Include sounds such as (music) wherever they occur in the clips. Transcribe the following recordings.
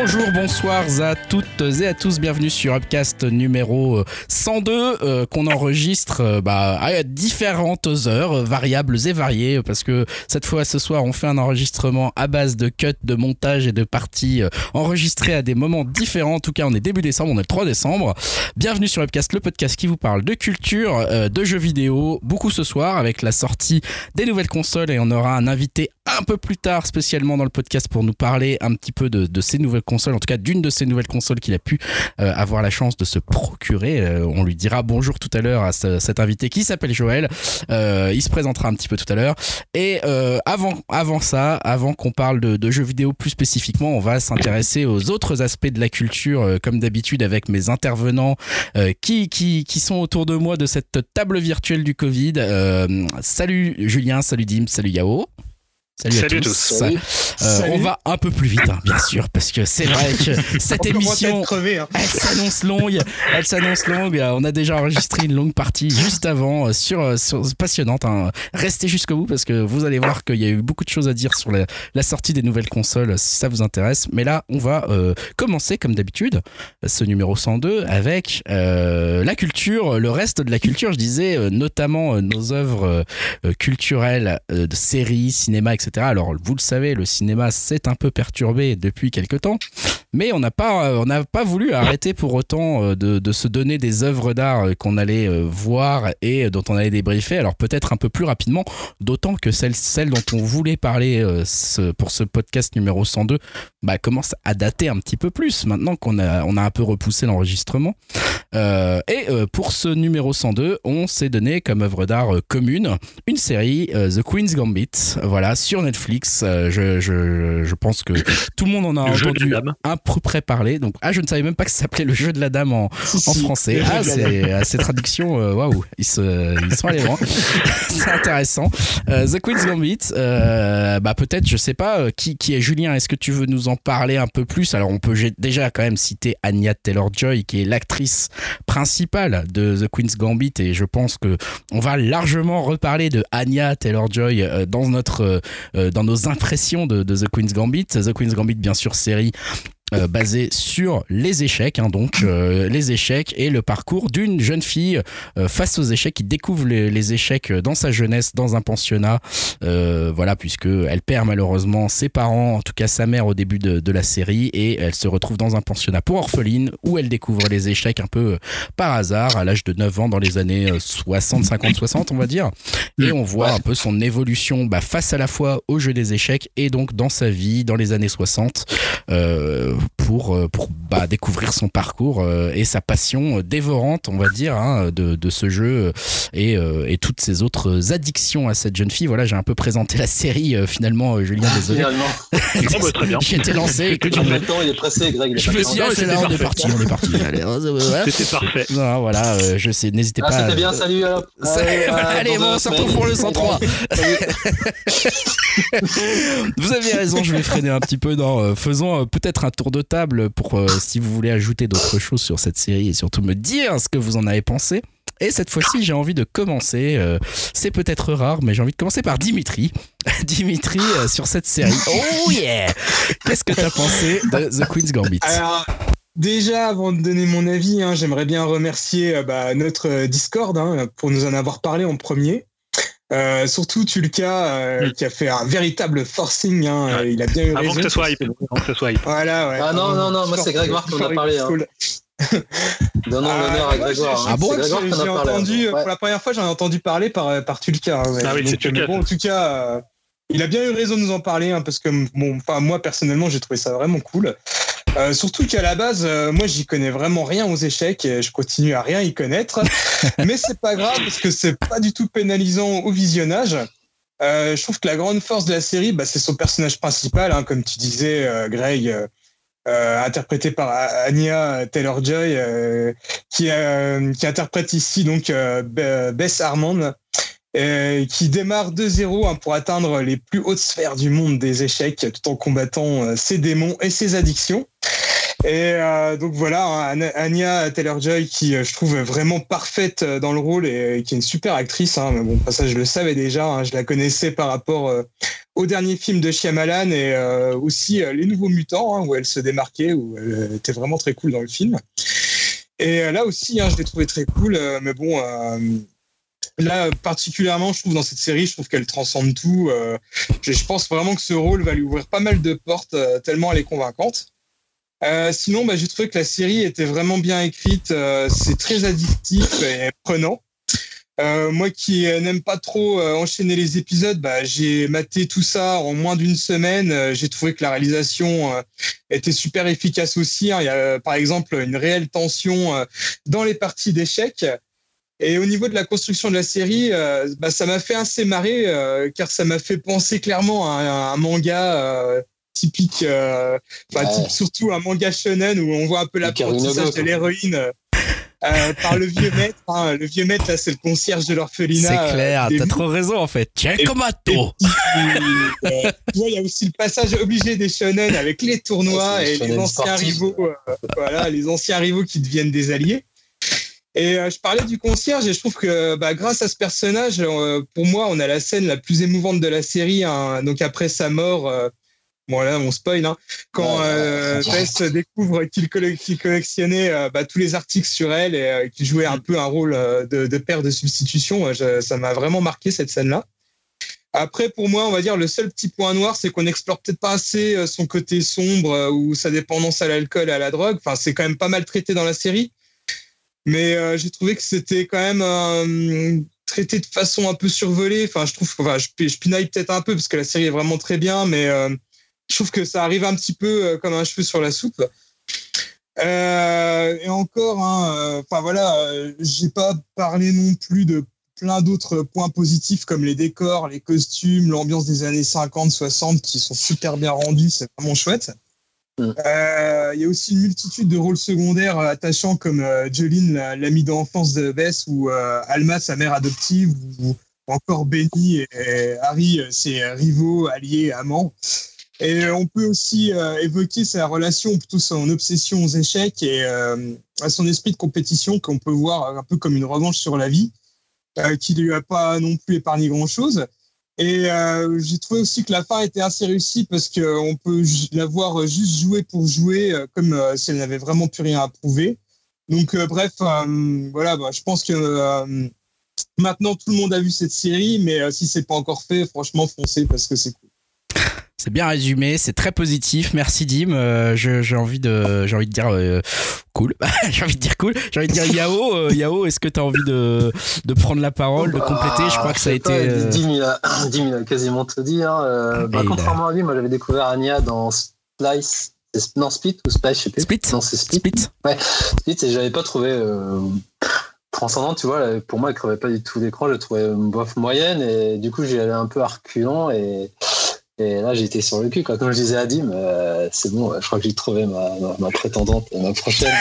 Bonjour, bonsoir à toutes et à tous. Bienvenue sur Upcast numéro 102 euh, qu'on enregistre euh, bah, à différentes heures, variables et variées, parce que cette fois, ce soir, on fait un enregistrement à base de cuts, de montage et de parties euh, enregistrées à des moments différents. En tout cas, on est début décembre, on est le 3 décembre. Bienvenue sur Upcast, le podcast qui vous parle de culture, de jeux vidéo, beaucoup ce soir avec la sortie des nouvelles consoles et on aura un invité un peu plus tard spécialement dans le podcast pour nous parler un petit peu de, de ces nouvelles consoles, en tout cas d'une de ces nouvelles consoles qu'il a pu euh, avoir la chance de se procurer. Euh, on lui dira bonjour tout à l'heure à ce- cet invité qui s'appelle Joël. Euh, il se présentera un petit peu tout à l'heure. Et avant, avant ça, avant qu'on parle de, de jeux vidéo plus spécifiquement, on va s'intéresser aux autres aspects de la culture, comme d'habitude avec mes intervenants qui, qui, qui sont autour de moi de cette table virtuelle du Covid. Euh, salut Julien, salut Dim, salut Yao. Salut, Salut à à tous. Salut. Euh, Salut. on va un peu plus vite, hein, bien sûr, parce que c'est vrai que (laughs) cette On émission. Hein. elle s'annonce longue. Elle s'annonce longue. Euh, On a déjà enregistré une longue partie juste avant euh, sur, sur passionnante. hein. Restez jusqu'au bout parce que vous allez voir qu'il y a eu beaucoup de choses à dire sur la, la sortie des nouvelles consoles si ça vous intéresse. Mais là, on va euh, commencer comme d'habitude ce numéro 102 avec euh, la culture, le reste de la culture. Je disais notamment euh, nos œuvres culturelles euh, de séries, cinéma, etc. Alors vous le savez, le cinéma s'est un peu perturbé depuis quelque temps mais on n'a pas euh, pas voulu arrêter pour autant euh, de, se donner des œuvres d'art euh, qu'on allait voir et dont on allait débriefer. Alors peut-être un peu plus rapidement d'autant que celle celle dont on voulait parler pour ce podcast numéro 102 bah commence à dater un petit peu plus maintenant qu'on a on a un peu repoussé l'enregistrement. Et pour ce numéro 102 on s'est donné comme œuvre d'art commune une série The Queen's Gambit. Voilà sur Netflix Euh, je, je, je pense que tout le monde en a Le entendu un peu près parler. Donc, ah, je ne savais même pas que ça s'appelait le jeu de la dame en, Si, en si, français. Ah, ces traductions, euh, waouh, ils, se, ils sont allés loin. (laughs) c'est intéressant. Euh, The Queen's Gambit, euh, bah peut-être, je sais pas, qui, qui est Julien Est-ce que tu veux nous en parler un peu plus? Alors, on peut déjà quand même citer Anya Taylor-Joy, qui est l'actrice principale de The Queen's Gambit, et je pense que on va largement reparler de Anya Taylor-Joy dans notre, dans nos impressions de, de The Queen's Gambit. The Queen's Gambit, bien sûr, série euh, basé sur les échecs, hein, donc euh, les échecs et le parcours d'une jeune fille euh, face aux échecs qui découvre les, échecs dans sa jeunesse dans un pensionnat, voilà puisque elle perd malheureusement ses parents, en tout cas sa mère au début de, la série et elle se retrouve dans un pensionnat pour orphelines où elle découvre les échecs un peu par hasard à l'âge de 9 ans dans les années euh, 60, 50, 60 on va dire. Et on voit un peu son évolution bah, face à la fois au jeu des échecs et donc dans sa vie dans les années 60 euh, pour, euh, pour bah, découvrir son parcours euh, et sa passion dévorante, on va dire, hein, de, de ce jeu euh, et, euh, et toutes ses autres addictions à cette jeune fille. Voilà, j'ai un peu présenté la série euh, finalement, Julien, désolé. Finalement, (laughs) Oh, bah. J'étais lancé (laughs) temps, il est pressé, Greg. il est Je me suis dit, c'est là, on est parti, on est parti. (laughs) Allez. C'était parfait. Non, voilà, euh, je sais, n'hésitez Ah, pas. c'était à- bien, salut. alors. Ça- voilà, allez, dans bon, on se retrouve pour le 103. Vous avez raison, je vais freiner un petit peu. Non, faisons peut-être un tour de table pour euh, si vous voulez ajouter d'autres choses sur cette série et surtout me dire ce que vous en avez pensé. Et cette fois-ci, j'ai envie de commencer. euh, c'est peut-être rare, mais j'ai envie de commencer par Dimitri. (laughs) Dimitri euh, sur cette série. (laughs) Oh yeah Qu'est-ce que t'as pensé de The Queen's Gambit? Alors, déjà, avant de donner mon avis, hein, j'aimerais bien remercier euh, bah, notre Discord hein, pour nous en avoir parlé en premier. Euh, surtout Tulka, euh, Mm. qui a fait un véritable forcing. Hein, Ouais. euh, il a bien eu Avant raison. que ce soit hype. Avant que ce soit hype. Voilà, ouais. Ah non, non, non, moi, c'est Greg Marc qu'on a parlé, hein. (laughs) Donnons Ah, l'honneur à Grégoire. hein. Ah bon j'ai- Grégoire a parlé. entendu, hein. Ouais. pour la première fois, j'en ai entendu parler par, par Tulka. hein. Ah oui, c'est Donc, Tulka, mais Bon, en tout cas, euh, il a bien eu raison de nous en parler, hein, parce que bon, enfin, moi, personnellement, j'ai trouvé ça vraiment cool. Euh, surtout qu'à la base, euh, moi, j'y connais vraiment rien aux échecs et je continue à rien y connaître. (laughs) Mais c'est pas grave parce que c'est pas du tout pénalisant au visionnage. Euh, je trouve que la grande force de la série, bah, c'est son personnage principal, hein, comme tu disais, Greg, interprété par Anya Taylor-Joy, qui, qui interprète ici donc Be- Bess Armand, euh, qui démarre de zéro hein, pour atteindre les plus hautes sphères du monde des échecs, tout en combattant euh, ses démons et ses addictions. Et euh, donc voilà, hein, Anya Taylor-Joy qui, je trouve, vraiment parfaite dans le rôle et, qui est une super actrice. Hein. Mais bon, ça, je le savais déjà. hein. Je la connaissais par rapport au dernier film de Shyamalan et aussi Les Nouveaux Mutants, où elle se démarquait, où elle était vraiment très cool dans le film. Et là aussi, je l'ai trouvé très cool, mais bon, là particulièrement, je trouve dans cette série, je trouve qu'elle transcende tout. je, pense vraiment que ce rôle va lui ouvrir pas mal de portes, tellement elle est convaincante. Euh, sinon, bah, j'ai trouvé que la série était vraiment bien écrite. Euh, c'est très addictif et prenant. Euh, moi qui n'aime pas trop enchaîner les épisodes, bah, j'ai maté tout ça en moins d'une semaine. j'ai trouvé que la réalisation était super efficace aussi. Hein. Il y a par exemple une réelle tension dans les parties d'échecs. Et au niveau de la construction de la série, bah, ça m'a fait assez marrer car ça m'a fait penser clairement à un, manga typique, euh, surtout un manga shonen où on voit un peu l'apprentissage de l'héroïne. Euh, par le vieux maître. Hein. Le vieux maître, là, c'est le concierge de l'orphelinat. C'est clair, euh, t'as trop raison en fait. Tiens, comme un taux. il y a aussi le passage obligé des shonen avec les tournois et les anciens rivaux. voilà, les anciens rivaux qui deviennent des alliés. Et je parlais du concierge et je trouve que bah, grâce à ce personnage, pour moi, on a la scène la plus émouvante de la série. Hein. donc après sa mort, Bon là, on spoil. Hein. Quand euh, découvre qu'il collectionnait euh, bah, tous les articles sur elle et euh, qu'il jouait un mm. peu un rôle euh, de, père de substitution, ça m'a vraiment marqué cette scène-là. Après, pour moi, on va dire le seul petit point noir, c'est qu'on n'explore peut-être pas assez son côté sombre ou sa dépendance à l'alcool et à la drogue. Enfin, c'est quand même pas mal traité dans la série. Mais j'ai trouvé que c'était quand même traité de façon un peu survolée. Enfin, je trouve, enfin, je, pinaille peut-être un peu parce que la série est vraiment très bien, mais je trouve que ça arrive un petit peu euh, comme un cheveu sur la soupe. Euh, et encore, hein, euh, enfin voilà, j'ai pas parlé non plus de plein d'autres points positifs comme les décors, les costumes, l'ambiance des années 50, 60 qui sont super bien rendus, c'est vraiment chouette. Mm. Il y a aussi une multitude de rôles secondaires attachants comme Jolene, l'amie d'enfance de Bess, ou Alma, sa mère adoptive, ou, encore Benny et Harry, ses rivaux, alliés, amants. Et euh, on peut aussi euh, évoquer sa relation, plutôt son obsession aux échecs et euh, à son esprit de compétition qu'on peut voir un peu comme une revanche sur la vie, qui lui a pas non plus épargné grand-chose. Et j'ai trouvé aussi que la fin était assez réussie parce qu'on peut la voir juste jouer pour jouer, comme si elle n'avait vraiment plus rien à prouver. Donc bref, voilà, bah, je pense que maintenant tout le monde a vu cette série, mais si c'est pas encore fait, franchement, foncez parce que c'est cool. C'est bien résumé, c'est très positif. Merci Dim. Euh, j'ai envie de, j'ai envie de dire euh, cool. (laughs) j'ai envie de dire cool. J'ai envie de dire Yao. Euh, Yao, est-ce que tu as envie de, de prendre la parole, de compléter? Je crois que ça a été. Dim, il a, (coughs) Dim, il a quasiment tout dit. Hein. Bah, contrairement à lui, moi j'avais découvert Anya dans Splice. Non, Split ou Splice, je sais plus. Split Non, c'est Split. Split. Ouais, Split, et j'avais pas trouvé transcendant, tu vois. Pour moi, elle crevait pas du tout l'écran. Je trouvais bof moyenne et du coup, j'y allais un peu à reculons et et là, j'étais sur le cul. Quand Comme je disais à Dim, euh, c'est bon, je crois que j'ai trouvé ma, ma, prétendante, ma prochaine.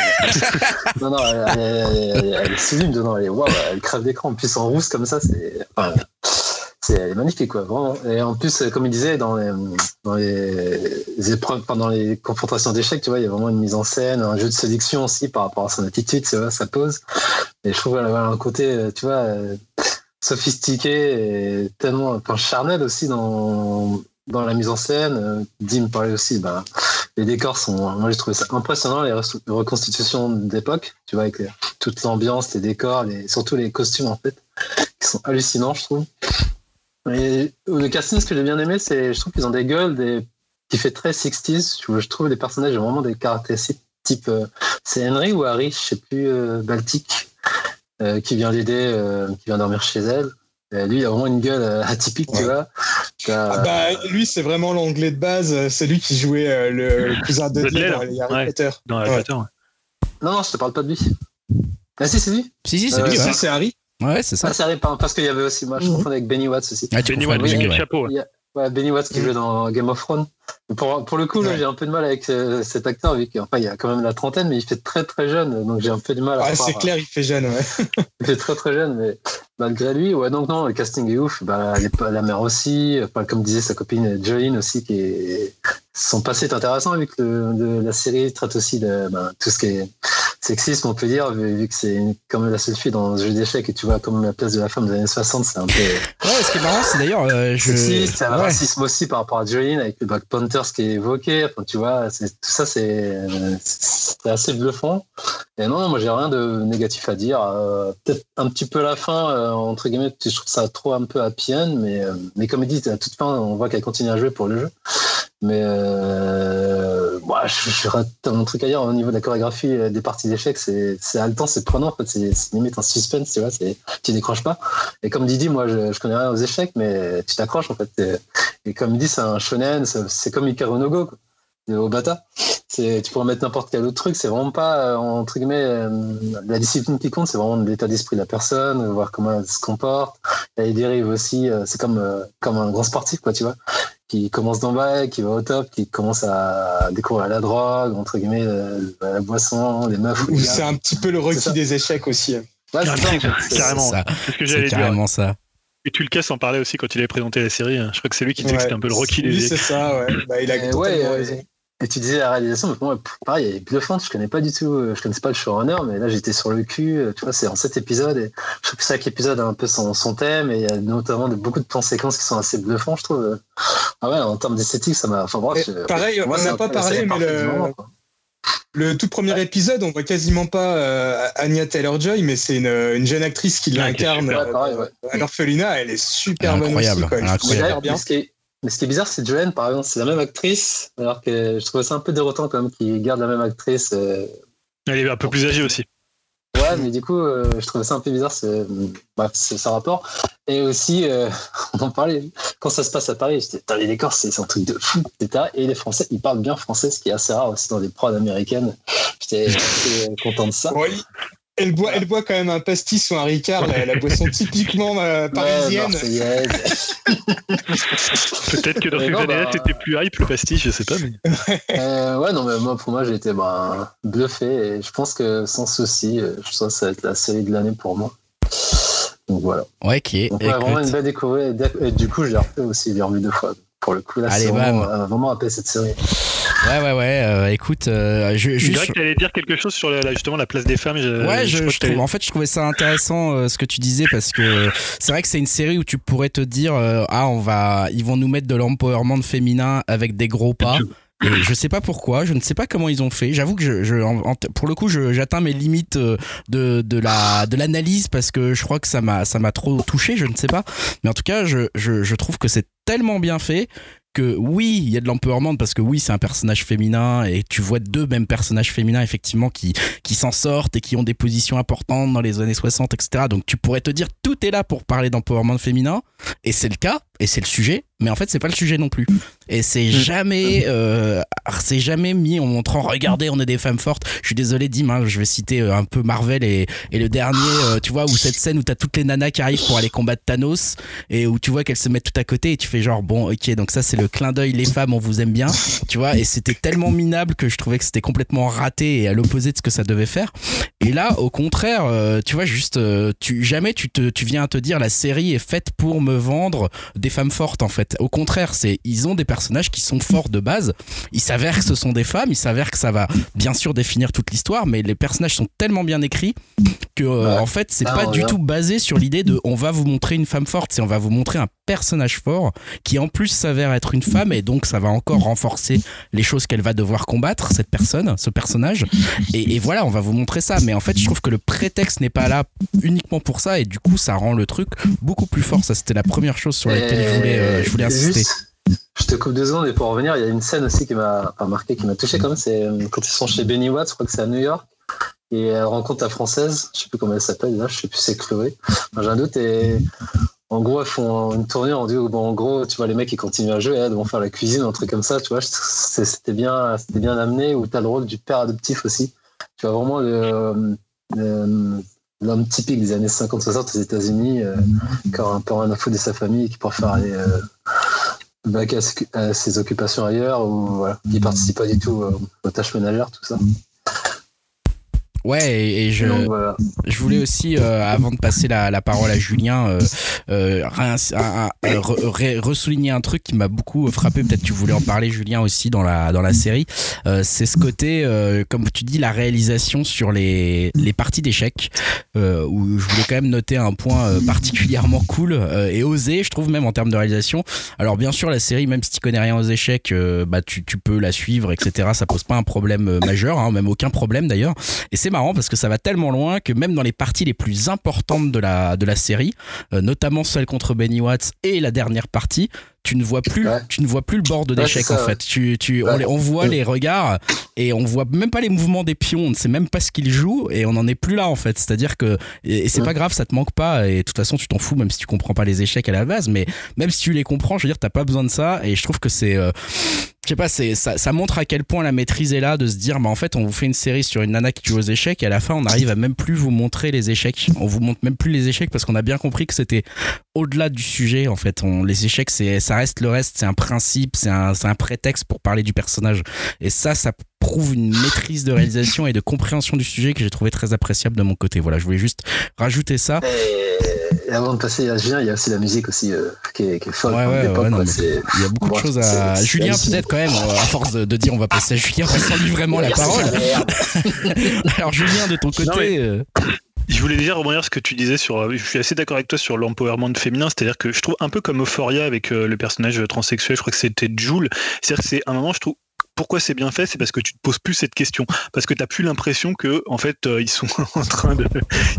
(laughs) non, non, elle, est sublime dedans. Elle, est, wow, elle crève d'écran. En plus, en rousse comme ça, c'est. Enfin, c'est magnifique, quoi, vraiment. Et en plus, comme il disait, dans les, dans les épreuves, pendant les confrontations d'échecs, tu vois, il y a vraiment une mise en scène, un jeu de sélection aussi par rapport à son attitude, tu vois, sa pose. Et je trouve qu'elle a un côté, tu vois, sophistiqué et tellement, enfin, charnel aussi dans, dans la mise en scène. Euh, Dim parlait aussi, ben, les décors sont, moi j'ai trouvé ça impressionnant, les reconstitutions d'époque, tu vois, avec toute l'ambiance, les décors, les, surtout les costumes en fait, qui sont hallucinants, je trouve. Et le casting, ce que j'ai bien aimé, c'est, je trouve qu'ils ont des gueules, des, qui fait très 60s. Je, trouve les personnages ont vraiment des caractéristiques type, euh, c'est Henry ou Harry, je sais plus, euh, Baltique, qui vient l'aider, qui vient dormir chez elle. lui, il a vraiment une gueule atypique, tu vois. Ah bah, lui, c'est vraiment l'anglais de base. C'est lui qui jouait euh, le, cousin de Dudley dans Harry Potter. Dans Harry Potter, Non, non, je te parle pas de lui. Ah si, c'est lui. Si, si, c'est lui. Si, c'est Harry. Ouais, c'est ça. Ah, c'est Harry, parce qu'il y avait aussi, moi, je confonds avec Benny Watts aussi. Ah, tu Benny Watts, le chapeau. Ouais, Benny Watts qui mm. jouait dans Game of Thrones. Pour, pour le coup, j'ai un peu de mal avec euh, cet acteur, vu enfin, il a quand même la trentaine, mais il fait très très jeune, donc j'ai un peu de mal à. C'est clair, il fait jeune, ouais. (laughs) il fait très très jeune, mais malgré lui, ouais, donc non, le casting est ouf. Bah, la mère aussi, comme disait sa copine Jolene aussi, qui est. Son passé est intéressant, vu que la série traite aussi de ben, tout ce qui est sexisme, on peut dire, vu, que c'est comme la seule fille dans le jeu d'échecs et tu vois comme la place de la femme des années 60, c'est un peu. Ouais, ce qui est marrant, c'est d'ailleurs. Euh, je... C'est un racisme aussi par rapport à Jolene avec le Black Panthers qui est évoqué. Tu vois, tout ça, c'est assez bluffant. Et non, moi, j'ai rien de négatif à dire. Euh, peut-être un petit peu la fin, euh, entre guillemets, je trouve ça trop un peu happy end, mais, mais comme il dit, à toute fin, on voit qu'elle continue à jouer pour le jeu. Mais euh, moi, je, rate un truc ailleurs au niveau de la chorégraphie euh, des parties d'échecs, c'est haletant, c'est prenant, en fait, c'est limite un suspense, tu vois, tu décroches pas. Et comme Didi, moi, je, je connais rien aux échecs, mais tu t'accroches en fait. Et, comme il dit, c'est un shonen, c'est comme Ikaru no Go, quoi, au bata. Tu pourrais mettre n'importe quel autre truc, c'est vraiment pas, euh, entre guillemets, la discipline qui compte, c'est vraiment l'état d'esprit de la personne, voir comment elle se comporte. Elle dérive aussi, c'est comme, comme un grand sportif, quoi, tu vois qui commence d'en bas, qui va au top, qui commence à découvrir la drogue, entre guillemets, la, boisson, les meufs. C'est un petit peu le requis des échecs aussi. Ouais, carrément. C'est ce que j'allais dire. carrément ça. Et tu le en parlait aussi quand il avait présenté la série. Hein. Je crois que c'est lui qui disait que c'était un peu le requis des échecs. c'est ça, ouais. Bah, il a totalement raison. Et tu disais la réalisation, mais pour moi, pareil, il y a bluffante, je connais pas du tout, euh, je connaissais pas le showrunner, mais là j'étais sur le cul, euh, tu vois, c'est en sept épisodes, et je trouve que chaque épisode a un peu son, son thème, et il y a notamment de, beaucoup de plans séquences qui sont assez bluffants, je trouve. Ah ouais, en termes d'esthétique, ça m'a. Enfin, bref, pareil, on n'a pas parlé, mais le, le tout premier épisode, on voit quasiment pas euh, Anya Taylor-Joy, mais c'est une, une, jeune actrice qui l'incarne à l'orphelinat, elle est super bonne aussi, quoi. Incroyable. bien. Mais ce qui est bizarre, c'est Joanne, par exemple, c'est la même actrice, alors que je trouvais ça un peu déroutant quand même qu'ils gardent la même actrice. Euh. Elle est un peu plus âgée aussi. Ouais, mais du coup, euh, je trouvais ça un peu bizarre, ce, bref, ce, rapport. Et aussi, euh, (laughs) on en parlait, quand ça se passe à Paris, j'étais, les décors, c'est, un truc de fou, etc. Et les Français, ils parlent bien français, ce qui est assez rare aussi dans des prods américaines. J'étais content de ça. Oui. Elle boit, elle boit quand même un pastis ou un Ricard, la, boisson typiquement euh, parisienne. Peut-être que dans les années, bah... t'étais plus hype le pastis, je sais pas. Mais... Euh, ouais, non, mais moi, pour moi, j'ai été bah, bluffé et je pense que sans souci, euh, je pense que ça va être la série de l'année pour moi. Donc voilà. Ouais, ok. Donc, vraiment une belle découverte. Et du coup, j'ai refait aussi, j'ai revu deux fois. Pour le coup, là, c'est vraiment, vraiment appelé cette série. Ouais, ouais, ouais. Euh, écoute, euh, je, je dirais que tu allais dire quelque chose sur la, justement la place des femmes. ouais, je, je trouve, en fait, je trouvais ça intéressant euh, ce que tu disais parce que c'est vrai que c'est une série où tu pourrais te dire ah on va ils vont nous mettre de l'empowerment féminin avec des gros pas. Et je sais pas pourquoi, je ne sais pas comment ils ont fait. J'avoue que je, je pour le coup, j'atteins mes limites de, de la de l'analyse parce que je crois que ça m'a ça m'a trop touché. Je ne sais pas, mais en tout cas, je, je, je trouve que c'est tellement bien fait oui, il y a de l'empowerment parce que oui, c'est un personnage féminin et tu vois deux mêmes personnages féminins effectivement qui, qui s'en sortent et qui ont des positions importantes dans les années 60, etc. Donc tu pourrais te dire tout est là pour parler d'empowerment féminin et c'est le cas et c'est le sujet, mais en fait c'est pas le sujet non plus. Et c'est mm. jamais, euh, c'est jamais mis en montrant regardez on est des femmes fortes. Je suis désolé Dim, hein, je vais citer euh, un peu Marvel et, et le dernier, euh, tu vois où cette scène où t'as toutes les nanas qui arrivent pour aller combattre Thanos et où tu vois qu'elles se mettent tout à côté et tu fais genre bon ok donc ça c'est le clin d'œil les femmes on vous aime bien, tu vois et c'était tellement minable que je trouvais que c'était complètement raté et à l'opposé de ce que ça devait faire. Et là au contraire, tu vois juste tu jamais tu te tu viens à te dire la série est faite pour me vendre des femmes fortes en fait. Au contraire c'est ils ont des personnages qui sont forts de base. Il s'avère que ce sont des femmes, il s'avère que ça va bien sûr définir toute l'histoire, mais les personnages sont tellement bien écrits que euh, en fait c'est pas du tout basé sur l'idée de on va vous montrer une femme forte, c'est on va vous montrer un personnage fort qui en plus s'avère être une femme et donc ça va encore renforcer les choses qu'elle va devoir combattre cette personne, ce personnage. Et, et, voilà, on va vous montrer ça. Mais en fait, je trouve que le prétexte n'est pas là uniquement pour ça et du coup ça rend le truc beaucoup plus fort. Ça c'était la première chose sur laquelle je voulais, euh, je voulais insister. Je te coupe deux secondes et pour revenir, il y a une scène aussi qui m'a marqué, qui m'a touché quand même. C'est euh, quand ils sont chez Benny Watts, je crois que c'est à New York, et elle rencontre la française. Je sais plus comment elle s'appelle là, je sais plus c'est Chloé. J'ai un doute et en gros, elles font une tournée. On dit bon, en gros, tu vois les mecs qui continuent à jouer, elles vont faire la cuisine, un truc comme ça. Tu vois, c'était bien, c'était bien amené. Ou t'as le rôle du père adoptif aussi. Tu vois vraiment l'homme typique des années 50-60 aux États-Unis, euh, qui a un peu rien à foutre de sa famille et qui préfère aller euh, back à, ses occupations ailleurs ou voilà, qui participe pas du tout aux tâches ménagères, tout ça. Ouais, et, je, je voulais aussi, euh, avant de passer la, la, parole à Julien, euh, euh, ressouligner un truc qui m'a beaucoup frappé. Peut-être tu voulais en parler, Julien, aussi dans la, dans la série. c'est ce côté, comme tu dis, la réalisation sur les, les parties d'échecs, où je voulais quand même noter un point particulièrement cool et osé, je trouve, même en termes de réalisation. Alors, bien sûr, la série, même si tu connais rien aux échecs, bah, tu, tu peux la suivre, etc. Ça pose pas un problème majeur, hein, même aucun problème d'ailleurs. Et c'est parce que ça va tellement loin que même dans les parties les plus importantes de la, de la série, euh, notamment celle contre Benny Watts et la dernière partie, tu ne vois plus, tu ne vois plus le bord de d'échec en fait. Tu, tu, on, voit les regards et on voit même pas les mouvements des pions. On ne sait même pas ce qu'ils jouent et on n'en est plus là en fait. C'est-à-dire que et, c'est pas grave, ça te manque pas et de toute façon tu t'en fous même si tu comprends pas les échecs à la base. Mais même si tu les comprends, je veux dire, t'as pas besoin de ça et je trouve que c'est euh, je sais pas, c'est ça, ça, montre à quel point la maîtrise est là de se dire, bah en fait, on vous fait une série sur une nana qui joue aux échecs et à la fin, on arrive à même plus vous montrer les échecs. On vous montre même plus les échecs parce qu'on a bien compris que c'était au-delà du sujet. En fait, on, les échecs, c'est ça reste le reste, c'est un principe, c'est un, un prétexte pour parler du personnage. Et ça, ça prouve une maîtrise de réalisation et de compréhension du sujet que j'ai trouvé très appréciable de mon côté. Voilà, je voulais juste rajouter ça. Et avant de passer à Julien, il y a aussi la musique aussi euh, qui, est, qui, est, folle. Ouais, ouais, il y a beaucoup de choses à. Julien, peut-être quand même, euh, à force de, dire on va passer à Julien, on lui vraiment la parole. (laughs) Alors, Julien, de ton côté. Euh, je voulais dire rebondir ce que tu disais sur. Je suis assez d'accord avec toi sur l'empowerment féminin, c'est-à-dire que je trouve un peu comme Euphoria avec le personnage transsexuel, je crois que c'était Jules. C'est-à-dire que c'est un moment, je trouve pourquoi c'est bien fait C'est parce que tu te poses plus cette question. Parce que tu n'as plus l'impression que, en fait, euh, ils sont (laughs) en train de.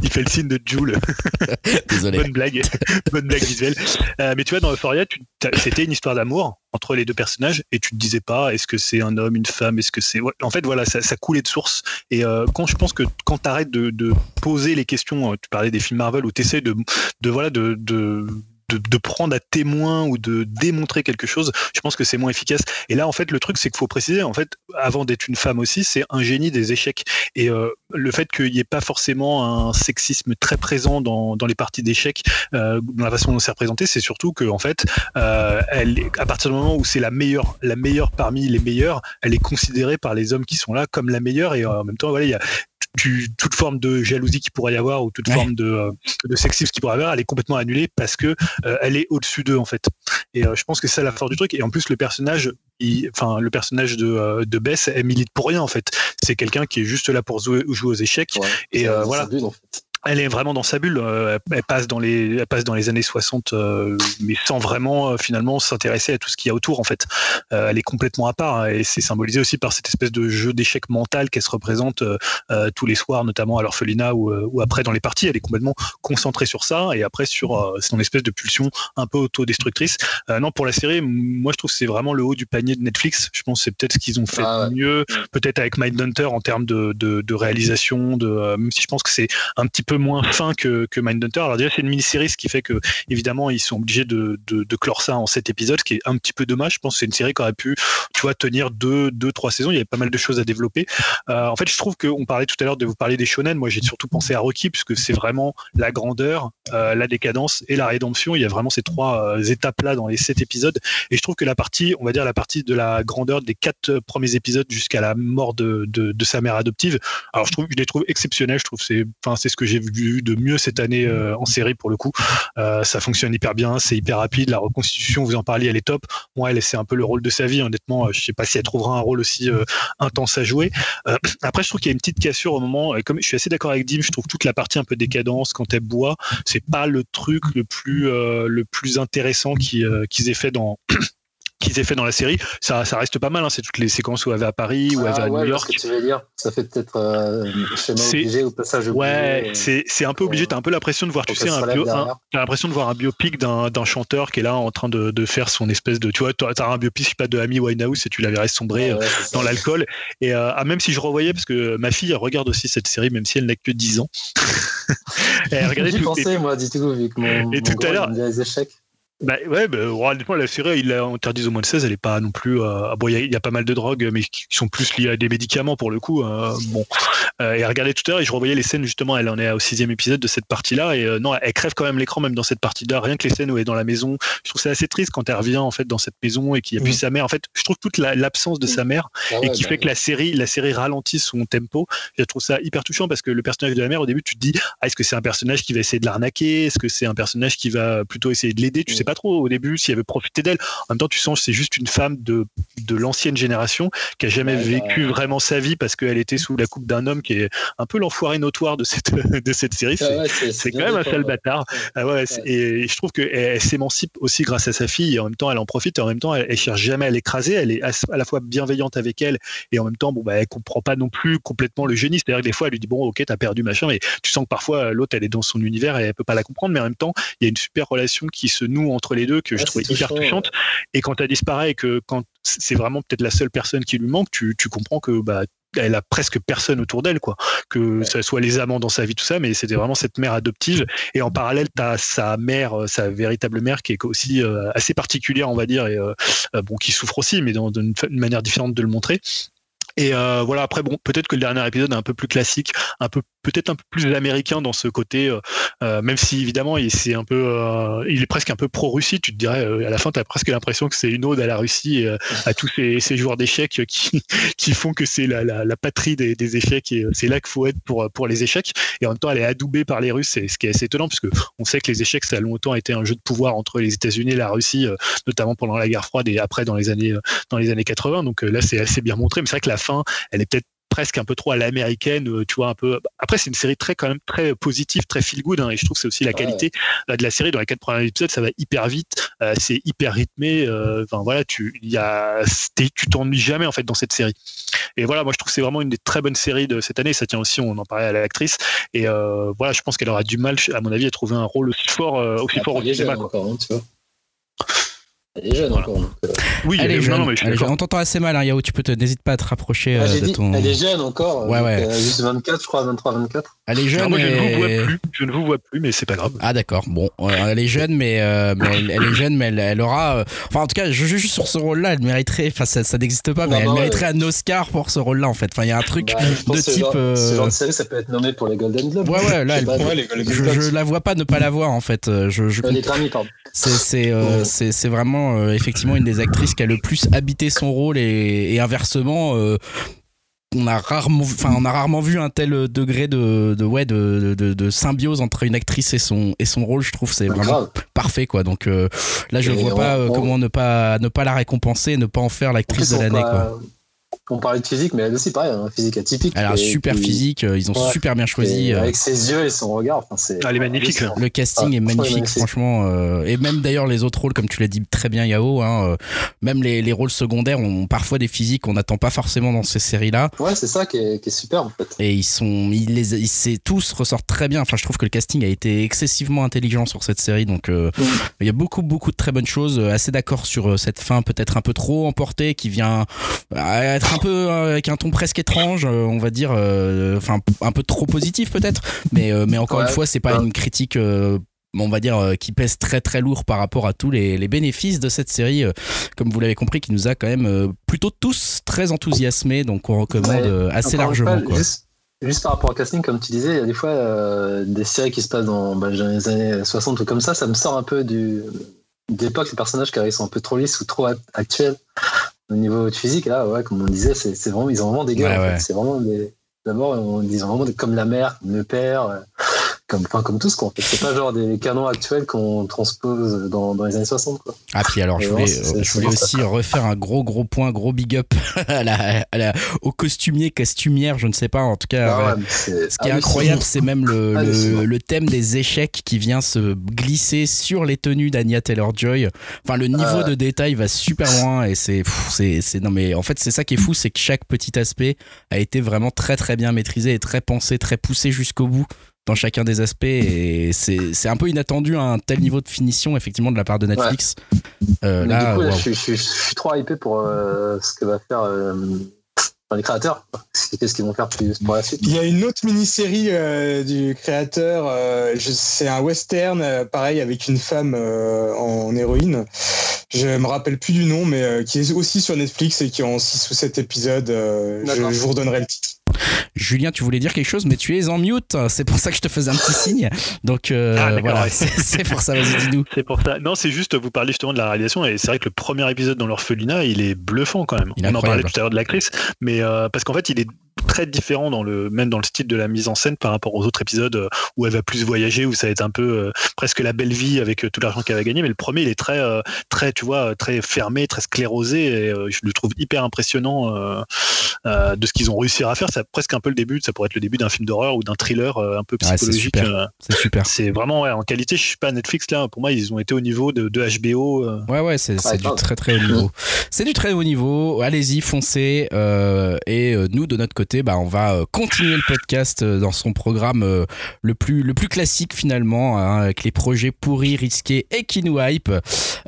Il fait le signe de Joule. (laughs) Désolé. Bonne blague. (laughs) Bonne blague visuelle. Euh, mais tu vois, dans Euphoria, c'était une histoire d'amour entre les deux personnages et tu te disais pas est-ce que c'est un homme, une femme, est-ce que c'est. En fait, voilà, ça, coulait de source. Et euh, quand je pense que quand tu arrêtes de, poser les questions, tu parlais des films Marvel où tu essaies de, de, voilà, de de, prendre à témoin ou de démontrer quelque chose, je pense que c'est moins efficace. Et là, en fait, le truc, c'est qu'il faut préciser, en fait, avant d'être une femme aussi, c'est un génie des échecs. Et euh, le fait qu'il n'y ait pas forcément un sexisme très présent dans, dans les parties d'échecs, euh, dans la façon dont c'est représenté, c'est surtout que, en fait, euh, elle, à partir du moment où c'est la meilleure, la meilleure parmi les meilleurs, elle est considérée par les hommes qui sont là comme la meilleure. Et en même temps, voilà, toute forme de jalousie qui pourrait y avoir ou toute forme de, euh, de sexisme qui pourrait y avoir, elle est complètement annulée parce que euh, elle est au-dessus d'eux en fait. Et euh, je pense que c'est la force du truc. Et en plus, le personnage, enfin le personnage de, de Bess, elle milite pour rien en fait. C'est quelqu'un qui est juste là pour jouer, jouer aux échecs. et voilà elle est vraiment dans sa bulle. Euh, elle passe dans les, elle passe dans les années 60, euh, mais sans vraiment euh, finalement s'intéresser à tout ce qu'il y a autour en fait. elle est complètement à part hein, et c'est symbolisé aussi par cette espèce de jeu d'échec mental qu'elle se représente tous les soirs, notamment à l'orphelinat ou, ou, après dans les parties. Elle est complètement concentrée sur ça et après sur son espèce de pulsion un peu autodestructrice. non, pour la série, moi je trouve que c'est vraiment le haut du panier de Netflix. Je pense que c'est peut-être ce qu'ils ont fait ah mieux, peut-être avec Mindhunter en termes de, de, de réalisation, de même si je pense que c'est un petit peu moins fin que, que Mindhunter. Alors déjà c'est une mini-série, ce qui fait que évidemment ils sont obligés de, de, clore ça en sept épisodes, ce qui est un petit peu dommage. Je pense que c'est une série qui aurait pu, tu vois, tenir deux, deux, trois saisons. Il y avait pas mal de choses à développer. Euh, en fait, je trouve qu'on parlait tout à l'heure de vous parler des shonen. Moi, j'ai surtout pensé à Rocky puisque c'est vraiment la grandeur, euh, la décadence et la rédemption. Il y a vraiment ces trois euh, étapes là dans les sept épisodes. Et je trouve que la partie, on va dire la partie de la grandeur des quatre premiers épisodes jusqu'à la mort de, de, de, sa mère adoptive. Alors je trouve, je les trouve exceptionnels. Je trouve c'est, enfin c'est ce que j'ai vu de mieux cette année euh, en série pour le coup. Euh, ça fonctionne hyper bien, c'est hyper rapide. La reconstitution, vous en parliez, elle est top. Moi, elle, c'est un peu le rôle de sa vie. Honnêtement, je sais pas si elle trouvera un rôle aussi euh, intense à jouer. (clears throat) après, je trouve qu'il y a une petite cassure au moment. Comme je suis assez d'accord avec Dim, je trouve toute la partie un peu décadence quand elle boit, c'est pas le truc le plus le plus intéressant qu'ils aient fait dans (clears throat) qu'ils aient fait dans la série, ça, ça reste pas mal. Hein. C'est toutes les séquences où elle va à Paris, où elle va à ah New York. Ce que tu veux dire, ça fait peut-être euh, schéma obligé ou passage obligé. Ouais, c'est, c'est un peu obligé. T'as un peu l'impression de voir, tu sais, un bio, l'impression de voir un biopic d'un, d'un chanteur qui est là en train de, de faire son espèce de, tu vois, t'as un biopic pas de Amy Winehouse et tu la verrais sombrer euh, dans l'alcool. Et euh, ah, même si je revoyais, parce que ma fille regarde aussi cette série, même si elle n'a que 10 ans. (laughs) elle regardait tout. pensé, moi, du tout, vu que mon, et tout à l'heure. Les échecs. Bah ouais, bah, honnêtement, la série, il interdit au moins de 16, elle est pas non plus. Euh, bon, il y, a pas mal de drogues, mais qui sont plus liées à des médicaments pour le coup. Euh, bon, euh, et regardez tout à l'heure, et je revoyais les scènes justement. Elle en est au sixième épisode de cette partie-là, et euh, non, elle crève quand même l'écran même dans cette partie-là. Rien que les scènes où elle est dans la maison, je trouve c'est assez triste quand elle revient en fait dans cette maison et qu'il n'y a plus Mm. sa mère. En fait, je trouve toute la- l'absence de sa mère Ah et qui bah, fait que la série, la série ralentit son tempo. Je trouve ça hyper touchant parce que le personnage de la mère, au début, tu te dis, ah, est-ce que c'est un personnage qui va essayer de l'arnaquer? Est-ce que c'est un personnage qui va plutôt essayer de l'aider? Tu Mm. sais pas trop au début si elle veut profiter d'elle. En même temps, tu sens que c'est juste une femme de, de l'ancienne génération qui a jamais Ouais, vécu bah. vraiment sa vie parce qu'elle était sous la coupe d'un homme qui est un peu l'enfoiré notoire de cette, (laughs) de cette série. Ah C'est- quand même un sale bâtard. Ah ouais, et je trouve qu'elle elle s'émancipe aussi grâce à sa fille et en même temps elle en profite et en même temps elle, elle cherche jamais à l'écraser. Elle est à, la fois bienveillante avec elle et en même temps bon bah elle comprend pas non plus complètement le génie. C'est-à-dire que des fois elle lui dit bon ok t'as perdu machin mais tu sens que parfois l'autre elle est dans son univers et elle peut pas la comprendre mais en même temps il y a une super relation qui se noue entre les deux que je Ouais, trouvais hyper touchant, touchante. Et quand elle disparaît et que quand c'est vraiment peut-être la seule personne qui lui manque, tu, tu comprends que bah elle a presque personne autour d'elle, quoi. Que Ouais. ça soit les amants dans sa vie, tout ça, mais c'était vraiment cette mère adoptive. Et en parallèle, tu as sa mère, euh, sa véritable mère, qui est aussi euh, assez particulière, on va dire, et euh, bon, qui souffre aussi, mais dans, d'une manière différente de le montrer. Et euh, voilà, après, bon, peut-être que le dernier épisode est un peu plus classique, un peu peut-être un peu plus américain dans ce côté, euh, euh, même si évidemment il c'est un peu, euh, il est presque un peu pro-Russie. Tu te dirais euh, à la fin, tu as presque l'impression que c'est une ode à la Russie, et, euh, à tous ces, ces joueurs d'échecs (laughs) qui, qui font que c'est la, la, la patrie des, des échecs et c'est là qu'il faut être pour, pour les échecs. Et en même temps, elle est adoubée par les Russes, ce qui est assez étonnant, parce que on sait que les échecs, ça a longtemps été un jeu de pouvoir entre les États-Unis et la Russie, notamment pendant la guerre froide et après dans les années, dans les années 80. Donc là, c'est assez bien montré, mais c'est vrai que fin, elle est peut-être presque un peu trop à l'américaine, euh, tu vois, un peu. Après, c'est une série très, quand même, très positive, très feel good, hein, et je trouve que c'est aussi la qualité euh, de la série. Dans les quatre premiers épisodes, ça va hyper vite, euh, c'est hyper rythmé. euh, Enfin, voilà, tu, y a, tu t'ennuies jamais, en fait, dans cette série. Et voilà, moi, je trouve que c'est vraiment une des très bonnes séries de cette année. Ça tient aussi, on en parlait à l'actrice. Et euh, voilà, je pense qu'elle aura du mal, à mon avis, à trouver un rôle aussi fort, aussi fort au cinéma, jeune quoi. encore, hein, tu vois. Elle est jeune Voilà. encore. donc, euh, Oui, Elle est non, jeune. non, mais je suis elle est d'accord. jeune. On t'entend assez mal, hein, Yao. Tu peux te, n'hésite pas à te rapprocher ah, euh, de dit, ton. Elle est jeune encore. Ouais, donc, ouais. euh, juste 24, je crois, 23, 24. Elle est Non, jeune. moi, je ne vous vois plus. Je ne vous vois plus, mais c'est pas grave. Ah d'accord. Bon, euh, elle est jeune, mais, euh, mais elle, elle est jeune, mais elle, elle aura. euh, Enfin, en tout cas, je juge juste sur ce rôle-là. Elle mériterait. Enfin, ça, ça n'existe pas, mais Non, elle non, mériterait un Oscar pour ce rôle-là. En fait. Enfin, il y a un truc. Bah, de type, genre- euh, Ce genre de série, ça peut être nommé pour les Golden Globes. Ouais, ouais. Là, Je sais elle, pas, Ouais, les Golden je, Globes. je la vois pas ne pas la voir en fait. Euh, Je, je Euh, les Grammy, pardon. C'est c'est euh, Ouais. c'est c'est vraiment euh, effectivement une des actrices qui a le plus habité son rôle et, et inversement. euh, on a rarement, enfin, on a rarement vu un tel degré de, de ouais, de, de, de symbiose entre une actrice et son et son rôle. Je trouve c'est Bah, vraiment grave. parfait quoi. Donc euh, là, je Et vois on- pas on- comment ne pas ne pas la récompenser, ne pas en faire l'actrice de l'année quoi. On parlait de physique, mais elle aussi, pareil, un physique atypique. Elle a un super puis- physique, euh, ils ont Ouais. super bien choisi. et euh, Avec ses yeux et son regard. Enfin, c'est, Ah, elle est magnifique. Le casting Ah, est magnifique, magnifique. franchement. euh, et même d'ailleurs, les autres rôles, comme tu l'as dit très bien, Yao, hein, euh, même les, les rôles secondaires ont parfois des physiques qu'on n'attend pas forcément dans ces séries-là. Ouais, c'est ça qui est, qui est super, en fait. Et ils sont, ils les, ils, c'est- tous ressortent très bien. Enfin, je trouve que le casting a été excessivement intelligent sur cette série. Donc, euh, il y a beaucoup, beaucoup de très bonnes choses. Assez d'accord sur cette fin, peut-être un peu trop emportée, qui vient euh, être un peu euh, avec un ton presque étrange, euh, on va dire, euh, enfin, un peu trop positif peut-être. Mais, mais encore Ouais. une fois, c'est pas Ouais. une critique. on va dire qui pèse très très lourd par rapport à tous les, les bénéfices de cette série comme vous l'avez compris qui nous a quand même plutôt tous très enthousiasmés donc on recommande Ouais. assez largement quoi. Juste, juste par rapport au casting, comme tu disais, il y a des fois euh, des séries qui se passent dans, bah, dans les années 60 ou comme ça, ça me sort un peu du d'époque, les personnages qui sont un peu trop lisses ou trop act- actuels au niveau de physique. Là, ouais, comme on disait, c'est c'est vraiment, ils ont vraiment des gueules. Ouais, en fait. ouais. C'est vraiment des. D'abord, on- ils ont vraiment des- comme la mère, comme le père, euh, comme, enfin, comme tous quoi. En fait. C'est pas genre des canons actuels qu'on transpose dans, dans les années 60 quoi. Ah puis alors je voulais, euh, je voulais bon, ça. aussi refaire un gros gros point, gros big up (laughs) à la, à la- au costumier, costumière, je ne sais pas en tout cas. Ah ouais. c'est Ce qui est incroyable, c'est même le, le, thème des échecs qui vient se glisser sur les tenues d'Anya Taylor-Joy. Enfin, le niveau Ah. de détail va super loin et c'est, c'est, non mais en fait, c'est ça qui est fou, c'est que chaque petit aspect a été vraiment très très bien maîtrisé et très pensé, très poussé jusqu'au bout dans chacun des aspects et c'est, un peu inattendu à un tel niveau de finition effectivement de la part de Netflix. Euh, là, du coup, je, suis- je suis- je suis trop hypé pour euh, ce que va faire les créateurs. Qu'est-ce qu'ils vont faire pour la suite Il y a une autre mini-série euh, du créateur. euh, c'est un western, euh, pareil, avec une femme euh, en héroïne. Je me rappelle plus du nom, mais euh, qui est aussi sur Netflix et qui est en 6 ou 7 épisodes. euh, je, vous redonnerai le titre. Julien, tu voulais dire quelque chose, mais tu es en mute. C'est pour ça que je te faisais un petit signe. Donc euh, Ah, d'accord, voilà, ouais. c'est pour ça. Vas-y, dis-nous. C'est pour ça. Non, c'est juste, vous parlez justement de la réalisation, et c'est vrai que le premier épisode dans l'orphelinat, il est bluffant quand même. Il On en parlait tout à l'heure de l'actrice, mais euh, parce qu'en fait, il est très différent dans le même dans le style de la mise en scène par rapport aux autres épisodes euh, où elle va plus voyager où ça va être un peu euh, presque la belle vie avec euh, tout l'argent qu'elle va gagner mais le premier il est très euh, très tu vois très fermé très sclérosé et euh, je le trouve hyper impressionnant euh, euh, de ce qu'ils ont réussi à faire c'est presque un peu le début ça pourrait être le début d'un film d'horreur ou d'un thriller euh, un peu psychologique C'est super. c'est vraiment ouais, en qualité je suis pas Netflix là pour moi ils ont été au niveau de, de HBO euh, Ouais, ouais, c'est du très très haut niveau. (laughs) C'est du très haut niveau. Allez-y, foncez. euh, et euh, nous, de notre côté, bah, on va euh, continuer le podcast euh, dans son programme euh, le plus le plus classique finalement, hein, avec les projets pourris, risqués et qui nous hype.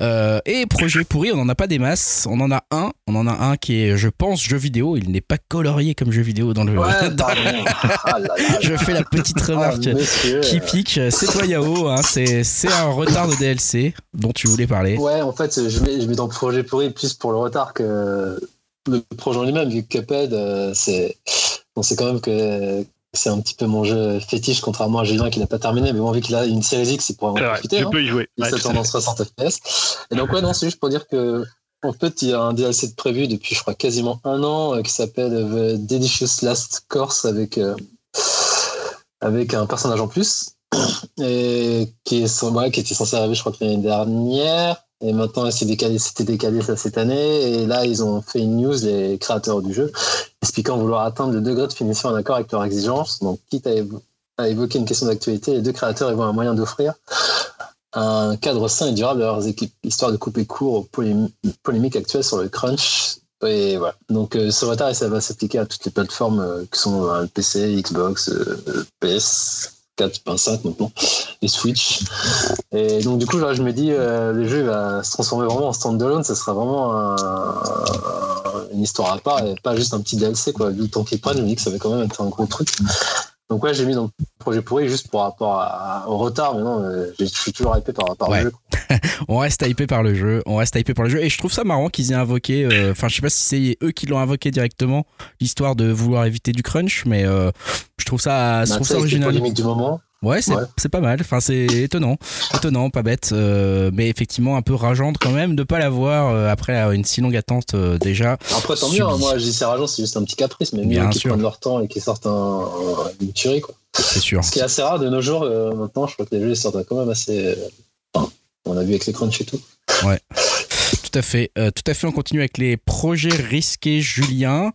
Euh, et projets pourris, on n'en a pas des masses. On en a un. On en a un qui est, je pense, jeu vidéo. Il n'est pas colorié comme jeu vidéo dans le. Ouais, dans-. (laughs) Ah là là. je fais la petite Ah, remarque. Qui pique, c'est toi Yao, hein, c'est c'est un retard de DLC dont tu voulais parler. Ouais, en fait, je mets, je mets dans projet pourri plus pour le retard que le projet en lui-même, vu que Cuphead, euh, c'est, on sait quand même que c'est un petit peu mon jeu fétiche, contrairement à Julien qui n'a pas terminé, mais bon, vu qu'il a une série X, il pourra en profiter. je hein. peux y jouer Il s'attend dans 60 FPS. Et donc, ouais, non, c'est juste pour dire que, en fait, il y a un DLC de prévu depuis, je crois, quasiment un an, euh, qui s'appelle The Delicious Last Course avec, euh, avec un personnage en plus. Et qui, est, ouais, qui était censé arriver, je crois, l'année dernière. Et maintenant, c'était décalé ça cette année. Et là, ils ont fait une news, les créateurs du jeu, expliquant vouloir atteindre le degré de finition en accord avec leurs exigences. Donc, quitte à, évo- à évoquer une question d'actualité, les deux créateurs y voient un moyen d'offrir un cadre sain et durable à leurs équipes, histoire de couper court aux polém- polémiques actuelles sur le crunch. Et voilà. Donc, euh, ce retard, ça va s'appliquer à toutes les plateformes euh, qui sont euh, PC, Xbox, euh, PS. 4.5 maintenant, et Switch. Et donc du coup, là, je me dis, euh, le jeu va se transformer vraiment en standalone, ça sera vraiment un- une histoire à part et pas juste un petit DLC. Quoi. Vu le temps qu'ils prennent, je me dis que ça va quand même être un gros truc. Donc ouais, j'ai mis dans le projet pourri juste par rapport à- au retard, mais non, euh, je suis toujours hypé par, par Ouais. le jeu. (laughs) On reste hypé par le jeu, on reste hypé par le jeu, et je trouve ça marrant qu'ils aient invoqué, euh, enfin je sais pas si c'est eux qui l'ont invoqué directement, l'histoire de vouloir éviter du crunch, mais euh, je trouve ça, je Bah, trouve ça original. du moment. Ouais, c'est Ouais. pas mal. Enfin, c'est étonnant, étonnant, pas bête, euh, mais effectivement un peu rageante quand même de pas l'avoir euh, après euh, une si longue attente euh, déjà. Après, tant mieux, hein, moi je dis c'est rageant, c'est juste un petit caprice, mais mieux qu'ils prennent leur temps et qu'ils sortent un, un- une tuerie. Quoi. C'est sûr. Ce qui est assez rare de nos jours, maintenant, je crois que les jeux sortent quand même assez. enfin, on a vu avec les crunch et tout. Tout à fait, euh, tout à fait. On continue avec les projets risqués, Julien.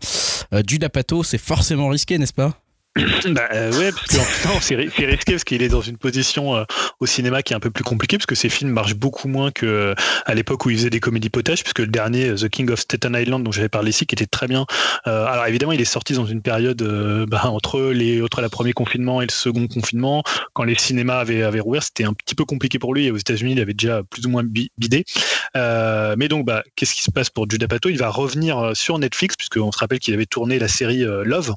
Euh, Pato, c'est forcément risqué, n'est-ce pas? (coughs) Bah euh, ouais, parce que c'est ri- c'est risqué parce qu'il est dans une position euh, au cinéma qui est un peu plus compliquée parce que ses films marchent beaucoup moins que euh, à l'époque où il faisait des comédies potages puisque le dernier euh, The King of Staten Island dont j'avais parlé ici qui était très bien. Euh, alors évidemment il est sorti dans une période euh, bah, entre les entre le premier confinement et le second confinement quand les cinémas avaient avaient rouvert c'était un petit peu compliqué pour lui et aux États-Unis il avait déjà plus ou moins bi- bidé. Mais donc bah qu'est-ce qui se passe pour Judah Pato Il va revenir sur Netflix puisqu'on se rappelle qu'il avait tourné la série Love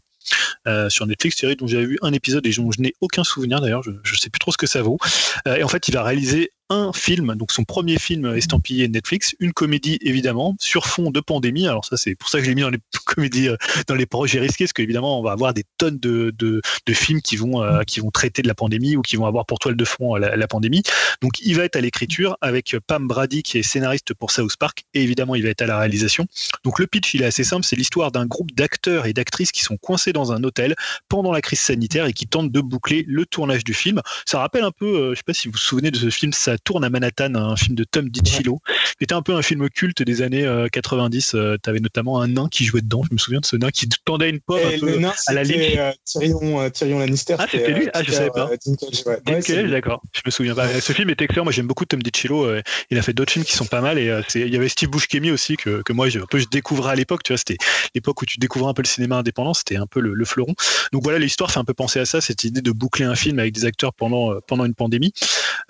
euh, sur Netflix, série dont j'avais vu un épisode et dont je n'ai aucun souvenir d'ailleurs, je, je sais plus trop ce que ça vaut. Euh, et en fait, il va réaliser un film, donc son premier film estampillé Netflix, une comédie évidemment sur fond de pandémie. Alors ça, c'est pour ça que je l'ai mis dans les (laughs) comédies, euh, dans les projets risqués, parce qu'évidemment, on va avoir des tonnes de, de, films qui vont euh, qui vont traiter de la pandémie ou qui vont avoir pour toile de fond euh, la, pandémie. Donc, il va être à l'écriture avec Pam Brady qui est scénariste pour South Park, et évidemment, il va être à la réalisation. Donc, le pitch, il est assez simple, c'est l'histoire d'un groupe d'acteurs et d'actrices qui sont coincés dans un hôtel pendant la crise sanitaire et qui tentent de boucler le tournage du film. Ça rappelle un peu, euh, je sais pas si vous vous souvenez de ce film, tourne à Manhattan, un film de Tom DiCillo, qui était un peu un film culte des années euh, 90. Euh, T'avais notamment un nain qui jouait dedans. Je me souviens de ce nain qui tendait une pomme Et un peu. le nain, à la c'était Lynch. euh, Tyrion, euh, Tyrion Lannister. Ah, c'était lui euh, Ah, je savais pas. ouais. Lui. d'accord. Je me souviens pas. Ce film est excellent. Moi, j'aime beaucoup Tom DiCillo. Il a fait d'autres films qui sont pas mal. Et il y avait Steve Buscemi aussi que, que moi, je, un peu, je découvrais à l'époque. Tu vois, c'était l'époque où tu découvrais un peu le cinéma indépendant. C'était un peu le, le fleuron. Donc voilà, l'histoire fait un peu penser à ça, cette idée de boucler un film avec des acteurs pendant pendant une pandémie.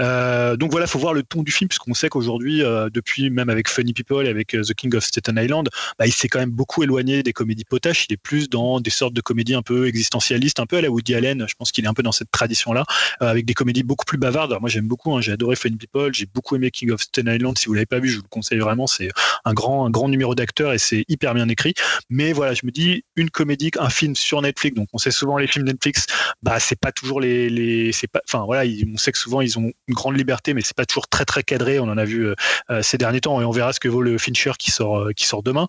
Euh, donc voilà. Voilà, faut voir le ton du film, puisqu'on sait qu'aujourd'hui, euh, depuis même avec Funny People et avec euh, The King of Staten Island, bah, il s'est quand même beaucoup éloigné des comédies potaches. Il est plus dans des sortes de comédies un peu existentialistes, un peu à la Woody Allen. Je pense qu'il est un peu dans cette tradition-là, euh, avec des comédies beaucoup plus bavardes. Moi, j'aime beaucoup. Hein, j'ai adoré Funny People. J'ai beaucoup aimé King of Staten Island. Si vous l'avez pas vu, je vous le conseille vraiment. C'est un grand, un grand numéro d'acteurs et c'est hyper bien écrit. Mais voilà, je me dis une comédie, un film sur Netflix. Donc, on sait souvent les films Netflix, bah, c'est pas toujours les, les c'est pas, enfin voilà, on sait que souvent ils ont une grande liberté, mais c'est pas toujours très très cadré. On en a vu euh, euh, ces derniers temps et on verra ce que vaut le Fincher qui sort euh, qui sort demain.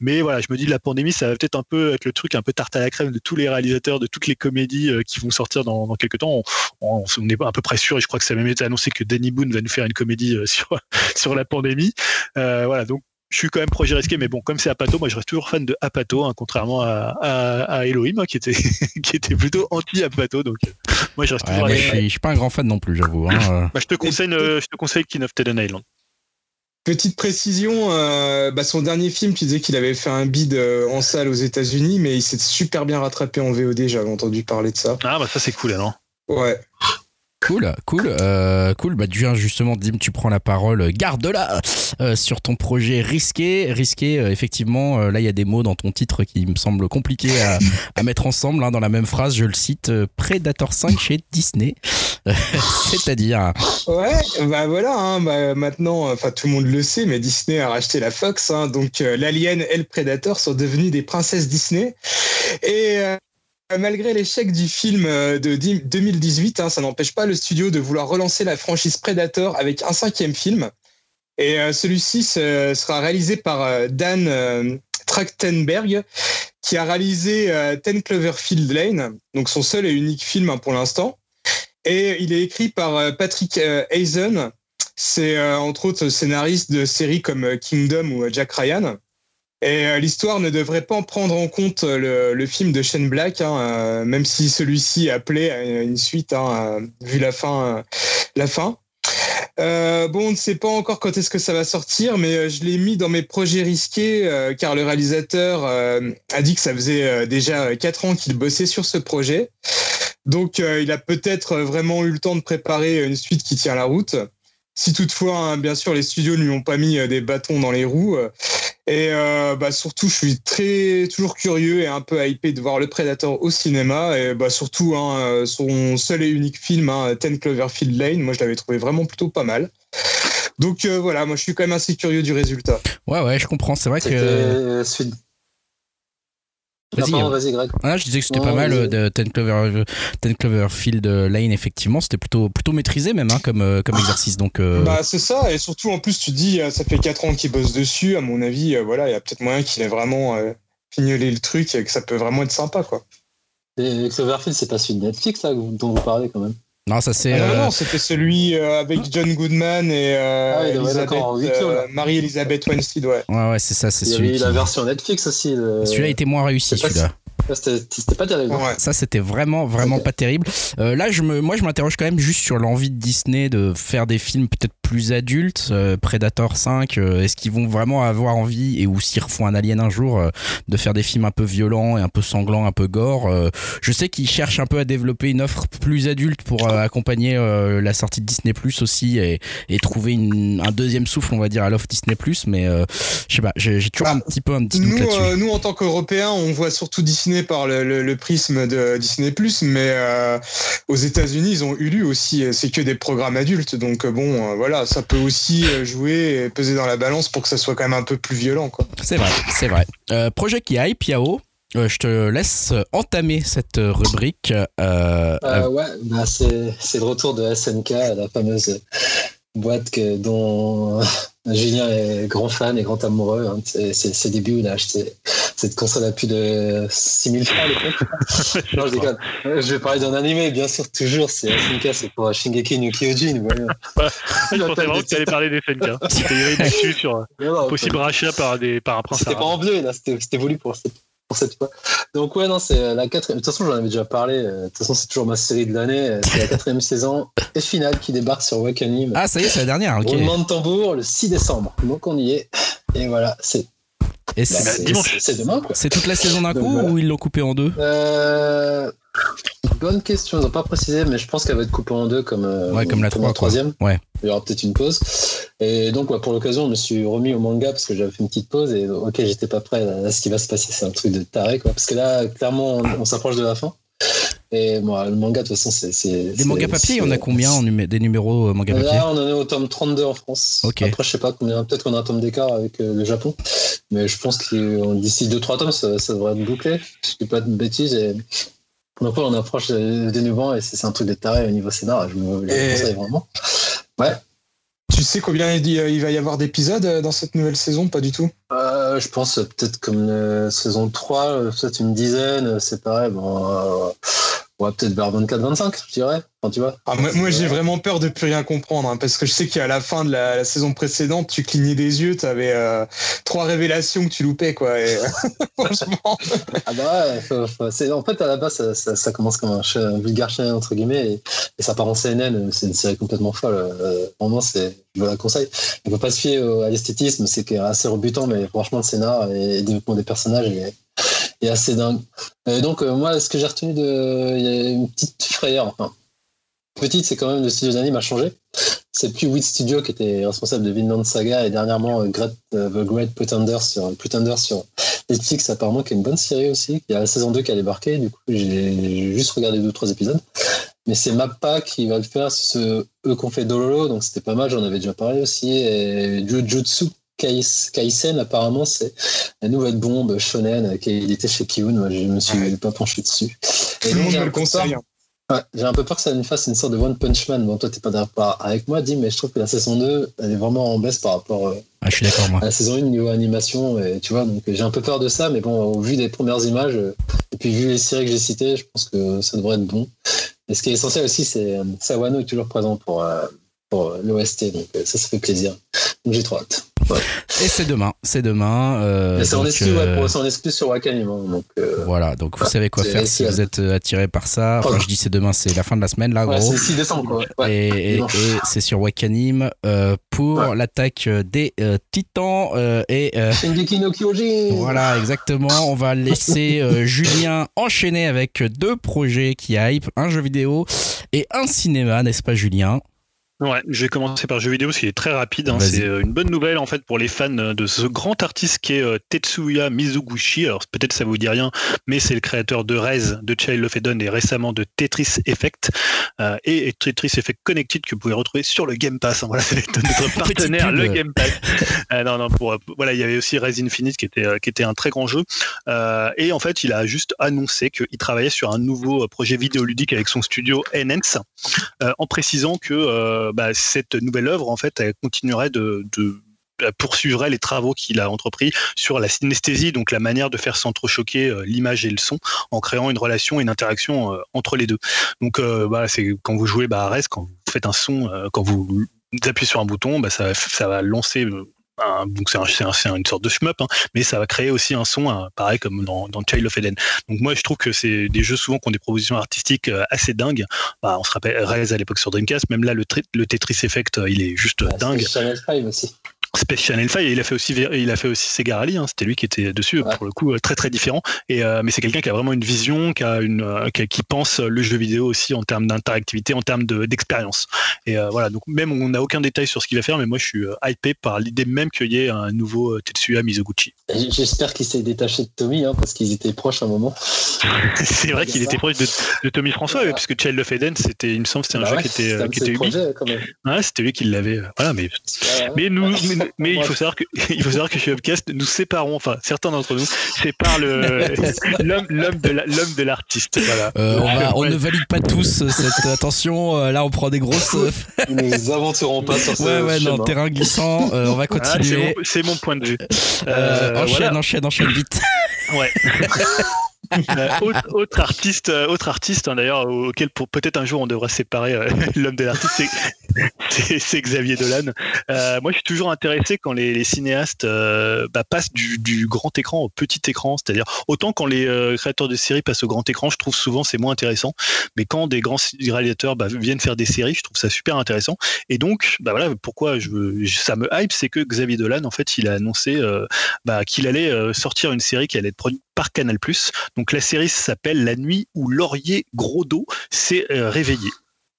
Mais voilà, je me dis la pandémie, ça va peut-être un peu être le truc un peu tarte à la crème de tous les réalisateurs de toutes les comédies qui vont sortir dans, dans quelques temps. On, on, est à peu près sûr et je crois que ça a même été annoncé que Danny Boone va nous faire une comédie (laughs) sur sur la pandémie. voilà, donc je suis quand même projet risqué, mais bon, comme c'est Apato, moi je reste toujours fan de Apato, hein, contrairement à, à, Elohim, hein, qui, était, (laughs) qui était plutôt anti-Apato. Donc, moi je reste toujours je, suis, suis pas un grand fan non plus, j'avoue. Hein. (laughs) bah, je, te conseille, je te conseille King of Teden Island. Petite précision, euh, bah, son dernier film, tu disais qu'il avait fait un bid euh, en salle aux États-Unis, mais il s'est super bien rattrapé en VOD, j'avais entendu parler de ça. Ah, bah ça c'est cool alors. Ouais. Cool, cool, euh, cool. Bah, tu viens justement, Dim, tu prends la parole. Garde-la euh, sur ton projet risqué. Risqué, euh, effectivement, là, il y a des mots dans ton titre qui me semblent compliqués à, (laughs) mettre ensemble hein, dans la même phrase. Je le cite Predator 5 chez Disney. (laughs) C'est-à-dire. Ouais, bah voilà, hein, bah, maintenant, enfin, tout le monde le sait, mais Disney a racheté la Fox. Hein, donc, l'Alien et le Predator sont devenus des princesses Disney. Et Malgré l'échec du film euh, de 2018, hein, ça n'empêche pas le studio de vouloir relancer la franchise Predator avec un cinquième film. Et euh, celui-ci sera réalisé par euh, Dan Trachtenberg, qui a réalisé Ten Cloverfield Lane, donc son seul et unique film hein, pour l'instant. Et il est écrit par Patrick Hazen. C'est entre autres scénariste de séries comme Kingdom ou Jack Ryan. Et euh, l'histoire ne devrait pas en prendre en compte euh, le, film de Shane Black, hein, euh, même si celui-ci appelait une suite, hein, vu la fin. la fin. bon, on ne sait pas encore quand est-ce que ça va sortir, mais je l'ai mis dans mes projets risqués car le réalisateur a dit que ça faisait déjà 4 ans qu'il bossait sur ce projet. Donc il a peut-être vraiment eu le temps de préparer une suite qui tient la route. Si toutefois, hein, bien sûr, les studios ne lui ont pas mis des bâtons dans les roues. Et euh, bah, surtout, je suis très toujours curieux et un peu hypé de voir le Predator au cinéma. Et bah, surtout, hein, son seul et unique film, hein, Ten Cloverfield Lane, moi je l'avais trouvé vraiment plutôt pas mal. Donc euh, voilà, moi je suis quand même assez curieux du résultat. Ouais, ouais, je comprends. C'est vrai que. Vas-y, vas-y, Greg. Ah, je disais que c'était pas mal euh, de Ten, Clover, Ten Cloverfield Lane, effectivement. C'était plutôt, plutôt maîtrisé, même, hein, comme, euh, comme exercice. Donc, euh, Bah, c'est ça. Et surtout, en plus, tu dis, ça fait 4 ans qu'il bosse dessus. À mon avis, voilà, il y a peut-être moyen qu'il ait vraiment fignolé le truc et que ça peut vraiment être sympa, quoi. Et Cloverfield, c'est pas celui de Netflix, là, dont vous parlez, quand même. Non, ça c'est. Ah non, non, c'était celui avec John Goodman et ah, Marie-Elisabeth Winstead, ouais. Ouais, ouais, c'est ça, c'est celui. Il y avait la version Netflix aussi. Celui-là était moins réussi, celui-là. C'était pas terrible. Ça, c'était vraiment, vraiment pas terrible. Euh, là, je me, moi, je m'interroge quand même juste sur l'envie de Disney de faire des films peut-être plus adultes. Euh, Predator 5, euh, est-ce qu'ils vont vraiment avoir envie, et ou s'ils refont un Alien un jour, de faire des films un peu violents et un peu sanglants, un peu gore Je sais qu'ils cherchent un peu à développer une offre plus adulte pour accompagner la sortie de Disney Plus aussi et, et trouver une, un deuxième souffle, on va dire, à l'offre Disney Plus. Mais je sais pas, j'ai toujours un petit peu un petit doute là-dessus. nous, en tant qu'Européens, on voit surtout Disney par le, prisme de Disney+, mais euh, aux États-Unis, ils ont Hulu aussi. C'est que des programmes adultes, donc euh, bon, euh, voilà, ça peut aussi jouer et peser dans la balance pour que ça soit quand même un peu plus violent, quoi. C'est vrai, c'est vrai. projet qui hype, Yao. je te laisse entamer cette rubrique. ouais, bah c'est le retour de SNK, la fameuse boîte que, dont Julien est grand fan et grand amoureux. Hein. C'est ses débuts, il a acheté cette console à plus de 6000 francs (laughs) non, je déconne. Je vais parler d'un animé, bien sûr, toujours. C'est SNK, c'est pour Shingeki no Kyojin. Voilà. (laughs) je pensais vraiment que tu allais parler des SNK. C'était dessus sur un possible rachat par, des, par un prince C'était pas en bleu, là. C'était voulu pour cette pour cette fois. Donc ouais, non, c'est la quatrième. De toute façon, j'en avais déjà parlé. Euh, de toute façon, c'est toujours ma série de l'année. C'est la quatrième (laughs) saison et finale qui débarque sur Wakanim. Ah, ça y est, c'est la dernière. Ok. Roulement de tambour le 6 décembre. Donc on y est. Et voilà, c'est. Et c'est dimanche. C'est demain. C'est toute la saison d'un coup ou ils l'ont coupé en deux? Euh... bonne question. Ils n'ont pas précisé, mais je pense qu'elle va être coupée en deux comme, euh, Ouais, comme la troisième. Ouais. Il y aura peut-être une pause. Et donc, ouais, pour l'occasion, je me suis remis au manga parce que j'avais fait une petite pause et ok, j'étais pas prêt à ce qui va se passer. C'est un truc de taré, quoi. Parce que là, clairement, on, on s'approche de la fin. Et moi, le manga, de toute façon, c'est. Des mangas papier, il y en a combien en numé- des numéros euh, manga papier? Là, on en est au tome 32 en France. Après, je sais pas combien. Peut-être qu'on a un tome d'écart avec euh, le Japon. Mais je pense que d'ici 2-3 tomes, ça, ça devrait être bouclé. Je dis pas de bêtises. Et... Donc, ouais, on approche des dénouement et c'est un truc de taré au niveau scénar. Je me le Et- conseille vraiment. Tu sais combien il va y avoir d'épisodes euh, dans cette nouvelle saison Pas du tout? Euh, je pense euh, peut-être comme euh, saison 3, euh, peut-être une dizaine, c'est pareil. Bon, euh, ouais, peut-être vers 24-25, je dirais. Enfin, tu vois. Ah, moi, moi, j'ai vraiment peur de plus rien comprendre, hein, parce que je sais qu'à la fin de la, la saison précédente, tu clignais des yeux, tu avais trois révélations que tu loupais, quoi. Et, (laughs) franchement, Ah bah ouais, c'est, en fait à la base ça, ça- ça commence comme un, un vulgaire chien entre guillemets et, et ça part en CNN, c'est une série complètement folle. Euh, vraiment c'est, je vous la conseille. On peut pas se fier à l'esthétisme, c'est assez rebutant, mais franchement le scénar et le développement des personnages est, est assez dingue. Et donc euh, moi ce que j'ai retenu de, il y a une petite frayeur. Enfin, petite c'est quand même le studio d'anime a changé. C'est plus Wit Studio qui était responsable de Vinland Saga et dernièrement euh, euh, The Great Pretender sur Pretender sur Netflix apparemment qui est une bonne série aussi. Il y a la saison 2 qui a débarqué, du coup j'ai juste regardé deux ou trois épisodes. Mais c'est Mappa qui va le faire, ce, eux qu'on fait Dololo, donc c'était pas mal, j'en avais déjà parlé aussi. Et Jujutsu Kaisen apparemment c'est la nouvelle bombe shonen qui il était chez Kiyun, moi je me suis Ouais. pas penché dessus. tout Et le donc, monde j'ai me un hein. Ouais, j'ai un peu peur que ça nous fasse une sorte de One Punch Man. Bon, toi, t'es pas d'accord avec moi, Dim, mais je trouve que la saison 2, elle est vraiment en baisse par rapport euh, Ah, je suis d'accord, moi. à la saison 1 niveau animation. Et, tu vois, donc j'ai un peu peur de ça, mais bon, au vu des premières images, euh, et puis vu les séries que j'ai citées, je pense que ça devrait être bon. Et ce qui est essentiel aussi, c'est euh, Sawano est toujours présent pour, euh, pour l'OST, donc euh, ça, ça fait plaisir. Donc j'ai trop hâte. Et c'est demain, c'est demain. euh, Et c'est en exclu, ouais, euh, exclu sur Wakanim. hein, donc, euh, Voilà, donc vous Ouais, savez quoi faire si vous êtes euh, attiré par ça. Enfin, Oh. je dis c'est demain, c'est la fin de la semaine là, ouais, gros. c'est le 6 décembre, quoi. Ouais. Et, et- dimanche. et c'est sur Wakanim euh, pour Ouais. l'attaque des euh, titans euh, et euh, Shingeki no Kyojin voilà exactement on va laisser euh, (laughs) Julien enchaîner avec deux projets qui hype un jeu vidéo et un cinéma n'est-ce pas Julien? Ouais, je vais commencer par jeu vidéo parce qu'il est très rapide. hein. C'est euh, une bonne nouvelle en fait pour les fans euh, de ce grand artiste qui est euh, Tetsuya Mizuguchi. Alors peut-être ça vous dit rien, mais c'est le créateur de Rez, de Child of Eden et récemment de Tetris Effect euh, et, et Tetris Effect Connected que vous pouvez retrouver sur le Game Pass. hein. Voilà, c'est notre (laughs) partenaire, le Game Pass. (laughs) Euh, non, non, pour, voilà, il y avait aussi Rez Infinite qui était euh, qui était un très grand jeu. Et en fait, il a juste annoncé qu'il travaillait sur un nouveau projet vidéoludique avec son studio Enhance en précisant que bah, cette nouvelle œuvre, en fait, elle continuerait de, poursuivrait les travaux qu'il a entrepris sur la synesthésie, donc la manière de faire s'entrechoquer euh, l'image et le son, en créant une relation et une interaction euh, entre les deux. Donc, euh, bah, c'est quand vous jouez bah, à quand vous faites un son, euh, quand vous appuyez sur un bouton, bah, ça va lancer. Un- donc c'est un- c'est un- c'est une sorte de shmup, hein, mais ça va créer aussi un son, hein, pareil comme dans, dans Child of Eden. Donc moi je trouve que c'est des jeux souvent qui ont des propositions artistiques euh, assez dingues. Bah, on se rappelle Rez à l'époque sur Dreamcast, même là le, tri- le Tetris Effect, euh, il est juste Ouais, dingue. c'était Channel 5 aussi. Space Channel 5, et il a fait aussi, il a fait aussi hein, c'était lui qui était dessus, Ouais. pour le coup, euh, très très différent. Et, euh, mais c'est quelqu'un qui a vraiment une vision, qui, a une, euh, qui, qui pense le jeu vidéo aussi en termes d'interactivité, en termes de- d'expérience. et euh, voilà, donc même on n'a aucun détail sur ce qu'il va faire, mais moi je suis hypé par l'idée même qu'il y ait un nouveau Tetsuya Mizoguchi. J'espère qu'il s'est détaché de Tommy, hein, parce qu'ils étaient proches à un moment. (laughs) c'est vrai qu'il était proche de, de Tommy François, Voilà. puisque Child of Eden, c'était, il me semble, c'était un Bah jeu ouais, qui était, qui était. Ouais, c'était lui qui l'avait. Voilà, mais Ouais, Mais nous, (laughs) ouais. mais, mais il faut savoir que (laughs) il faut savoir que chez Upcast, nous séparons, enfin certains d'entre nous séparent (laughs) l'homme l'homme de la- l'homme de l'artiste. Voilà. Euh, on, va- on Ouais. ne valide pas tous cette attention euh, là on prend des grosses euh, (laughs) Nous nous aventurons pas sur ce ouais ouais non terrain glissant euh, on va Ah, c'est continuer mon, c'est mon point de vue. Euh, Euh, enchaîne voilà. enchaîne enchaîne vite Ouais. Euh, autre, artiste, euh, autre artiste hein, d'ailleurs auquel peut-être un jour on devra séparer euh, (laughs) l'homme de l'artiste, c'est- Xavier Dolan. Moi, je suis toujours intéressé quand les, cinéastes bah, passent du, grand écran au petit écran, c'est-à-dire autant quand les créateurs de séries passent au grand écran, je trouve souvent c'est moins intéressant, mais quand des grands réalisateurs bah, viennent faire des séries, je trouve ça super intéressant. Et donc, bah voilà, pourquoi ça me hype, c'est que Xavier Dolan, en fait, il a annoncé qu'il allait sortir une série qui allait être produite par Canal+. Donc la série s'appelle La nuit où Laurier Gros dos s'est réveillé.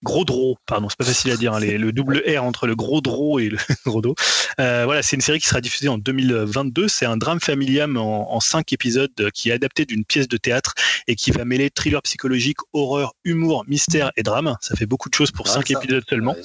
Gros Dro, pardon, c'est pas facile à dire, hein, le double R entre le Gros Dro et le (laughs) Gros Do. Euh, voilà, c'est une série qui sera diffusée en 2022. C'est un drame familial en, cinq épisodes qui est adapté d'une pièce de théâtre et qui va mêler thriller psychologique, horreur, humour, mystère et drame. Ça fait beaucoup de choses pour cinq épisodes seulement.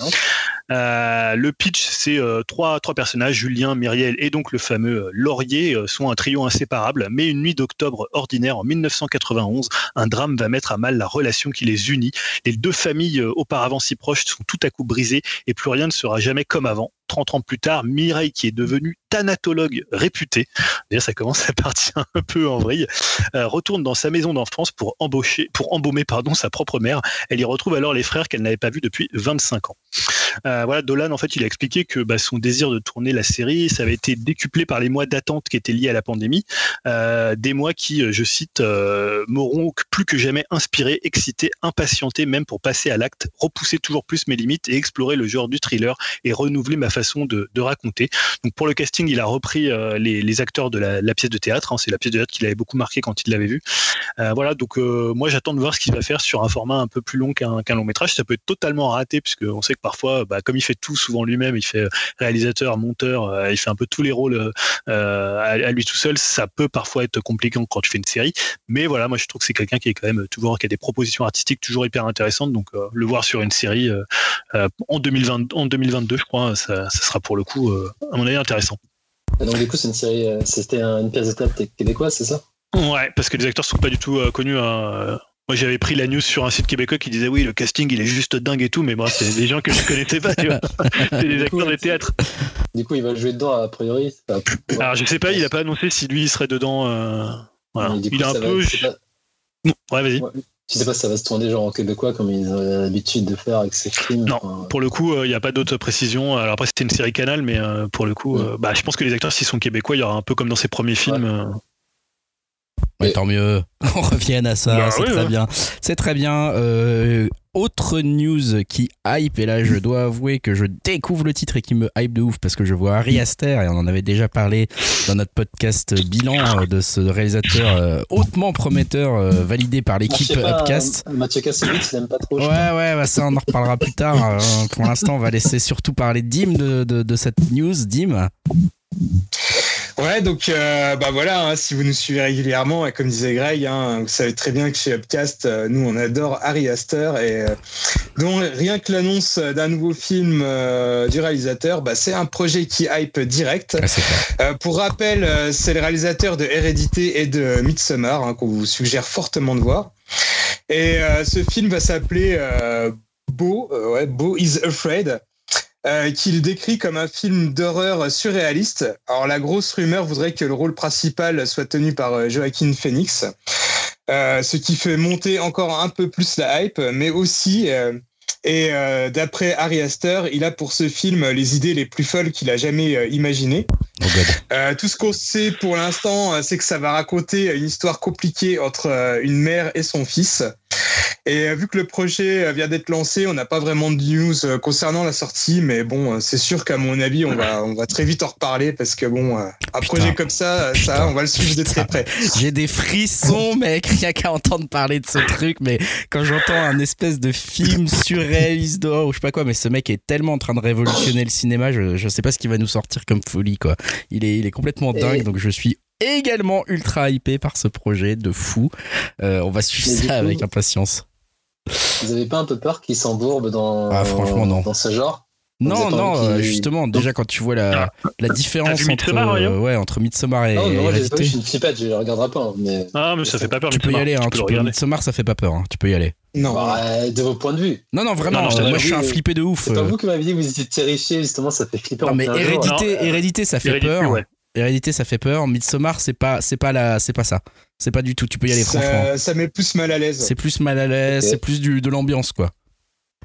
Euh, le pitch, c'est euh, trois, trois personnages, Julien, Myriel et donc le fameux Laurier, sont un trio inséparable. Mais une nuit d'octobre ordinaire en 1991, un drame va mettre à mal la relation qui les unit. Les deux familles auparavant si proches sont tout à coup brisés et plus rien ne sera jamais comme avant. 30 ans plus tard, Mireille, qui est devenue thanatologue réputée, d'ailleurs ça commence à partir un peu en vrille, euh, retourne dans sa maison d'enfance pour embaucher, pour embaumer pardon sa propre mère. Elle y retrouve alors les frères qu'elle n'avait pas vus depuis 25 ans. Euh, voilà, Dolan en fait il a expliqué que bah, son désir de tourner la série, ça avait été décuplé par les mois d'attente qui étaient liés à la pandémie, euh, des mois qui, je cite, m'auront plus que jamais inspiré, excité, impatienté, même pour passer à l'acte, repousser toujours plus mes limites et explorer le genre du thriller et renouveler ma façon de, raconter. Donc pour le casting, il a repris euh, les, acteurs de la, pièce de théâtre. Hein. c'est la pièce de théâtre qu'il avait beaucoup marqué quand il l'avait vu. Euh, voilà, donc euh, moi j'attends de voir ce qu'il va faire sur un format un peu plus long qu'un long métrage. Ça peut être totalement raté puisque on sait que parfois, bah, comme il fait tout souvent lui-même, il fait réalisateur, monteur, il fait un peu tous les rôles à, lui tout seul. Ça peut parfois être compliqué quand tu fais une série. Mais voilà, moi je trouve que c'est quelqu'un qui est quand même toujours qui a des propositions artistiques toujours hyper intéressantes. Donc le voir sur une série en 2020, en 2022, je crois, ça, sera pour le coup, à mon avis, intéressant. Donc du coup, c'est une série, euh, c'était une pièce de théâtre québécoise, c'est ça? Ouais, parce que les acteurs sont pas du tout euh, connus. Hein, moi, j'avais pris la news sur un site québécois qui disait oui, le casting, il est juste dingue et tout, mais moi, c'est des gens que je connaissais pas, tu vois. (laughs) c'est des acteurs de théâtre. Du coup, il va jouer dedans, a priori. Alors, je sais pas, il a pas annoncé si lui, il serait dedans. Voilà. il a un peu. Ouais, vas-y. Je sais pas si ça va se tourner genre en québécois comme ils ont l'habitude de faire avec ces films. Non, pour le coup, il euh, n'y a pas d'autres précisions. Alors après, c'était une série Canal, mais euh, pour le coup, euh, bah, je pense que les acteurs, s'ils sont québécois, il y aura un peu comme dans ses premiers films. Ouais. Tant mieux. (laughs) On revient à ça. Bah c'est très bien. C'est très bien autre news qui hype, et là je dois avouer que je découvre le titre et qui me hype de ouf parce que je vois Harry Aster, et on en avait déjà parlé dans notre podcast bilan euh, de ce réalisateur euh, hautement prometteur euh, validé par l'équipe Upcast. Mathieu Kassovitz, il n'aime pas trop. Ouais, ouais, bah ça on en reparlera plus tard. pour l'instant, on va laisser surtout parler Dim de, de, de cette news. Dim Ouais, donc euh, bah voilà, hein, si vous nous suivez régulièrement, et comme disait Greg, hein, vous savez très bien que chez Upcast, euh, nous on adore Harry Astor et euh, donc rien que l'annonce d'un nouveau film du réalisateur, bah, c'est un projet qui hype direct. pour rappel, c'est le réalisateur de Hérédité et de Midsommar hein, qu'on vous suggère fortement de voir. Et ce film va s'appeler Beau, ouais, Beau is Afraid. Euh, qu'il décrit comme un film d'horreur surréaliste. Alors la grosse rumeur voudrait que le rôle principal soit tenu par euh, Joaquin Phoenix, euh, ce qui fait monter encore un peu plus la hype, mais aussi et d'après Harry Astor, il a pour ce film les idées les plus folles qu'il a jamais imaginées. Oh tout ce qu'on sait pour l'instant, c'est que ça va raconter une histoire compliquée entre une mère et son fils. Et euh, vu que le projet euh, vient d'être lancé, on n'a pas vraiment de news euh, concernant la sortie, mais bon, c'est sûr qu'à mon avis, on va, on va très vite en reparler parce que bon, un projet comme ça, ça, on va le suivre de très près. J'ai des frissons, mec, rien qu'à entendre parler de ce truc, mais quand j'entends un espèce de film surréaliste dehors ou je sais pas quoi, mais ce mec est tellement en train de révolutionner le cinéma, je, je sais pas ce qu'il va nous sortir comme folie, quoi. Il est, il est complètement dingue, donc je suis également ultra hypé par ce projet de fou. on va suivre ça avec impatience. Vous avez pas un peu peur qu'il s'embourbe dans, ah, franchement, non. dans ce genre? Non, non, euh, justement, déjà quand tu vois la, ah. la différence entre, euh, ouais, entre Midsommar et. Non, non moi pas je ne pas, je regarderai pas. Mais... Ah, mais ça fait pas peur. Tu peux y aller, hein, tu peux, Midsommar ça fait pas peur, hein, tu peux y aller. Non. Bah, de vos points de vue. Non, non, vraiment, moi je suis un flippé de ouf. C'est pas euh. vous qui m'avez dit que vous étiez terrifié, justement, ça fait flipper. Non, mais hérédité, hérédité, ça fait peur. Hérédité, ça fait peur. Midsommar, c'est pas, c'est pas la, c'est pas ça. C'est pas du tout. Tu peux y aller, franchement. Ça met plus mal à l'aise. C'est plus mal à l'aise. C'est plus du, de l'ambiance, quoi.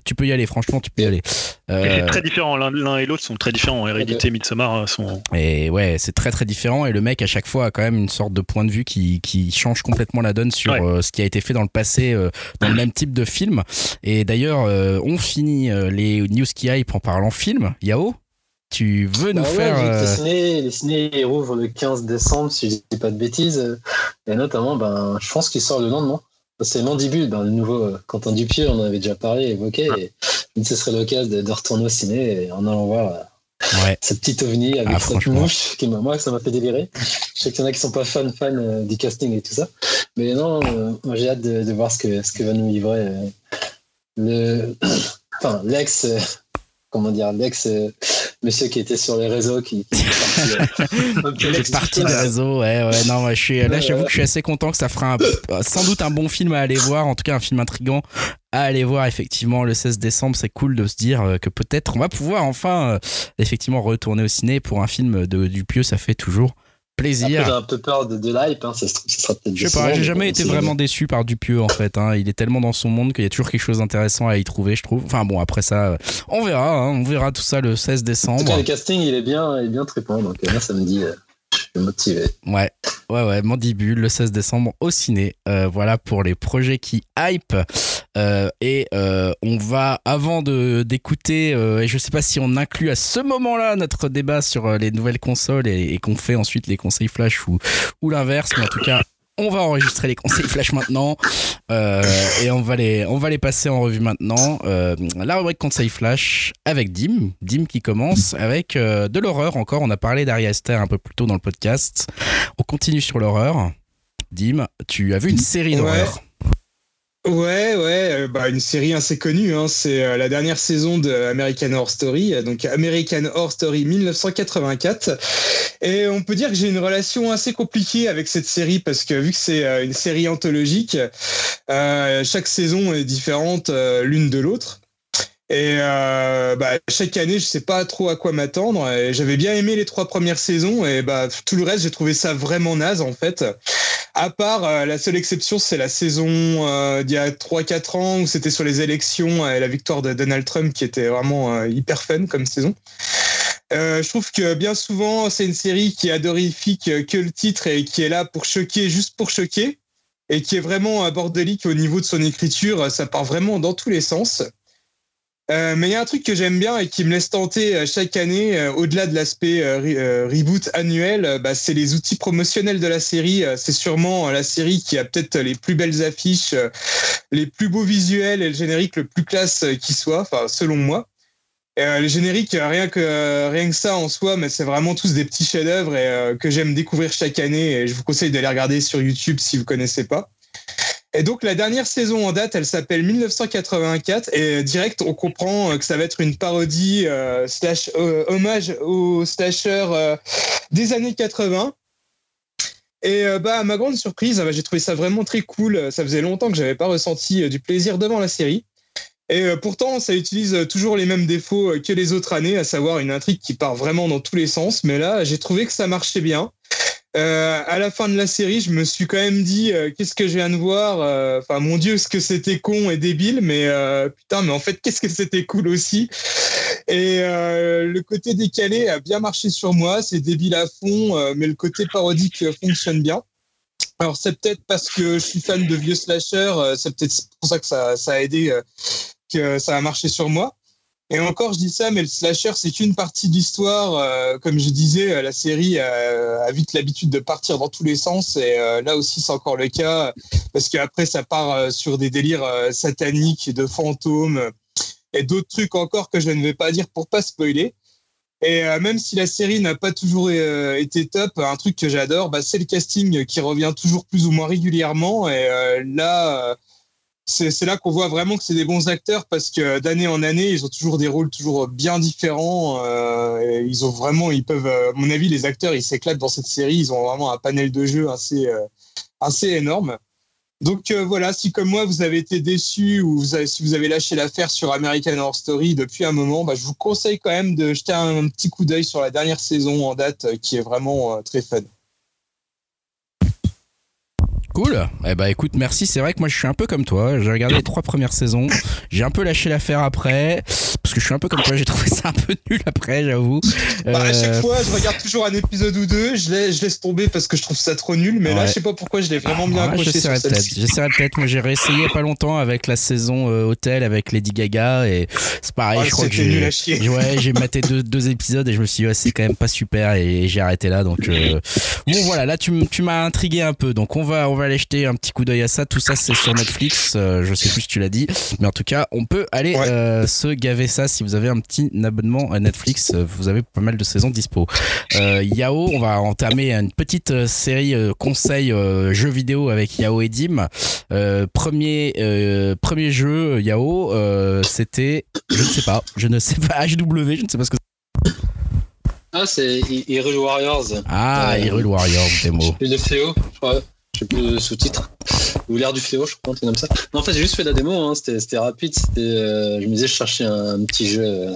Tu peux y aller, franchement, tu peux y aller. C'est très différent. L'un et l'autre sont très différents. Hérédité, Midsommar euh, sont. Et ouais, c'est très très différent. Et le mec, à chaque fois, a quand même une sorte de point de vue qui, qui change complètement la donne sur euh, ce qui a été fait dans le passé, euh, dans le même type de film. Et d'ailleurs, on finit les news qui hype en parlant film. Yao tu veux nous Bah ouais, faire. euh, les ciné, les ciné rouvrent le 15 décembre, si je dis pas de bêtises. Et notamment, ben, je pense qu'il sort le lendemain. C'est Mandibule, ben, le nouveau euh, Quentin Dupieux, on en avait déjà parlé, évoqué. Et dis que ce serait l'occasion de, de retourner au ciné et en allant voir euh, Ouais. ce petit ovni avec Ah, cette mouche qui m'a, moi, ça m'a fait délirer. Je sais qu'il y en a qui sont pas fans, fans euh, du casting et tout ça. Mais non, euh, moi, j'ai hâte de, de voir ce que, ce que va nous livrer euh, le, (clears throat) enfin, l'ex, comment dire, l'ex monsieur qui était sur les réseaux, qui, qui est parti, euh, (laughs) des réseaux, ouais, ouais, non, ouais, je suis, là, j'avoue que je suis assez content que ça fera un- (laughs) sans doute un bon film à aller voir, en tout cas un film intrigant à aller voir, effectivement, le 16 décembre. C'est cool de se dire euh, que peut-être on va pouvoir enfin, euh, effectivement, retourner au ciné pour un film de Dupieux, ça fait toujours Plaisir. un peu peur de, de l'hype, hein, ça ce sera peut-être Je sais pas, j'ai mais jamais été vraiment déçu par Dupieux, en fait. hein. Il est tellement dans son monde qu'il y a toujours quelque chose d'intéressant à y trouver, je trouve. Enfin bon, après ça, euh, on verra, hein, on verra tout ça le 16 En tout cas, décembre. le casting, il est bien, il est bien trippant, donc euh, là, ça me dit, euh, je suis motivé. Ouais, ouais, ouais, Mandibule, le 16 décembre au ciné. Euh, voilà pour les projets qui hype. Euh, et euh, on va, avant d'écouter, euh, et je sais pas si on inclut à ce moment-là notre débat sur les nouvelles consoles et, qu'on fait ensuite les conseils flash ou, ou l'inverse, mais en tout cas. On va enregistrer les conseils flash maintenant et on va les on va les passer en revue maintenant. La rubrique conseils flash avec Dim, Dim qui commence avec de l'horreur encore. On a parlé d'Ari Aster un peu plus tôt dans le podcast. On continue sur l'horreur. Dim, tu as vu une série d'horreur. Ouais, euh, bah, une série assez connue. Hein, c'est euh, la dernière saison de American Horror Story, euh, donc American Horror Story 1984. Et on peut dire que j'ai une relation assez compliquée avec cette série parce que vu que c'est une série anthologique, chaque saison est différente l'une de l'autre. Et euh, bah, chaque année, je sais pas trop à quoi m'attendre. J'avais bien aimé les trois premières saisons et bah, tout le reste, j'ai trouvé ça vraiment naze en fait. À part euh, la seule exception, c'est la saison euh, d'il y a 3-4 ans où c'était sur les élections euh, et la victoire de Donald Trump qui était vraiment euh, hyper fun comme saison. Euh, je trouve que bien souvent, c'est une série qui adorifique que le titre et qui est là pour choquer, juste pour choquer, et qui est vraiment bordélique au niveau de son écriture. Ça part vraiment dans tous les sens. Euh, mais il y a un truc que j'aime bien et qui me laisse tenter euh, chaque année, euh, au-delà de l'aspect re- reboot annuel, bah, c'est les outils promotionnels de la série. C'est sûrement la série qui a peut-être les plus belles affiches, les plus beaux visuels et le générique le plus classe qui soit, enfin selon moi. Euh, les génériques, rien que rien que ça en soi, mais c'est vraiment tous des petits chefs-d'œuvre et que j'aime découvrir chaque année. Et je vous conseille d'aller regarder sur YouTube si vous connaissez pas. Et donc la dernière saison en date, elle s'appelle 1984 et direct on comprend euh, que ça va être une parodie euh, slash euh, hommage aux slashers des années 80. Et bah à ma grande surprise, bah, j'ai trouvé ça vraiment très cool. Ça faisait longtemps que j'avais pas ressenti du plaisir devant la série. Et pourtant, ça utilise toujours les mêmes défauts que les autres années, à savoir une intrigue qui part vraiment dans tous les sens. Mais là, j'ai trouvé que ça marchait bien. Euh, à la fin de la série, je me suis quand même dit euh, qu'est-ce que je viens de voir. euh, Enfin, mon Dieu, ce que c'était con et débile, mais euh, putain, mais en fait, qu'est-ce que c'était cool aussi. Et euh, le côté décalé a bien marché sur moi. C'est débile à fond, mais le côté parodique fonctionne bien. Alors c'est peut-être parce que je suis fan de vieux slashers, euh, c'est peut-être pour ça que ça, ça a aidé, que ça a marché sur moi. Et encore, je dis ça, mais le slasher, c'est qu'une partie de l'histoire. Euh, comme je disais, euh, la série euh, a vite l'habitude de partir dans tous les sens. Et euh, là aussi, c'est encore le cas. Parce qu'après, ça part euh, sur des délires euh, sataniques, de fantômes et d'autres trucs encore que je ne vais pas dire pour pas spoiler. Et même si la série n'a pas toujours été top, un truc que j'adore, bah, c'est le casting qui revient toujours plus ou moins régulièrement. Et là, c'est là qu'on voit vraiment que c'est des bons acteurs parce que d'année en année, ils ont toujours des rôles toujours bien différents. euh, ils ont vraiment, ils peuvent, euh, à mon avis, les acteurs, ils s'éclatent dans cette série. Ils ont vraiment un panel de jeux assez, euh, assez énorme. Donc euh, voilà, si comme moi vous avez été déçu ou si vous avez lâché l'affaire sur American Horror Story depuis un moment, bah, je vous conseille quand même de jeter un, petit coup d'œil sur la dernière saison en date euh, qui est vraiment euh, très fun. Cool. Eh bah écoute, merci. C'est vrai que moi je suis un peu comme toi. J'ai regardé les trois premières saisons. J'ai un peu lâché l'affaire après. Parce que je suis un peu comme toi. J'ai trouvé ça un peu (laughs) nul après, j'avoue. Bah, à chaque Euh, fois, je regarde toujours un épisode ou deux, je laisse, je laisse tomber parce que je trouve ça trop nul, mais là, je sais pas pourquoi je l'ai vraiment bien Ouais, accroché sur j'essaierai peut-être. J'essaierai peut-être. Moi, j'ai réessayé pas longtemps avec la saison euh, Hôtel avec Lady Gaga et c'est pareil. Ah, je crois que c'était nul j'ai. à chier. Ouais, j'ai maté deux, deux épisodes et je me suis dit, ouais, c'est quand même pas super et j'ai arrêté là. Donc, euh, bon, voilà, là, tu m'as intrigué un peu. Donc, on va, on va aller jeter un petit coup d'œil à ça. Tout ça, c'est sur Netflix. Euh, je sais plus si tu l'as dit. Mais en tout cas, on peut aller Ouais. euh, se gaver ça si vous avez un petit abonnement à Netflix. Euh, Vous avez pas mal de saisons dispo. Euh, Yao, on va entamer une petite série euh, conseils euh, jeux vidéo avec Yao et Dim. Euh, premier, euh, premier jeu, Yao, euh, c'était, je ne sais pas, je ne sais pas, HW, je ne sais pas ce que c'est. Ah, c'est Hyrule Warriors. Ah, Euh, Hyrule Warriors, démo. Et le fléau, je crois. Je plus le sous-titre. Ou l'air du fléau, je crois, un comme ça. Non, en fait, j'ai juste fait la démo, hein. c'était rapide. Euh, je me disais, je cherchais un, petit jeu. euh,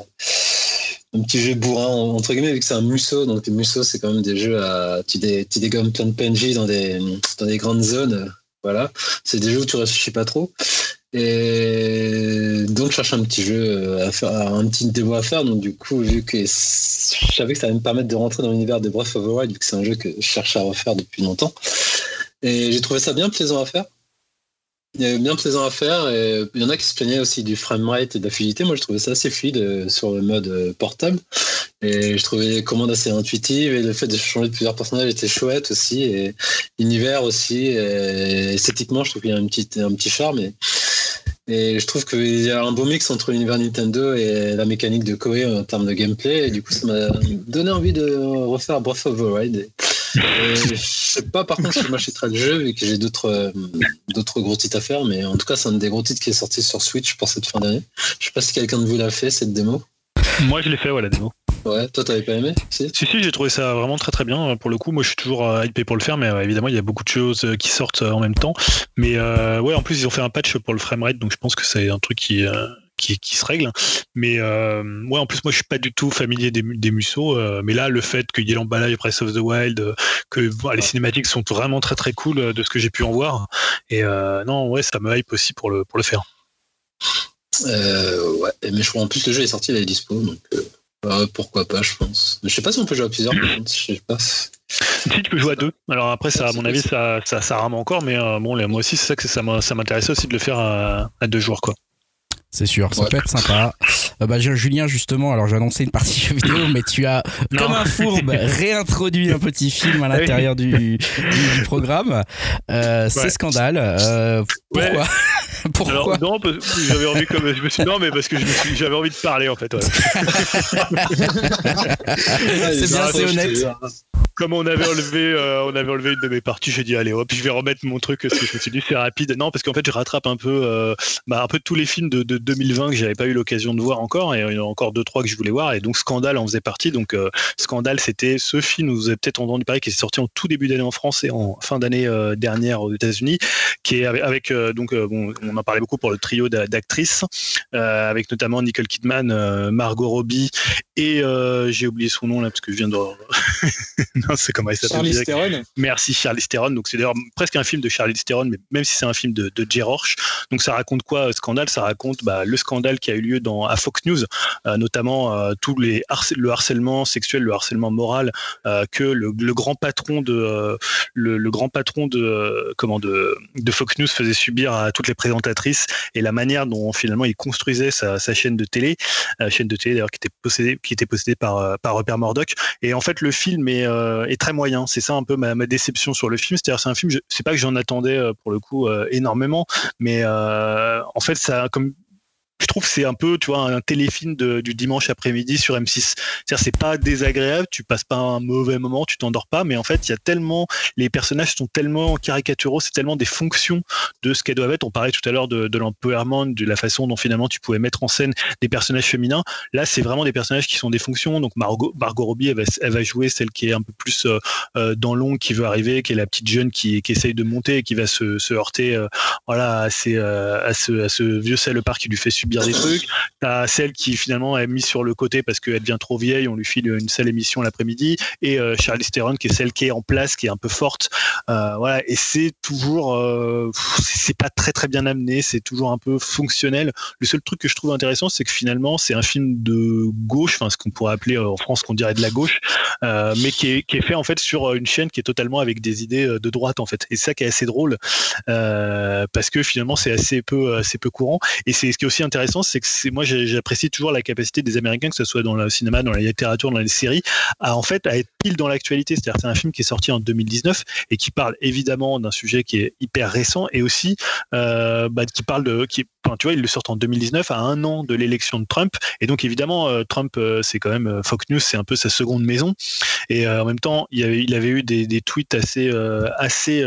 un petit jeu bourrin, entre guillemets, vu que c'est un musso. Donc, les musso, c'est quand même des jeux à. Tu, tu dégommes plein de PNJ dans des, dans des grandes zones. Voilà. C'est des jeux où tu réfléchis pas trop. Et donc, je cherche un petit jeu euh, à faire, un petit démo à faire. Donc, du coup, vu que je savais que ça allait me permettre de rentrer dans l'univers de Breath of the Wild, vu que c'est un jeu que je cherche à refaire depuis longtemps. Et j'ai trouvé ça bien plaisant à faire. Bien plaisant à faire. Et il y en a qui se plaignaient aussi du framerate et de la fluidité. Moi, je trouvais ça assez fluide euh, sur le mode euh, portable. Et je trouvais les commandes assez intuitives. Et le fait de changer de plusieurs personnages était chouette aussi. Et l'univers aussi. Esthétiquement, je trouve qu'il y a un petit, un petit charme. Et je trouve qu'il y a un beau mix entre l'univers Nintendo et la mécanique de Koei en termes de gameplay. Et du coup, ça m'a donné envie de refaire Breath of the Wild. Et, je sais pas par contre si je m'achèterai le jeu vu que j'ai d'autres euh, d'autres gros titres à faire, mais en tout cas c'est un des gros titres qui est sorti sur Switch pour cette fin d'année. Je sais pas si quelqu'un de vous l'a fait cette démo. Moi, je l'ai fait, ouais, la démo. Ouais, toi t'avais pas aimé Si Si, si, j'ai trouvé ça vraiment très très bien. Pour le coup, moi je suis toujours euh, hypé pour le faire, mais euh, évidemment, il y a beaucoup de choses euh, qui sortent en même temps. Mais euh, ouais, en plus, ils ont fait un patch pour le framerate, donc je pense que c'est un truc qui. euh, qui, qui se règle. Mais ouais, en plus, moi, je suis pas du tout familier des, des musos. euh, mais là, le fait qu'il y ait l'emballage Breath of the Wild, que les cinématiques sont vraiment très très cool de ce que j'ai pu en voir. Et non, ouais, ça me hype aussi pour le, pour le faire. euh, Ouais, mais je crois en plus le jeu est sorti, il est dispo, donc euh, bah, pourquoi pas, je pense. Je sais pas si on peut jouer à plusieurs, je sais pas. Si tu peux jouer à deux. Alors après, ça, à mon avis, ça, ça, ça rame encore, mais euh, bon, moi aussi, c'est ça que ça m'intéressait aussi de le faire à, à deux joueurs, quoi. C'est sûr, ça Ouais. peut être sympa. Euh, bah, Julien, justement, alors j'ai annoncé une partie (laughs) jeu vidéo, mais tu as, Non. comme un fourbe, (laughs) réintroduit un petit film à l'intérieur du, du, du programme. Euh, C'est scandale. Euh, Ouais. pourquoi? (laughs) Pourquoi Alors, non, parce que j'avais envie comme je me suis non mais parce que j'avais envie de parler en fait. ouais. C'est bien, c'est honnête. Comme on avait enlevé euh, on avait enlevé une de mes parties, j'ai dit allez hop, je vais remettre mon truc parce que je me suis dit c'est rapide. Non parce qu'en fait je rattrape un peu euh, bah, un peu tous les films de, de 2020 que j'avais pas eu l'occasion de voir encore et il y en a encore deux trois que je voulais voir et donc Scandale en faisait partie. Donc euh, Scandale c'était ce film vous avez peut-être entendu parler qui est sorti en tout début d'année en France et en fin d'année dernière aux États-Unis qui est avec, donc on en parlait beaucoup pour le trio d'a- d'actrices avec notamment Nicole Kidman, Margot Robbie et j'ai oublié son nom là parce que je viens de (laughs) (laughs) c'est comment il s'appelle. Theron. Merci Charlie Theron. Donc c'est d'ailleurs presque un film de Charlie Theron, mais même si c'est un film de, de Jay Roche. Donc ça raconte quoi euh, Scandale? Ça raconte bah, le scandale qui a eu lieu dans à Fox News, euh, notamment euh, tous les harcè- le harcèlement sexuel, le harcèlement moral euh, que le, le grand patron de le, le grand patron de comment de, de Fox News faisait subir à toutes les présentatrices et la manière dont finalement il construisait sa, sa chaîne de télé, chaîne de télé d'ailleurs qui était possédée qui était possédée par par Rupert Murdoch. Et en fait le film est, euh, est très moyen. C'est ça un peu ma, déception sur le film. C'est-à-dire c'est un film, je- c'est pas que j'en attendais euh, pour le coup euh, énormément, mais en fait ça comme je trouve que c'est un peu, tu vois, un téléfilm du dimanche après-midi sur M6. C'est-à-dire, c'est pas désagréable, tu passes pas un mauvais moment, tu t'endors pas, mais en fait, il y a tellement, les personnages sont tellement caricaturaux, c'est tellement des fonctions de ce qu'elles doivent être. On parlait tout à l'heure de, de l'empowerment, de la façon dont finalement tu pouvais mettre en scène des personnages féminins. Là, c'est vraiment des personnages qui sont des fonctions. Donc, Margot, Margot Robbie, elle va, jouer celle qui est un peu plus euh, euh, dans l'ombre, qui veut arriver, qui est la petite jeune qui, essaye de monter et qui va se, heurter, euh, voilà, à, ce, à ce vieux salopard qui lui fait subir des trucs. T'as celle qui finalement est mise sur le côté parce qu'elle devient trop vieille, on lui file une seule émission l'après-midi. Et euh, Charlie Theron qui est celle qui est en place, qui est un peu forte. Euh, voilà, et c'est toujours, euh, c'est pas très très bien amené, c'est toujours un peu fonctionnel. Le seul truc que je trouve intéressant, c'est que finalement c'est un film de gauche, enfin ce qu'on pourrait appeler en France qu'on dirait de la gauche, mais qui est, qui est fait en fait sur une chaîne qui est totalement avec des idées de droite en fait. Et ça qui est assez drôle parce que finalement c'est assez peu, assez peu courant. Et c'est ce qui est aussi intéressant, c'est que c'est moi j'apprécie toujours la capacité des Américains, que ce soit dans le cinéma, dans la littérature, dans les séries, à en fait à être pile dans l'actualité. C'est-à-dire c'est un film qui est sorti en 2019 et qui parle évidemment d'un sujet qui est hyper récent et aussi euh, bah, qui parle de qui tu vois il le sort en 2019 à un an de l'élection de Trump et donc évidemment euh, Trump euh, c'est quand même Fox News c'est un peu sa seconde maison et en même temps il avait, eu des tweets assez assez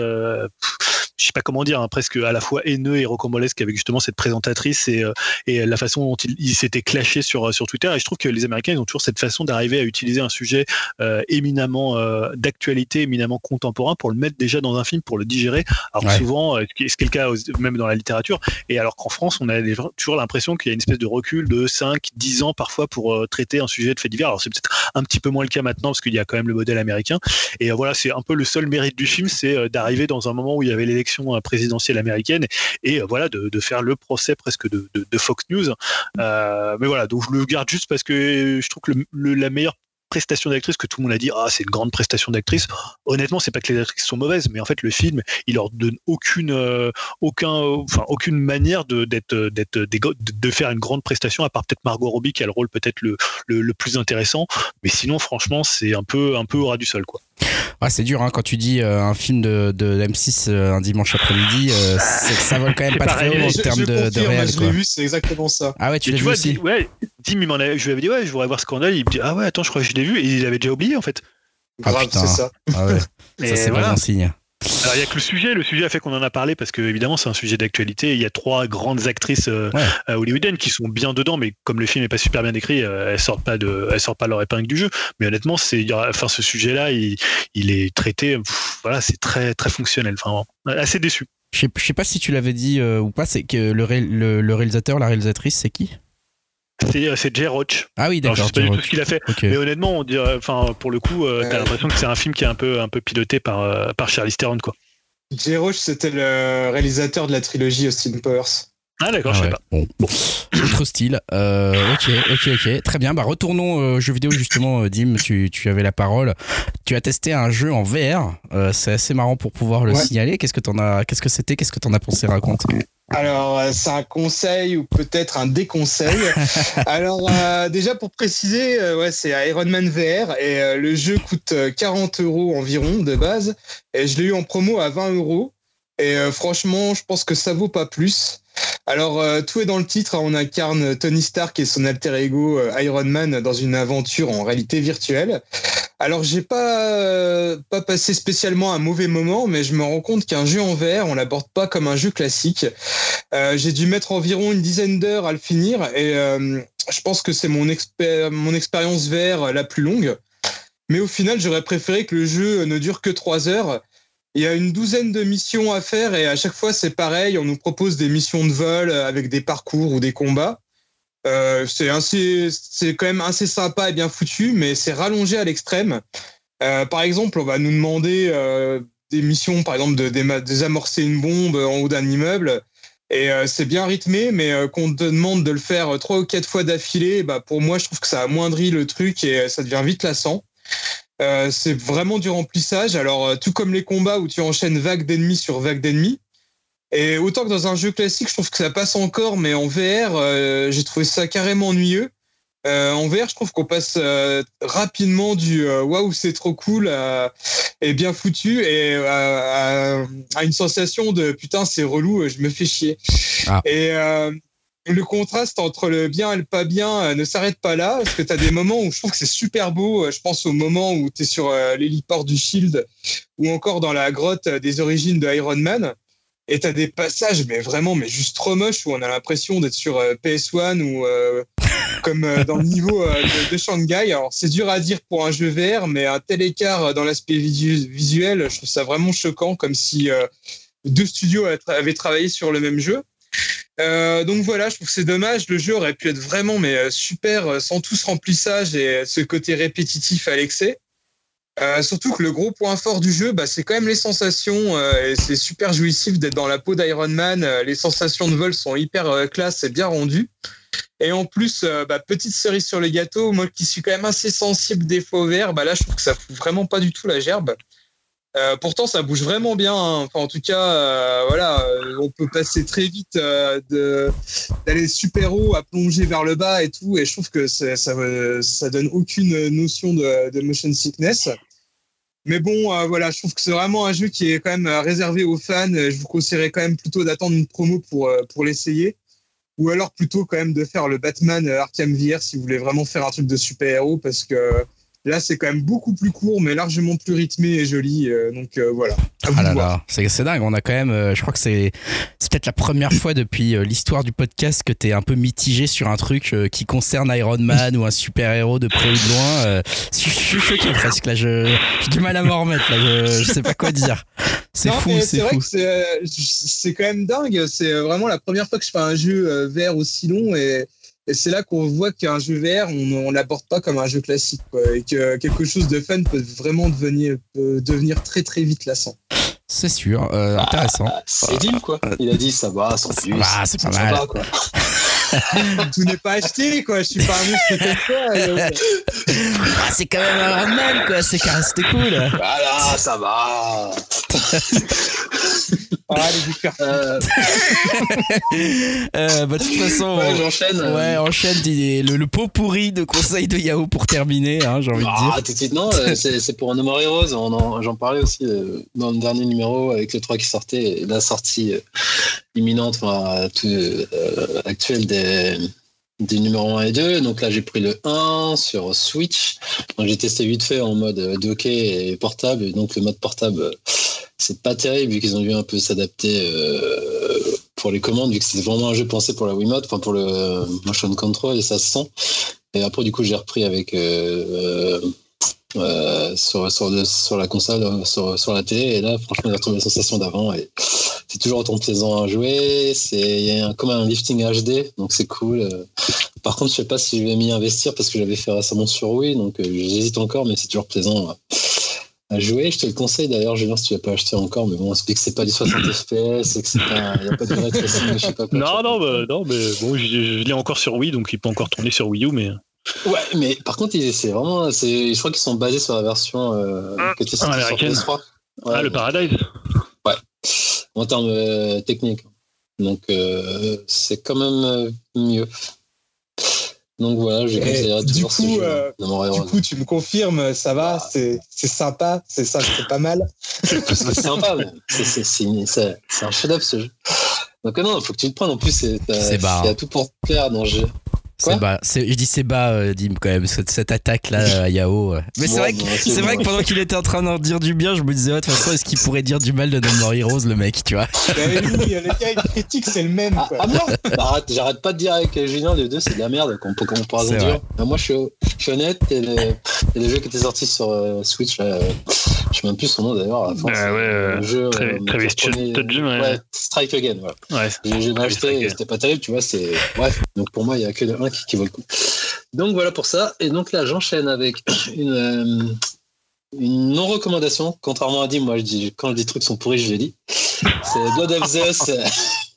je sais pas comment dire, hein, presque à la fois haineux et rocambolesque avec justement cette présentatrice et, euh, et la façon dont il, s'était clashé sur, euh, sur Twitter. Et je trouve que les Américains, ils ont toujours cette façon d'arriver à utiliser un sujet euh, éminemment d'actualité, éminemment contemporain pour le mettre déjà dans un film, pour le digérer. Alors souvent, ce qui est le cas même dans la littérature, et alors qu'en France, on a toujours l'impression qu'il y a une espèce de recul de 5, 10 ans parfois pour traiter un sujet de fait divers. Alors c'est peut-être un petit peu moins le cas maintenant parce qu'il y a quand même le modèle américain. Et voilà, c'est un peu le seul mérite du film, c'est d'arriver dans un moment où il y avait les euh, présidentielle américaine et euh, voilà de, faire le procès presque de, Fox News. Euh, mais voilà, donc je le garde juste parce que je trouve que la meilleure prestation d'actrice que tout le monde a dit ah c'est une grande prestation d'actrice honnêtement c'est pas que les actrices sont mauvaises mais en fait le film il leur donne aucune aucun enfin aucune manière de d'être d'être de, faire une grande prestation à part peut-être Margot Robbie qui a le rôle peut-être le, le, plus intéressant. Mais sinon franchement c'est un peu un peu au ras du sol quoi ah, c'est dur hein, quand tu dis euh, un film de, de M6 euh, un dimanche après-midi, euh, ça vole quand même pas très haut en termes de, de réel. Je l'ai vu, c'est exactement ça. Ah ouais, tu l'as vu aussi. Ouais, Dim, il je lui avais dit ouais, je voudrais voir Scandale. Il me dit ah ouais, attends, je crois que je l'ai vu et il avait déjà oublié en fait. Ah, Grave, c'est ça. Ah ouais. (laughs) ça c'est vraiment signe. Alors il y a que le sujet, le sujet a fait qu'on en a parlé parce que évidemment c'est un sujet d'actualité. Il y a trois grandes actrices euh, euh, hollywoodiennes qui sont bien dedans, mais comme le film n'est pas super bien écrit, euh, elles sortent pas de, elles sortent pas leur épingle du jeu. Mais honnêtement, c'est, enfin ce sujet-là, il, il, est traité, voilà, c'est très très fonctionnel. Enfin, assez déçu. Je sais, sais pas si tu l'avais dit ou pas, c'est que le, le, le réalisateur, la réalisatrice, c'est qui? C'est Jay Roach. Ah oui, d'accord. Je sais pas du tout ce qu'il a fait. Mais honnêtement, on dirait, enfin, pour le coup, euh, t'as l'impression que c'est un film qui est un peu, un peu piloté par, euh, par Charlie Theron, quoi. Jay Roach, c'était le réalisateur de la trilogie Austin Powers. Ah d'accord, je sais pas. Bon, autre style. Euh, ok, ok, ok. Très bien. Bah retournons aux jeux vidéo justement. Dim, tu, tu, avais la parole. Tu as testé un jeu en VR. c'est assez marrant pour pouvoir le signaler. Qu'est-ce que t'en as Qu'est-ce que c'était? Qu'est-ce que t'en as pensé? Raconter alors, euh, c'est un conseil ou peut-être un déconseil. (laughs) Alors, euh, déjà pour préciser, euh, ouais, c'est Iron Man VR et le jeu coûte 40 euros environ de base. Et je l'ai eu en promo à 20 euros. Et franchement, je pense que ça vaut pas plus. Alors, tout est dans le titre. Hein. On incarne Tony Stark et son alter ego Iron Man dans une aventure en réalité virtuelle. Alors j'ai pas euh, pas passé spécialement un mauvais moment, mais je me rends compte qu'un jeu en VR, on l'aborde pas comme un jeu classique. Euh, j'ai dû mettre environ une dizaine d'heures à le finir, et euh, je pense que c'est mon mon expérience VR la plus longue. Mais au final, j'aurais préféré que le jeu ne dure que trois heures. Il y a une douzaine de missions à faire et à chaque fois c'est pareil. On nous propose des missions de vol avec des parcours ou des combats. Euh, c'est c'est quand même assez sympa et bien foutu, mais c'est rallongé à l'extrême. Euh, par exemple, on va nous demander euh, des missions, par exemple, de, désamorcer une bombe en haut d'un immeuble. Et c'est bien rythmé, mais qu'on te demande de le faire trois ou quatre fois d'affilée, bah, pour moi, je trouve que ça amoindrit le truc et ça devient vite lassant. c'est vraiment du remplissage. Alors, tout comme les combats où tu enchaînes vague d'ennemis sur vague d'ennemis, et autant que dans un jeu classique, je trouve que ça passe encore, mais en VR, euh, j'ai trouvé ça carrément ennuyeux. Euh, en VR, je trouve qu'on passe euh, rapidement du waouh, c'est trop cool et bien foutu et à, une sensation de putain, c'est relou, je me fais chier. Ah. Et le contraste entre le bien et le pas bien ne s'arrête pas là, parce que tu as des moments où je trouve que c'est super beau. Je pense au moment où tu es sur l'héliport du Shield ou encore dans la grotte des origines de Iron Man. Et t'as des passages, mais vraiment, mais juste trop moches, où on a l'impression d'être sur euh, PS1 ou euh, comme euh, dans le niveau de, Shanghai. Alors, c'est dur à dire pour un jeu VR, mais un tel écart dans l'aspect visuel, je trouve ça vraiment choquant, comme si deux studios avaient travaillé sur le même jeu. Euh, donc voilà, je trouve que c'est dommage. Le jeu aurait pu être vraiment mais euh, super euh, sans tout ce remplissage et ce côté répétitif à l'excès. Euh, surtout que le gros point fort du jeu, bah, c'est quand même les sensations. euh, et c'est super jouissif d'être dans la peau d'Iron Man. Euh, les sensations de vol sont hyper euh, classe et bien rendues. Et en plus, euh, bah, petite cerise sur le gâteau, moi qui suis quand même assez sensible des faux verts, bah là je trouve que ça fout vraiment pas du tout la gerbe. Pourtant, ça bouge vraiment bien. hein. Enfin, en tout cas, voilà, on peut passer très vite d'aller super haut à plonger vers le bas et tout. Et je trouve que ça euh, ça donne aucune notion de, de motion sickness. Mais bon, euh, voilà, je trouve que c'est vraiment un jeu qui est quand même euh, réservé aux fans. Euh, Je vous conseillerais quand même plutôt d'attendre une promo pour pour l'essayer, ou alors plutôt quand même de faire le Batman Arkham VR si vous voulez vraiment faire un truc de super héros, parce que Là, c'est quand même beaucoup plus court, mais largement plus rythmé et joli. euh, donc euh, voilà. À vous Ah là là, c'est dingue. On a quand même, euh, je crois que c'est peut-être la première fois depuis l'histoire du podcast que t'es un peu mitigé sur un truc qui concerne Iron Man ou un super héros de près ou de loin. je, je suis choqué presque là. Je j'ai du mal à m'en remettre là. Je, je sais pas quoi dire. C'est fou, c'est vrai fou. que c'est, quand même dingue. C'est vraiment la première fois que je fais un jeu VR aussi long et, et c'est là qu'on voit qu'un jeu VR, on on l'aborde pas comme un jeu classique quoi, et que quelque chose de fun peut vraiment devenir, peut devenir très très vite lassant. C'est sûr, euh, intéressant. Ah, c'est Dim, quoi. Il a dit ça va, sans plus. va, c'est pas mal. quoi. Tout n'est pas acheté quoi. Je suis pas un monstre comme toi. (laughs) Ah, c'est quand même Iron Man quoi. C'est quand- c'était cool. Voilà, ça va. (laughs) ah, les. Euh, Euh, bah, de toute façon. ouais, j'enchaîne. euh, Ouais, enchaîne le, le pot pourri de conseils de Yahoo pour terminer, hein, j'ai envie de Ah, dire. tout de suite, non, euh, c'est c'est pour No More Heroes. On en- J'en parlais aussi euh, dans le dernier numéro avec le 3 qui sortait, la sortie euh, imminente, enfin, tout, euh, actuelle des, des numéros 1 et 2. Donc là, j'ai pris le 1 sur Switch. J'ai testé vite fait en mode euh, docké et portable. Et donc le mode portable, euh, c'est pas terrible vu qu'ils ont dû un peu s'adapter euh, pour les commandes, vu que c'était vraiment un jeu pensé pour la Wiimote, enfin pour le motion control, et ça se sent. Et après, du coup, j'ai repris avec euh, euh, sur, sur, le- sur la console, euh, sur, sur la télé. Et là, franchement, j'ai retrouvé la sensation d'avant. Et (laughs) c'est toujours autant plaisant à jouer. C'est il y a un, comme un lifting HD, donc c'est cool. Euh, Par contre, je sais pas si je vais m'y investir parce que j'avais fait récemment sur Wii, donc j'hésite encore, mais c'est toujours plaisant. à- à jouer, je te le conseille d'ailleurs, Julien, si tu l'as pas acheté encore, mais bon, c'est que c'est pas du 60 FPS, et que c'est pas, il a pas de tracing, je sais pas quoi. Non, non, bah, non, mais bon, je, je l'ai encore sur Wii, donc il peut encore tourner sur Wii U, mais. Ouais, mais par contre, il- c'est vraiment, je crois qu'ils sont basés sur la version euh, que tu sortie sur américaine. PS3. Ouais, ah, le Paradise en termes euh, techniques. Donc, euh, c'est quand même euh, mieux. Donc voilà, je Et conseillerais du toujours ce coup, jeu euh, Du coup, tu me confirmes, ça va, c'est c'est sympa, c'est ça, c'est pas mal. c'est (laughs) sympa, mais c'est, un chef-d'œuvre ce jeu. Donc non, faut que tu le prennes. En plus, c'est, il y a tout pour te plaire dans le jeu. C'est bas. C'est- Je dis c'est bas, euh, Dim, quand même, cette, cette attaque-là (laughs) à Yahoo. euh. Mais c'est vrai, que, c'est vrai que pendant qu'il était en train d'en dire du bien, je me disais, ouais, de toute façon, est-ce qu'il pourrait dire du mal de No More Heroes, le mec, tu vois Ben oui, le gars, il critique, c'est le même. Ah, Quoi. ah bon Bah, arrête, J'arrête pas de dire avec euh, Julien, les deux, c'est de la merde qu'on peut C'est dure. vrai. Bah, moi, je suis, je suis honnête, et les, et les jeux qui étaient sortis sur euh, Switch, là, euh, je sais même plus son nom d'ailleurs. à la fin, Ah c'est ouais, le euh, jeu, euh, ouais. ouais, Strike Again, voilà. Ouais. J'ai acheté, c'était pas terrible, tu vois, c'est. Bref, donc pour moi, il y a que le 1 qui, qui vaut le coup. Donc voilà pour ça. Et donc là, j'enchaîne avec (clears throat) une, euh, une non-recommandation. Contrairement à Dim, moi, je dis, quand je dis trucs sont pourris, je les dis. C'est Blood of Zeus, euh,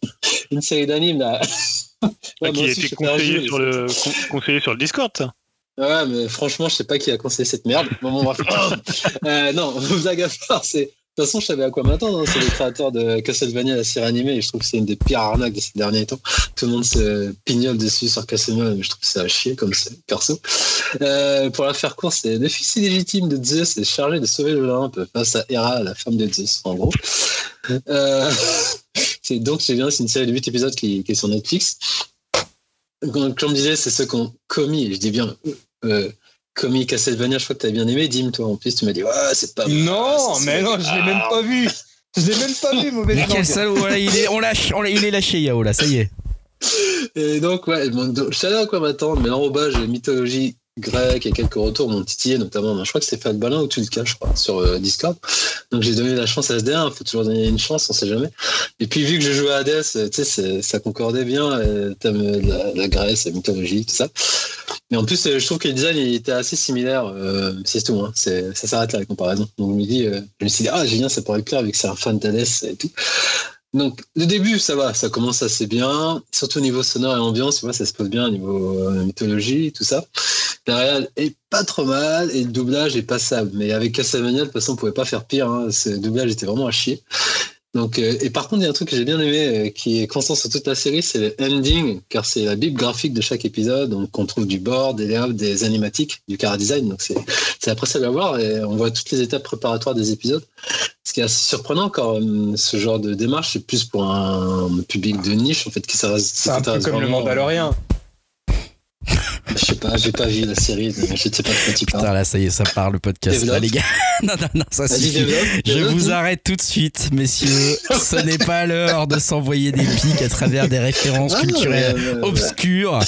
(laughs) une série d'animes là. (laughs) Ah, qui a été conseillé sur, le, conseillé sur le Discord, ça? Ouais, mais franchement, je sais pas qui a conseillé cette merde. Bon, bon, (laughs) euh, non, blague à part, c'est. De toute façon, je savais à quoi m'attendre. hein. C'est les créateurs de Castlevania, la série animée, et je trouve que c'est une des pires arnaques de ces derniers temps. Tout le monde se pignole dessus sur Castlevania, mais je trouve que c'est à chier comme perso. Euh, pour la faire courte, c'est le fils illégitime de Zeus est chargé de sauver l'Olympe face à Hera, la femme de Zeus, en gros. Euh, (laughs) donc, c'est bien, c'est une série de 8 épisodes qui, est sur Netflix. Comme, comme je disais, c'est ceux qui ont commis, et je dis bien euh, commis Castlevania, je crois que t'avais bien aimé, Dim, toi en plus, tu m'as dit, ouais, c'est pas mal, Non, mais non, je l'ai même Ah. pas vu. Je l'ai même pas vu, (laughs) mauvaise Mais quel salaud, voilà, il est, on lâche, on l'a- il est lâché, Yahoo, là, ça y est. Et donc, ouais, je savais à quoi m'attendre, mais l'enrobage mythologie Greg et quelques retours m'ont titillé, notamment, je crois que c'est Fat Balin ou tu le caches, je crois, sur euh, Discord. Donc j'ai donné la chance à SDR, il faut toujours donner une chance, on sait jamais. Et puis vu que je jouais à Hades, tu sais, ça concordait bien, thème la, la, Grèce, la mythologie, tout ça. Mais en plus, je trouve que le design il était assez similaire, c'est tout, hein. ça s'arrête là la comparaison. Donc je me dis, je me suis dit, ah Julien, ça pourrait plaire vu que c'est un fan d'Hades et tout. Donc, le début, ça va, ça commence assez bien, surtout au niveau sonore et ambiance, ça se pose bien au niveau euh, mythologie, tout ça. La réal est pas trop mal et le doublage est passable. Mais avec Castlevania, de toute façon, on pouvait pas faire pire. Hein. Le doublage était vraiment à chier. Donc, euh, et par contre, il y a un truc que j'ai bien aimé, euh, qui est constant sur toute la série, c'est le ending, car c'est la bible graphique de chaque épisode. Donc, on trouve du board, des layouts, des animatiques, du cara design. Donc, c'est appréciable à voir et on voit toutes les étapes préparatoires des épisodes. Ce qui est assez surprenant, car euh, ce genre de démarche, c'est plus pour un public de niche, en fait, qui s'intéresse. C'est un peu comme le Mandalorian. Je sais pas, j'ai pas vu la série, je sais pas de quoi tu parles. Putain, là, ça y est, ça part le podcast, là, les gars. (laughs) non, non, non, ça suffit. Je vous arrête tout de suite, messieurs. (laughs) Ce n'est pas l'heure de s'envoyer des pics à travers des références ah, culturelles obscures.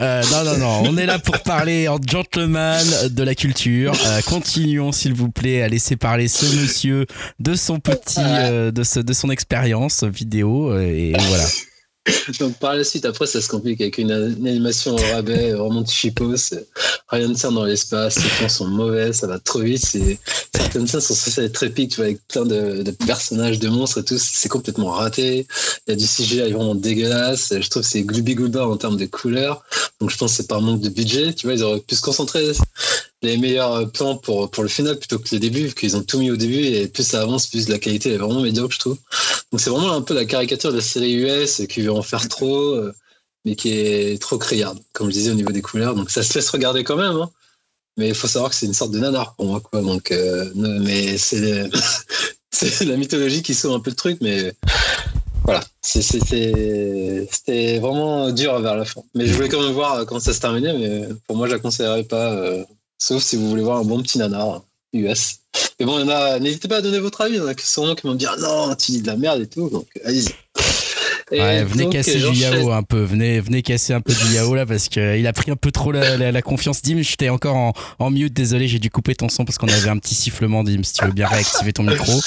Euh, non, non, non, on est là pour parler en gentleman de la culture. Euh, continuons, s'il vous plaît, à laisser parler ce monsieur de son petit, euh, de, ce, de son expérience vidéo. Et voilà. (coughs) Donc par la suite, après, ça se complique avec une, animation au rabais, vraiment cheapos. Rien ne tient dans l'espace, les plans sont mauvais, ça va trop vite. Certaines scènes sont censées être épiques, tu vois, avec plein de, personnages, de monstres et tout. C'est complètement raté. Il y a du CGI vraiment dégueulasse. Je trouve que c'est glubi en termes de couleurs. Donc je pense que c'est par manque de budget. Tu vois, ils auraient pu se concentrer les meilleurs plans pour, pour le final plutôt que le début, vu qu'ils ont tout mis au début et plus ça avance, plus la qualité est vraiment médiocre, je trouve. Donc c'est vraiment un peu la caricature de la série US qui veut en faire trop, euh, mais qui est trop criarde, comme je disais au niveau des couleurs. Donc ça se laisse regarder quand même, hein. mais il faut savoir que c'est une sorte de nanar pour moi, quoi. Donc, euh, mais (laughs) c'est la mythologie qui sauve un peu le truc, mais voilà, c'était vraiment dur vers la fin. Mais je voulais quand même voir comment ça se terminait, mais pour moi, je la conseillerais pas. Euh, Sauf si vous voulez voir un bon petit nanar US. Mais bon, il y en a, n'hésitez pas à donner votre avis. Il y en a qui sont qui vont me dire non, tu dis de la merde et tout. Donc, allez-y. venez casser du Yao un peu, venez, venez casser un peu du Yao là parce qu'il a pris un peu trop la, confiance. Dim, j'étais encore en, en mute, désolé, j'ai dû couper ton son parce qu'on avait un petit sifflement. Dim, si tu veux bien réactiver ton micro.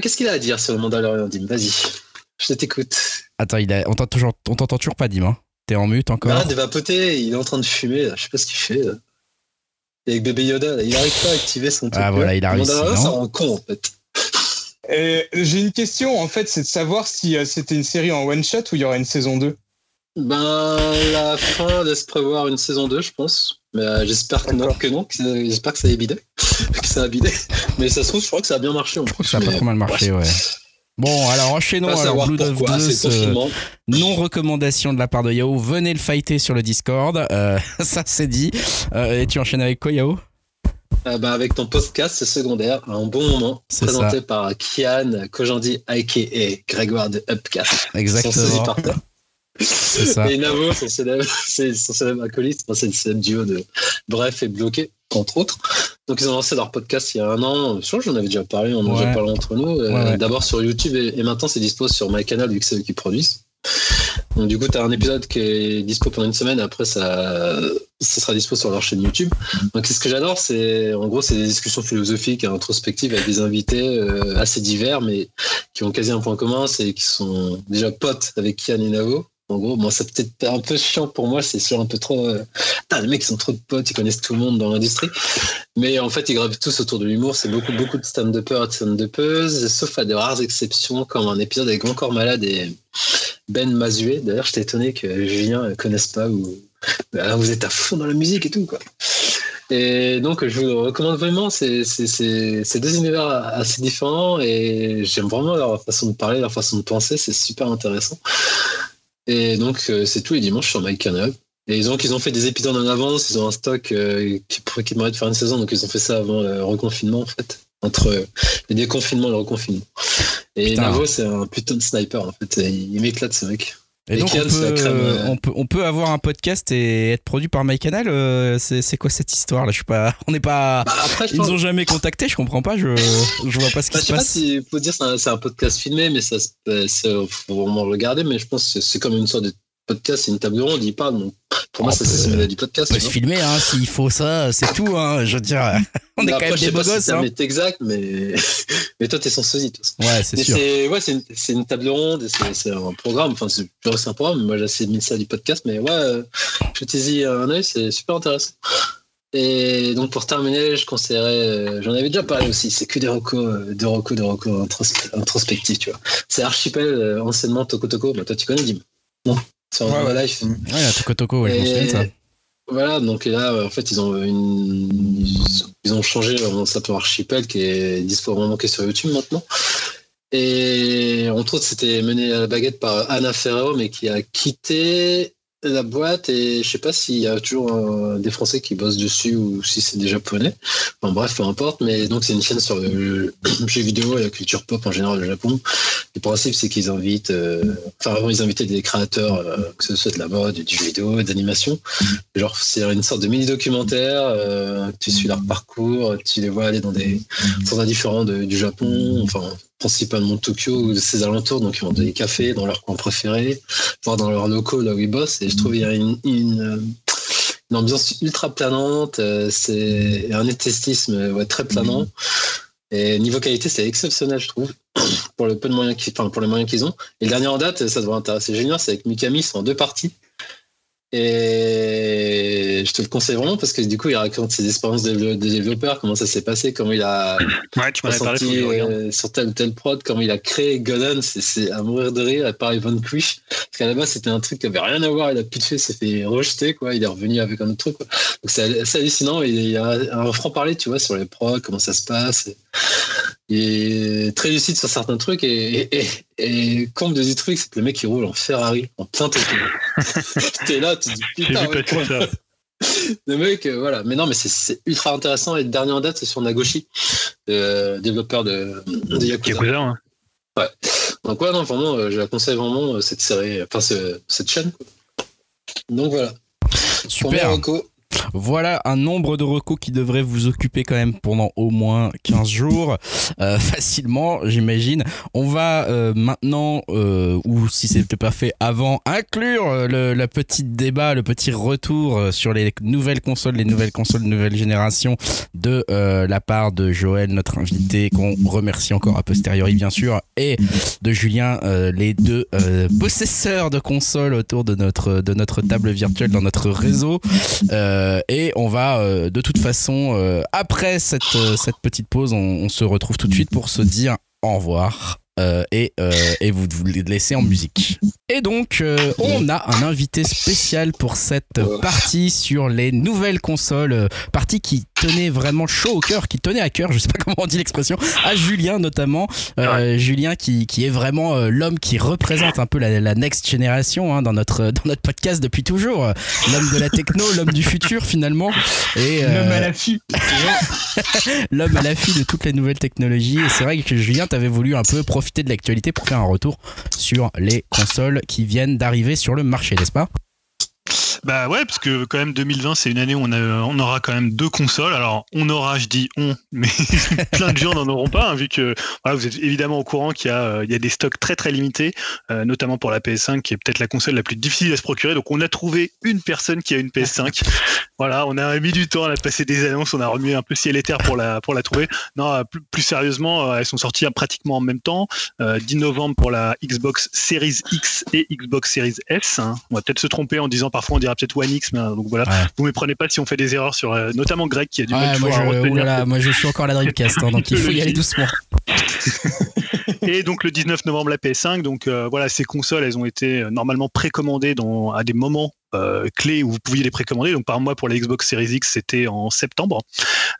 Qu'est-ce qu'il a à dire sur le Mandalorian, Dim? Vas-y, je t'écoute. Attends, il a, on t'entend toujours pas, Dim. Hein en mute encore Ah, des vapoter, il est en train de fumer, là. je sais pas ce qu'il fait. avec bébé Yoda, il arrive pas à activer son truc. Ah voilà, il a réussi. Ça rend con en fait. J'ai une question en fait, c'est de savoir si euh, c'était une série en one shot ou il y aura une saison 2. Ben, la fin laisse prévoir une saison 2, je pense. Mais euh, j'espère que non, que non. J'espère que ça a bidé. (laughs) que ça a bidé. Mais ça se trouve, je crois que ça a bien marché en plus. Ça a pas trop mal marché, ouais. Bon, alors enchaînons. Alors, Blood of euh, non recommandation de la part de Yao. Venez le fighter sur le Discord. Euh, (laughs) ça c'est dit. Euh, et tu enchaînes avec quoi, Yao? Bah, avec ton podcast secondaire, un bon moment, présenté par Kian Kojandi, aka Grégoire de Upcast. Exactement. C'est ça. Et Navo, son célèbre, (laughs) c'est son célèbre acolyte, c'est le célèbre duo de Bref et Bloqué, entre autres. Donc ils ont lancé leur podcast il y a un an. Je crois que j'en avais déjà parlé, on en a déjà parlé entre nous. Euh, d'abord sur YouTube et, maintenant c'est dispo sur MyCanal vu que c'est eux qui produisent. Donc du coup, tu as un épisode qui est dispo pendant une semaine, après ça, ça sera dispo sur leur chaîne YouTube. Donc ce que j'adore, c'est en gros, c'est des discussions philosophiques et introspectives avec des invités euh, assez divers, mais qui ont quasi un point commun, c'est qu'ils sont déjà potes avec Kian et Navo. En gros, moi, ça peut-être un peu chiant pour moi, c'est sûr un peu trop. Euh... les mecs, ils sont trop de potes, ils connaissent tout le monde dans l'industrie. Mais en fait, ils gravitent tous autour de l'humour. C'est beaucoup, beaucoup de stand-uppers et de stand-uppeuses, sauf à de rares exceptions, comme un épisode avec Encore Malade et Ben Mazué. D'ailleurs, j'étais étonné que Julien ne connaisse pas ou. Ah, vous êtes à fond dans la musique et tout, quoi. Et donc, je vous recommande vraiment. C'est deux univers assez différents et j'aime vraiment leur façon de parler, leur façon de penser. C'est super intéressant. Et donc, euh, c'est tous les dimanches sur MyCanal. Et ils ont, ils ont fait des épisodes en avance, ils ont un stock euh, qui, qui de faire une saison, donc ils ont fait ça avant le reconfinement, en fait. Entre euh, le déconfinement et le reconfinement. Et Navo, c'est un putain de sniper, en fait. Il m'éclate, ce mec. Et, donc on, peut, on, peut, avoir un podcast et être produit par MyCanal C'est quoi cette histoire là? Je suis pas, (laughs) on n'est pas. Bah, ils nous ont jamais contacté, je comprends pas, je, je vois pas ce qui bah, se passe. Je sais pas si faut dire c'est un, un, podcast filmé, mais ça, faut vraiment le regarder. Mais je pense que c'est comme une sorte de podcast, c'est une table ronde, il parle. Donc, pour moi, On ça, c'est le du podcast. On peut se filmer, hein, s'il faut ça, c'est tout. Hein, je veux dire, (laughs) on est Après, quand même des beaux si gosses. ça Hein. exact, mais, (laughs) mais toi, t'es sans sosie. Ouais, c'est sûr. c'est ouais, c'est une, c'est une table ronde, c'est c'est un programme. Enfin, c'est c'est un programme. Moi, j'ai mis ça du podcast, mais ouais, euh, jetez-y un œil, c'est super intéressant. Et donc pour terminer, je conseillerais, euh, j'en avais déjà parlé aussi, c'est que des recos, euh, des recos, des recos intros- introspectifs, tu vois. C'est Archipel, euh, anciennement Toko Toko. Bah, toi, tu connais Dim Non? Sur Ouais, ouais. Life. Ouais, la Toko Toko, ouais, je m'en souviens de ça. Voilà, donc et là, en fait, ils ont une, ils ont changé, on s'appelle Archipel, qui est dispo vraiment sur YouTube maintenant. Et entre autres, c'était mené à la baguette par Anna Ferrero, mais qui a quitté la boîte et je sais pas s'il y a toujours euh, des Français qui bossent dessus ou si c'est des Japonais. Enfin bref, peu importe. Mais donc c'est une chaîne sur le jeu vidéo et la culture pop en général au Japon. Le principe c'est qu'ils invitent, euh, enfin avant ils invitaient des créateurs, euh, que ce soit de la mode, du jeu vidéo, d'animation. Genre c'est une sorte de mini documentaire. tu suis leur parcours, tu les vois aller dans des endroits différents du Japon. Enfin principalement de Tokyo ou de ses alentours, donc ils vont dans des cafés, dans leur coin préféré, voire dans leurs locaux là où ils bossent. Et je trouve qu'il y a une, une, une ambiance ultra planante, euh, c'est un esthétisme ouais, très planant. Et niveau qualité, c'est exceptionnel, je trouve, (clears throat) pour le peu de moyens qu'ils, enfin, pour les moyens qu'ils ont. Et le dernier en date, ça devrait intéresser Junior, c'est avec Mikami, c'est en deux parties. Et je te le conseille vraiment parce que du coup, il raconte ses expériences de, développeur, comment ça s'est passé, comment il a Ouais, tu parlé, ressenti euh, sur tel ou tel prod, comment il a créé Golden, c'est- à mourir de rire, à part Ivan Quish. Parce qu'à la base, c'était un truc qui avait rien à voir, il a plus de fait, s'est fait rejeter, quoi. Il est revenu avec un autre truc, quoi. Donc c'est hallucinant, il y a un franc-parler, tu vois, sur les prods, comment ça se passe. Il est très lucide sur certains trucs, et, et, et, et comble de du truc, c'est que le mec, il roule en Ferrari, en plein Tokyo. (laughs) T'es là, tu te dis, putain, vu ouais, passer ça. (laughs) le mec, euh, voilà. Mais non, mais c'est- ultra intéressant. Et le dernier en date, c'est sur Nagoshi, euh, développeur de, de Yakuza. Yakuza, hein. Donc ouais, non, vraiment, euh, je la conseille vraiment euh, cette série, enfin ce- cette chaîne. quoi. Donc voilà. Pour Super. moi, Rocco, Voilà un nombre de recos qui devrait vous occuper quand même pendant au moins 15 jours, euh, (laughs) facilement, j'imagine. On va euh, maintenant, euh, ou si c'était pas fait avant, inclure le, petit débat, le petit retour sur les nouvelles consoles, les nouvelles consoles nouvelle génération de la part de Joël, notre invité, qu'on remercie encore a posteriori bien sûr, et de Julien, les deux possesseurs de consoles autour de notre, de notre table virtuelle dans notre réseau. Et on va euh, de toute façon, euh, après cette, euh, cette petite pause, on, on se retrouve tout de suite pour se dire au revoir. euh, et, euh, et vous vous les laissez en musique. Et donc, euh, on a un invité spécial pour cette partie sur les nouvelles consoles, euh, partie qui tenait vraiment chaud au cœur, qui tenait à cœur, je sais pas (laughs) comment on dit l'expression, à Julien notamment, Euh, Julien qui, qui est vraiment euh, l'homme qui représente un peu la, la next génération hein, dans notre (laughs) dans notre podcast depuis toujours, l'homme de la techno, (laughs) l'homme du futur finalement, et euh, L'homme à l'affût. l'homme à l'affût de toutes les nouvelles technologies. Et c'est vrai que Julien, t'avais voulu un peu profiter de l'actualité pour faire un retour sur les consoles qui viennent d'arriver sur le marché, n'est-ce pas? Bah ouais, parce que quand même 2020, c'est une année où on, a, on aura quand même deux consoles. Alors on aura, je dis on, mais (laughs) plein de gens n'en auront pas, hein, vu que voilà, vous êtes évidemment au courant qu'il y, a, euh, y a des stocks très très limités, euh, notamment pour la PS5, qui est peut-être la console la plus difficile à se procurer. Donc on a trouvé une personne qui a une PS5. (laughs) voilà, on a mis du temps, a passé des annonces, on a remué un peu ciel et terre pour la, pour la trouver. Non, euh, plus, plus sérieusement, euh, elles sont sorties euh, pratiquement en même temps. Euh, 10 novembre pour la Xbox Series X et Xbox Series S. hein. On va peut-être se tromper en disant parfois on dira peut-être One X, mais euh, donc voilà. Ouais. Vous méprenez pas si on fait des erreurs sur, euh, notamment Greg qui a du mal Ouais, moi à je, oulala, moi je suis encore à la Dreamcast, hein, donc il faut y aller doucement. (laughs) Et donc le 19 novembre la PS5. Donc euh, voilà, ces consoles, elles ont été normalement précommandées dans, à des moments euh, clés où vous pouviez les précommander. Donc par mois pour la Xbox Series X, c'était en septembre.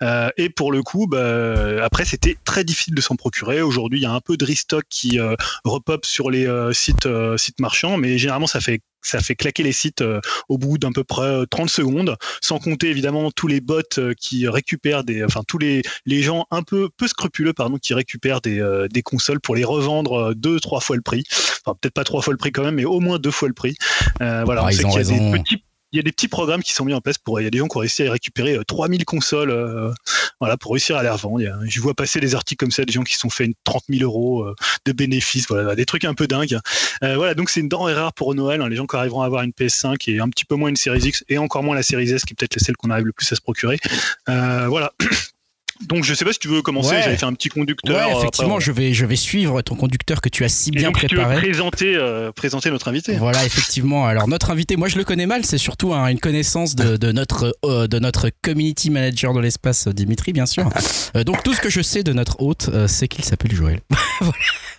Euh, et pour le coup, bah, après c'était très difficile de s'en procurer. Aujourd'hui, il y a un peu de restock qui repop sur les sites sites marchands, mais généralement ça fait ça fait claquer les sites euh, au bout d'à peu près euh, 30 secondes, sans compter évidemment tous les bots euh, qui récupèrent des, enfin tous les, les gens un peu peu scrupuleux pardon qui récupèrent des, euh, des consoles pour les revendre euh, deux trois fois le prix, enfin peut-être pas trois fois le prix quand même, mais au moins deux fois le prix. Euh, voilà, Ah, on ils sait ont qu'il y a des raison. petits il y a des petits programmes qui sont mis en place pour il y a des gens qui ont réussi à récupérer euh, 3000 consoles euh, voilà, pour réussir à les revendre. Je vois passer des articles comme ça, des gens qui sont fait une 30 000 euros de bénéfices, voilà, des trucs un peu dingues. voilà, donc c'est une denrée rare pour Noël. Hein, les gens qui arriveront à avoir une PS5 et un petit peu moins une Series X et encore moins la Series S, qui est peut-être celle qu'on arrive le plus à se procurer. voilà. (clears throat) Donc je sais pas si tu veux commencer, j'avais fait un petit conducteur. Ouais, effectivement, je vais je vais suivre ton conducteur que tu as si bien préparé. Tu veux présenter euh, présenter notre invité. Voilà, effectivement. Alors notre invité, moi je le connais mal, c'est surtout hein, une connaissance de, de notre euh, de notre community manager de l'espace Dimitri bien sûr. (laughs) Euh, donc tout ce que je sais de notre hôte, c'est qu'il s'appelle Joël.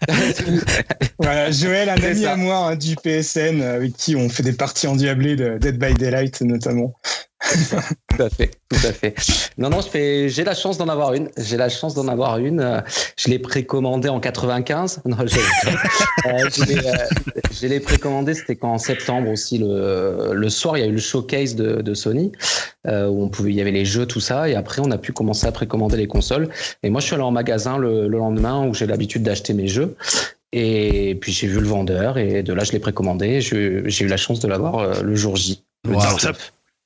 (laughs) voilà. Joël, un ami à moi hein, du PSN avec qui on fait des parties endiablées de Dead by Daylight notamment (laughs) tout à fait, tout à fait. Non, non, j'ai la chance d'en avoir une. J'ai la chance d'en avoir une. Je l'ai précommandé en 95. Non, je, euh, je l'ai précommandé, c'était qu'en septembre aussi, le, le, soir, il y a eu le showcase de, de Sony, euh, où on pouvait, il y avait les jeux, tout ça, et après, on a pu commencer à précommander les consoles. Et moi, je suis allé en magasin le, le lendemain où j'ai l'habitude d'acheter mes jeux. Et puis j'ai vu le vendeur et de là je l'ai précommandé. J'ai eu la chance de l'avoir euh, le jour J. Le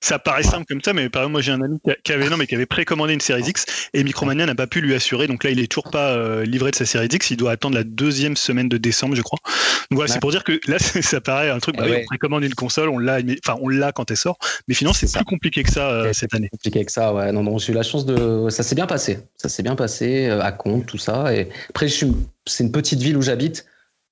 ça paraît simple comme ça, mais par exemple, moi j'ai un ami qui avait, non, mais qui avait précommandé une Series X et Micromania n'a pas pu lui assurer. Donc là, il est toujours pas euh, livré de sa Series X. Il doit attendre la deuxième semaine de décembre, je crois. Donc voilà, c'est pour dire que là, (laughs) ça paraît un truc. Ah bah on précommande une console, on l'a, enfin, on l'a quand elle sort. Mais finalement, c'est plus compliqué que ça euh, cette année. Compliqué que ça, ouais. Non, non, j'ai eu la chance de. Ça s'est bien passé. Ça s'est bien passé euh, à compte, tout ça. Et après, c'est une petite ville où j'habite.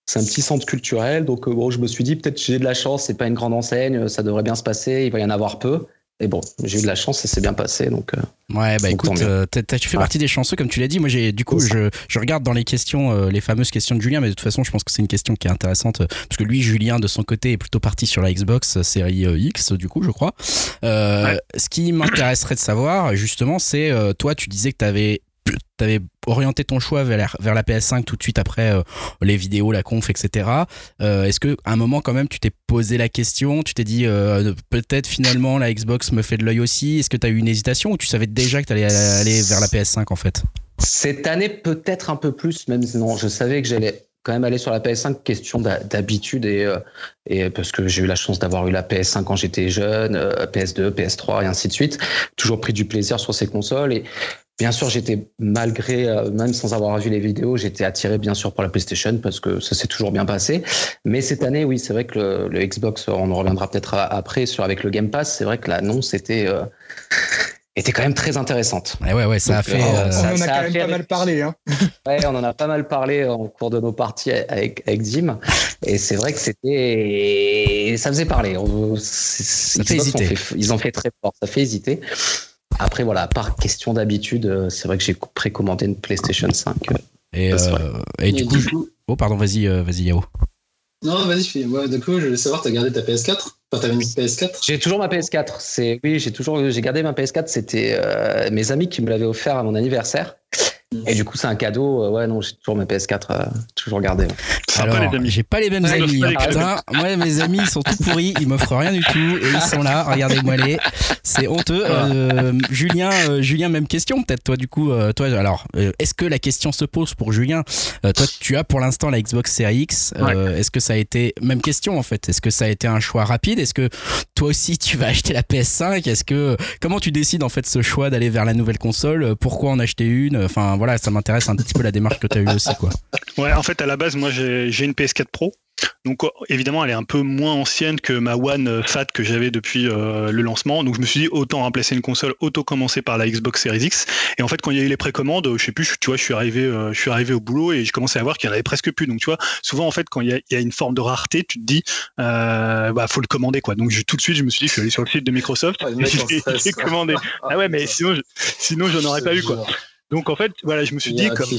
C'est un petit centre culturel, donc bon, je me suis dit peut-être j'ai de la chance, c'est pas une grande enseigne, ça devrait bien se passer, il va y en avoir peu. Et bon, j'ai eu de la chance, ça s'est bien passé. Donc, euh, ouais, bah écoute, euh, tu fais partie des chanceux, comme tu l'as dit. Moi, j'ai du coup, je, je, regarde dans les questions, euh, les fameuses questions de Julien, mais de toute façon, je pense que c'est une question qui est intéressante parce que lui, Julien, de son côté, est plutôt parti sur la Xbox série X, du coup, je crois. Ce qui m'intéresserait de savoir, justement, c'est toi, tu disais que tu avais tu avais orienté ton choix vers la, vers la PS5 tout de suite après euh, les vidéos, la conf, etc. Euh, est-ce que à un moment quand même tu t'es posé la question, tu t'es dit euh, peut-être finalement la Xbox me fait de l'œil aussi? Est-ce que tu as eu une hésitation ou tu savais déjà que tu allais aller vers la PS5 en fait? Cette année peut-être un peu plus, même non, je savais que j'allais quand même aller sur la PS5, question d'habitude et parce que j'ai eu la chance d'avoir eu la PS5 quand j'étais jeune, PS2, PS3 et ainsi de suite. Toujours pris du plaisir sur ces consoles et Bien sûr, j'étais malgré, euh, même sans avoir vu les vidéos, j'étais attiré bien sûr par la PlayStation parce que ça s'est toujours bien passé. Mais cette année, oui, c'est vrai que le, Xbox, on en reviendra peut-être après sur avec le Game Pass. C'est vrai que l'annonce était euh, était quand même très intéressante. Ouais, ouais, ouais ça a fait. Euh, on en a quand même pas mal parlé. Hein. (laughs) ouais, on en a pas mal parlé en cours de nos parties avec, avec Jim. Et c'est vrai que c'était. Ça faisait parler. ça fait hésiter. ils ont fait très fort. Ça fait hésiter. Après, voilà, par question d'habitude, euh, c'est vrai que j'ai précommandé une PlayStation 5. Euh, et, euh, et, du, coup, Oh, pardon, vas-y, vas-y, Yao. Non, vas-y, moi, du coup, je voulais savoir, t'as gardé ta PS4 Enfin, t'avais une PS4 J'ai toujours ma PS4. C'est, oui, j'ai toujours, j'ai gardé ma PS4. C'était mes amis qui me l'avaient offert à mon anniversaire. Et du coup, c'est un cadeau. Euh, ouais, non, j'ai toujours ma PS4, euh, toujours gardé. Alors, j'ai pas les mêmes amis. Hein, putain, moi, mes amis, ils sont tout pourris. Ils m'offrent rien du tout. Et ils sont là. Regardez-moi les. C'est honteux. Euh, Julien, Julien, même question, peut-être, toi, du coup. toi, alors, est-ce que la question se pose pour Julien Toi, tu as pour l'instant la Xbox Series X. Est-ce que ça a été. Même question, en fait. Est-ce que ça a été un choix rapide? Est-ce que toi aussi, tu vas acheter la PS5 Est-ce que. Comment tu décides, en fait, ce choix d'aller vers la nouvelle console? Pourquoi en acheter une? Enfin, voilà, ça m'intéresse un petit peu la démarche que tu as eue aussi, quoi. Ouais, en fait, à la base, moi, j'ai une PS4 Pro. Donc évidemment, elle est un peu moins ancienne que ma One euh, Fat que j'avais depuis euh, le lancement. Donc je me suis dit autant remplacer une console, auto commencer par la Xbox Series X. Et en fait, quand il y a eu les précommandes, je sais plus, tu vois, je suis arrivé, euh, je suis arrivé au boulot et je commençais à voir qu'il y en avait presque plus. Donc tu vois, souvent en fait, quand il y a, une forme de rareté, tu te dis, bah faut le commander quoi. Donc tout de suite, je me suis dit, je suis allé sur le site de Microsoft (laughs) et j'ai commandé. Ah ouais, mais sinon, sinon j'en aurais pas eu quoi. Donc en fait, voilà, je me suis dit comme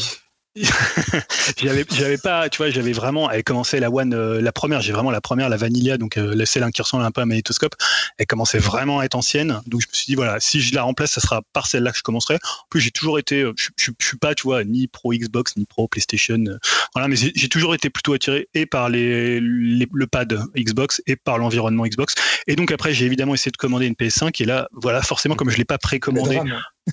(laughs) j'avais j'avais pas tu vois j'avais vraiment elle commençait la one euh, la première j'ai vraiment la première la vanilla donc euh, celle qui ressemble un peu à un magnétoscope elle commençait vraiment à être ancienne. Donc je me suis dit voilà si je la remplace ça sera par celle-là que je commencerai. En plus j'ai toujours été euh, je, je, suis pas tu vois ni pro Xbox ni pro PlayStation euh, voilà mais j'ai toujours été plutôt attiré et par les, le pad Xbox et par l'environnement Xbox. Et donc après j'ai évidemment essayé de commander une PS5 et là voilà forcément comme je l'ai pas précommandé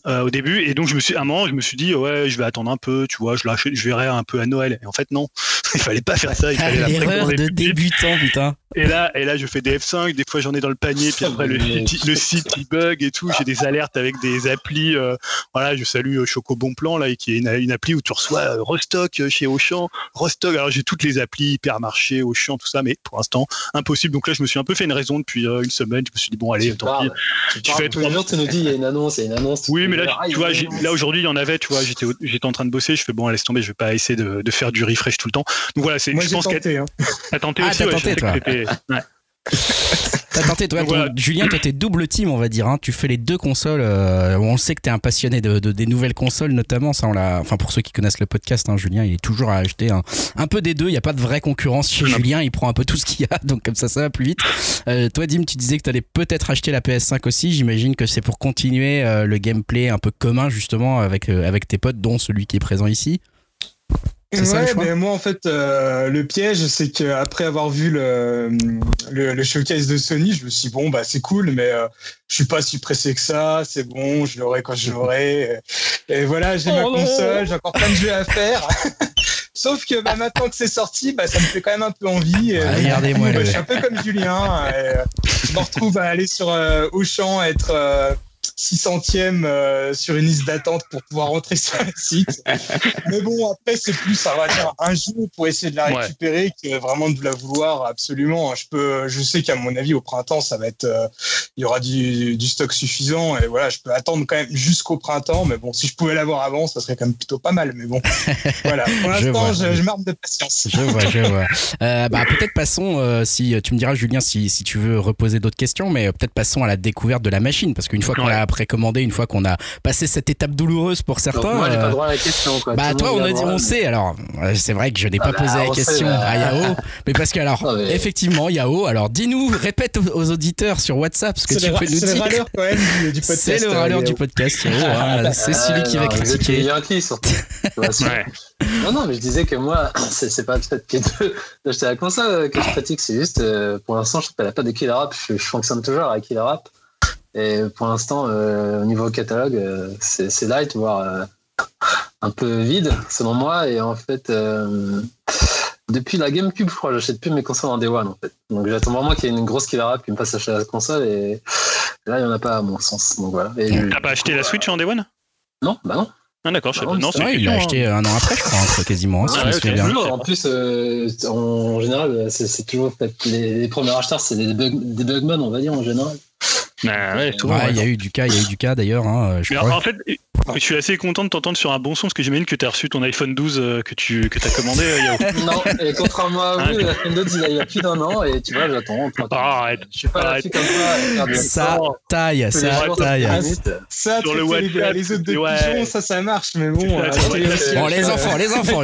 euh, au début. Et donc, je me suis, à un moment, je me suis dit, ouais, je vais attendre un peu, tu vois, je, je verrai un peu à Noël. Et en fait, non, (laughs) il fallait pas faire ça. Il fallait L'erreur de (laughs) débutant, putain. Et là, et là, je fais des F5, des fois j'en ai dans le panier, puis après le, site- le site il bug et tout. J'ai des alertes avec des applis. euh, voilà, je salue euh, Choco Bon Plan là, qui est une, une appli où tu reçois euh, restock euh, chez Auchan, restock. Alors j'ai toutes les applis, hypermarché, Auchan, tout ça, mais pour l'instant impossible. Donc là, je me suis un peu fait une raison depuis euh, une semaine. Je me suis dit bon, allez, Tu tant pis. tu fais trois- jours, tu nous dis il y a une annonce, il y a une annonce. Oui, mais là, Ah, tu vois, une là aujourd'hui, il y en avait, tu vois, j'étais, j'étais en train de bosser, je fais bon, laisse tomber, je vais pas essayer de, de faire du refresh tout le temps. Donc voilà, c'est, Moi, je pense tenté. Hein. tenté Ah, aussi, t'as ouais, je tenté, toi. C'était- ouais. T'as tenté, toi, ton-. Julien, toi, t'es double team, on va dire. Hein. Tu fais les deux consoles. euh, on sait que t'es un passionné de, de- des nouvelles consoles, notamment. Ça, on l'a. Enfin, pour ceux qui connaissent le podcast, hein, Julien, il est toujours à acheter un, un peu des deux. Il n'y a pas de vraie concurrence chez. Julien. Il prend un peu tout ce qu'il y a, donc comme ça, ça va plus vite. Euh, toi, Dim, tu disais que t'allais peut-être acheter la PS5 aussi. J'imagine que c'est pour continuer euh, le gameplay un peu commun, justement, avec avec tes potes, dont celui qui est présent ici. Ça, Ouais, mais moi en fait euh, le piège c'est qu'après avoir vu le, le, le showcase de Sony, je me suis dit, bon bah c'est cool, mais euh, je suis pas si pressé que ça, c'est bon, je l'aurai quand je l'aurai. Et voilà, j'ai ma Oh console, j'ai encore plein de jeux à faire. (laughs) Sauf que bah, maintenant que c'est sorti, bah, ça me fait quand même un peu envie. Ah, regardez-moi bah, Je suis un peu comme Julien. et, euh, je me retrouve à aller sur euh, Auchan, à être euh, 600e euh, sur une liste d'attente pour pouvoir rentrer sur le site. Mais bon, après, c'est plus, ça va dire, un jeu pour essayer de la Ouais. récupérer que vraiment de la vouloir absolument. Je peux, je sais qu'à mon avis, au printemps, ça va être, euh, il y aura du, du stock suffisant et voilà, je peux attendre quand même jusqu'au printemps. Mais bon, si je pouvais l'avoir avant, ça serait quand même plutôt pas mal. Mais bon, (laughs) voilà. Pour Je l'instant, vois. je, je m'arme de patience. Je vois, je vois. (laughs) Euh, bah, peut-être passons, euh, si tu me diras, Julien, si, si tu veux reposer d'autres questions, mais euh, peut-être passons à la découverte de la machine, parce qu'une fois qu'on. L'a précommandé, une fois qu'on a passé cette étape douloureuse pour Donc, certains. moi, j'ai pas euh, droit à la question. Quoi. bah Tout toi on a dit on sait alors euh, c'est vrai que je n'ai pas Ah bah, posé la sait, question euh. à Yao (laughs) mais parce que alors Non, mais- effectivement Yao alors dis-nous répète aux, aux auditeurs sur WhatsApp ce que C'est tu le, peux nous c'est le dire râleur quand même du, du podcast. c'est le euh, râleur du podcast Yao, hein. c'est celui Ah, qui va non, critiquer Yankees, surtout. (laughs) Ouais. Non, non, mais je disais que moi, (clears throat) c'est c'est pas le fait que de- d'acheter la console que je critique, c'est juste, euh, pour l'instant, je a pas de killer app. Je, je fonctionne toujours avec killer app. Et pour l'instant, euh, au niveau catalogue, euh, c'est light, voire euh, un peu vide, selon moi. Et en fait, euh, depuis la GameCube, je crois, j'achète plus mes consoles en Day One, en fait. Donc j'attends vraiment qu'il y ait une grosse killer app qui me fasse acheter la console. Et là, il n'y en a pas à mon sens. Donc voilà. T'as pas acheté la Switch en Day One? Non, bah non. Ah d'accord, je sais Ah pas. Non, c'est il l'a acheté un an après je crois hein, quasiment hein, si Ah en plus, euh, en général, c'est toujours. Les, les premiers acheteurs, c'est des, bug, des bugmen, on va dire, en général. Bah ouais, souvent, Ouais, il y a eu du cas il y a eu du cas d'ailleurs hein, je crois. en fait, je suis assez content de t'entendre sur un bon son parce que j'imagine que tu as reçu ton iPhone 12 euh, que tu que as commandé, euh, Yao. (laughs) Non, et contrairement à Ah, vous, fin d'autres, il y a- il y a plus d'un an, et tu vois, j'attends. Ah, arrête. Je suis pas Arrête. comme ça. des taille ça taille. Ça, Sur le les, WhatsApp, les autres de ouais. pigeons, ça, ça marche. Mais bon, euh, Bon, les enfants, les enfants,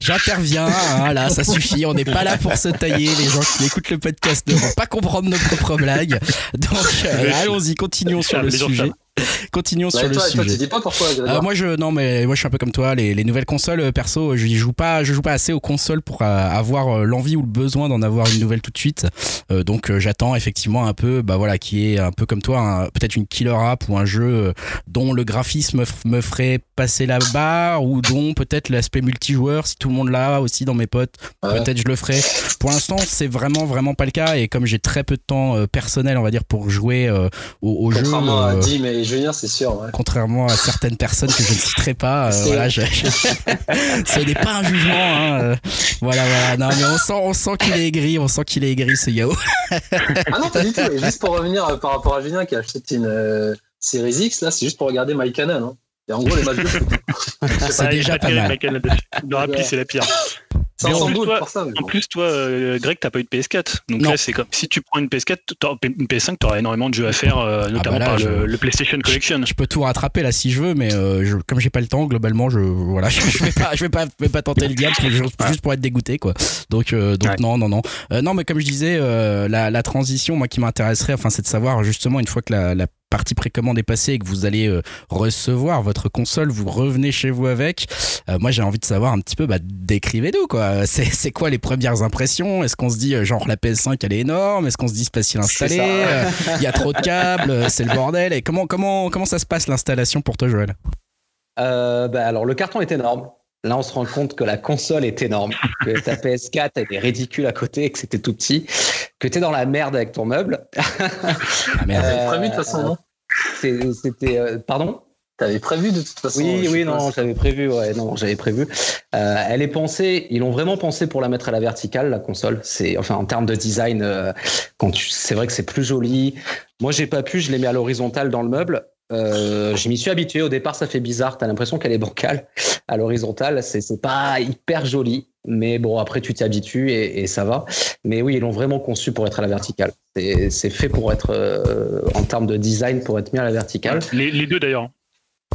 j'interviens, hein, là, ça suffit, on n'est pas là pour se tailler, les gens qui écoutent le podcast ne vont pas comprendre nos propres blagues. Donc, euh, allons-y, continuons sur le sujet. (laughs) Continuons sur le toi, tu sujet. dis pas pourquoi, Euh, moi je non mais moi je suis un peu comme toi les, les nouvelles consoles euh, perso je joue pas je joue pas assez aux consoles pour euh, avoir euh, l'envie ou le besoin d'en avoir une nouvelle tout de suite Euh, donc euh, j'attends effectivement un peu bah voilà qui est un peu comme toi un- peut-être une killer app ou un jeu euh, dont le graphisme me f- me ferait passer la barre ou dont peut-être l'aspect multijoueur si tout le monde l'a aussi dans mes potes Ouais. peut-être je le ferai pour l'instant c'est vraiment vraiment pas le cas et comme j'ai très peu de temps euh, personnel on va dire pour jouer euh, au, au jeu à euh, et Julien, c'est sûr. ouais. contrairement à certaines personnes que je ne citerai pas. euh, voilà, je, je- (laughs) ce n'est pas un jugement. hein, euh, voilà, voilà. Non, mais on sent, on sent qu'il est aigri, on sent qu'il est aigri, ce Yao. (laughs) Ah non, pas du tout. Et juste pour revenir euh, par rapport à Julien qui a acheté une euh, Series X, là, c'est juste pour regarder My Canal. Hein. Et en gros, les matchs de foot. (laughs) C'est déjà il pas mal. Là-dessus. Le rappli, c'est la pire. Ça en plus, doute toi- pour ça. mais En plus, toi, euh, Greg, t'as pas eu de PS4. Donc Non. là, c'est comme si tu prends une PS4, t'auras- une PS5, t'auras énormément de jeux à faire, euh, notamment bah là, par je- le, le PlayStation Collection. Je peux tout rattraper là si je veux, mais euh, je, comme j'ai pas le temps, globalement, je voilà, je, (laughs) je vais pas, je vais pas, je vais pas tenter le diable juste, juste pour être dégoûté, quoi. Donc, euh, donc Ouais. non, non, non, Euh, non, mais comme je disais, euh, la, la transition, moi, qui m'intéresserait, enfin, c'est de savoir justement une fois que la, la partie précommande est passée et que vous allez euh, recevoir votre console, vous revenez chez vous avec. Euh, moi, j'ai envie de savoir un petit peu, bah, décrivez-nous quoi. C'est, (laughs) c'est quoi les premières impressions? Est-ce qu'on se dit euh, genre la PS5 elle est énorme? Est-ce qu'on se dit c'est facile à installer? Euh, Il y a trop de câbles, euh, c'est le bordel. Et comment comment comment ça se passe l'installation pour toi, Joël? Euh, bah, alors, le carton est énorme. Là, on se rend compte que la console est énorme, que ta (laughs) PS4 elle est ridicule à côté, que c'était tout petit, que tu es dans la merde avec ton meuble. Ah, merde. T'avais prévu de toute façon, non? C'est- C'était. euh, pardon? T'avais prévu de toute façon. Oui, oui, non, j'avais prévu, ouais, non, j'avais prévu. Euh, elle est pensée, ils l'ont vraiment pensé pour la mettre à la verticale, la console. C'est, enfin, en termes de design, euh, quand c'est vrai que c'est plus joli. Moi, j'ai pas pu, je l'ai mis à l'horizontale dans le meuble. Euh, je m'y suis habitué. Au départ, ça fait bizarre. T'as l'impression qu'elle est bancale à l'horizontale. C'est, c'est pas hyper joli, mais bon, après, tu t'y habitues et, et ça va. Mais oui, ils l'ont vraiment conçu pour être à la verticale. C'est, c'est fait pour être, euh, en termes de design, pour être mis à la verticale. Les, les deux d'ailleurs.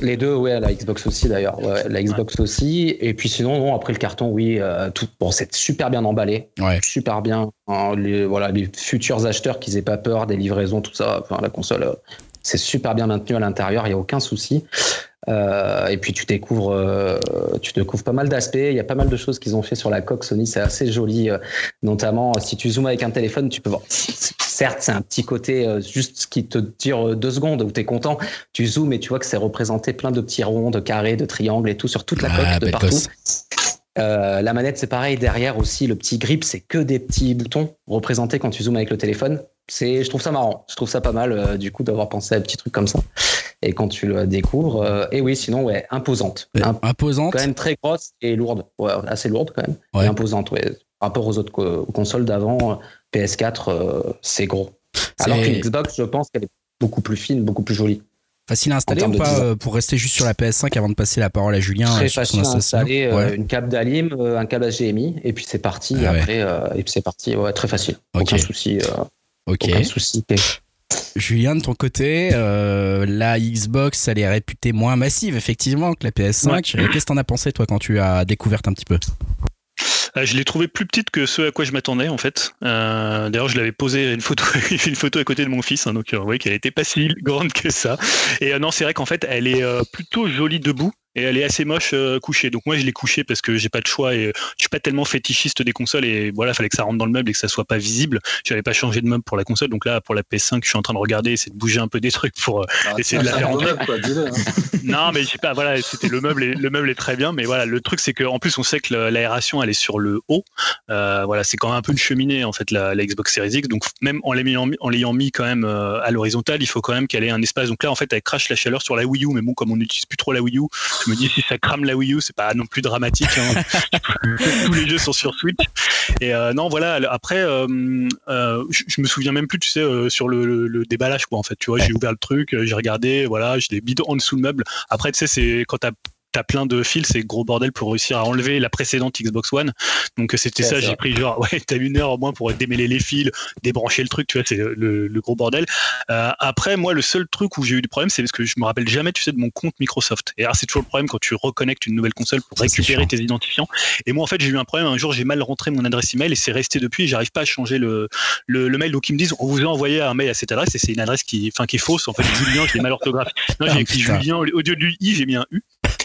Les deux, ouais, la Xbox aussi d'ailleurs. Ouais, la Xbox aussi. Et puis sinon, non, après le carton, oui, euh, tout. Bon, c'est super bien emballé, Ouais. super bien. Hein, les, voilà, les futurs acheteurs qu'ils aient pas peur des livraisons, tout ça. Enfin, la console, euh, c'est super bien maintenu à l'intérieur, il y a aucun souci. Euh, et puis tu découvres, euh, tu découvres pas mal d'aspects. Il y a pas mal de choses qu'ils ont fait sur la coque Sony. C'est assez joli, euh, notamment si tu zoomes avec un téléphone, tu peux voir. Certes, c'est un petit côté juste qui te dure deux secondes où tu es content. Tu zoomes et tu vois que c'est représenté plein de petits ronds, de carrés, de triangles et tout sur toute la Ah, coque de partout. Euh, la manette, c'est pareil. Derrière aussi, le petit grip, c'est que des petits boutons représentés quand tu zoomes avec le téléphone. C'est, je trouve ça marrant. Je trouve ça pas mal, euh, du coup, d'avoir pensé à un petit truc comme ça. Et quand tu le découvres, euh, et oui, sinon, ouais, imposante. Imp- Imposante. quand même très grosse et lourde. Ouais, assez lourde quand même. Ouais. Et imposante, ouais. Par rapport aux autres co- aux consoles d'avant, euh, PS4, euh, c'est gros. Alors qu'une Xbox, je pense qu'elle est beaucoup plus fine, beaucoup plus jolie. Facile à installer ou pas pour rester juste sur la PS5 avant de passer la parole à Julien Très sur son facile à installation installer, Ouais. une câble d'Alim, un câble HDMI, et puis c'est parti. Ah ouais. après, et puis c'est parti. Ouais, très facile. Ok. Aucun souci. Ok. Aucun souci. Julien, de ton côté, euh, la Xbox, elle est réputée moins massive, effectivement, que la PS5. Euh, Qu'est-ce que t'en as pensé, toi, quand tu as découvert un petit peu? Euh, je l'ai trouvé plus petite que ce à quoi je m'attendais en fait. Euh, D'ailleurs, je l'avais posé une photo, (laughs) une photo à côté de mon fils, hein, donc vous voyez qu'elle était pas si (laughs) grande que ça. Et euh, non, c'est vrai qu'en fait, elle est euh, plutôt jolie debout. Et elle est assez moche euh, couchée. Donc moi je l'ai couchée parce que j'ai pas de choix et euh, je suis pas tellement fétichiste des consoles et voilà, fallait que ça rentre dans le meuble et que ça soit pas visible. J'avais pas changé de meuble pour la console. Donc là pour la PS5, je suis en train de regarder, essayer de bouger un peu des trucs pour euh, Ah, Essayez de la faire beau entrer. meuble, quoi, dis-le, hein. (laughs) non, mais je sais pas, voilà, c'était le meuble, est, le meuble est très bien, mais voilà, le truc c'est que en plus on sait que l'aération elle est sur le haut, Euh, voilà, c'est quand même un peu une cheminée en fait la, la Xbox Series X, donc même en l'ayant mis, en l'ayant mis quand même à l'horizontale, il faut quand même qu'elle ait un espace. Donc là en fait elle crache la chaleur sur la Wii U, mais bon comme on n'utilise plus trop la Wii U, je me dis si ça crame la Wii U, c'est pas non plus dramatique. hein. (laughs) Tous les jeux sont sur Switch. Et euh, non, voilà. Après, euh, euh, je, je me souviens même plus, tu sais, sur le, le- le déballage, quoi. En fait, tu vois, j'ai ouvert le truc, j'ai regardé, voilà, je l'ai mis en dessous le meuble. Après, tu sais, c'est quand t'as T'as plein de fils, c'est gros bordel pour réussir à enlever la précédente Xbox One. Donc c'était Ouais, ça, j'ai pris genre, (laughs) ouais, t'as une heure au moins pour démêler les fils, débrancher le truc, tu vois, c'est le, le gros bordel. Euh, après, moi, le seul truc où j'ai eu du problème, c'est parce que je me rappelle jamais, tu sais, de mon compte Microsoft. Et alors, c'est toujours le problème quand tu reconnectes une nouvelle console pour Ça, récupérer tes identifiants. Et moi, en fait, j'ai eu un problème. Un jour, j'ai mal rentré mon adresse email et c'est resté depuis. J'arrive pas à changer le, le, le mail. Donc, ils me disent, on vous a envoyé un mail à cette adresse et c'est une adresse qui, enfin, qui est fausse. En fait, Julien, je l'ai mal orthographié. Non, Ah, j'ai écrit. Julien au lieu du i, j'ai mis un u.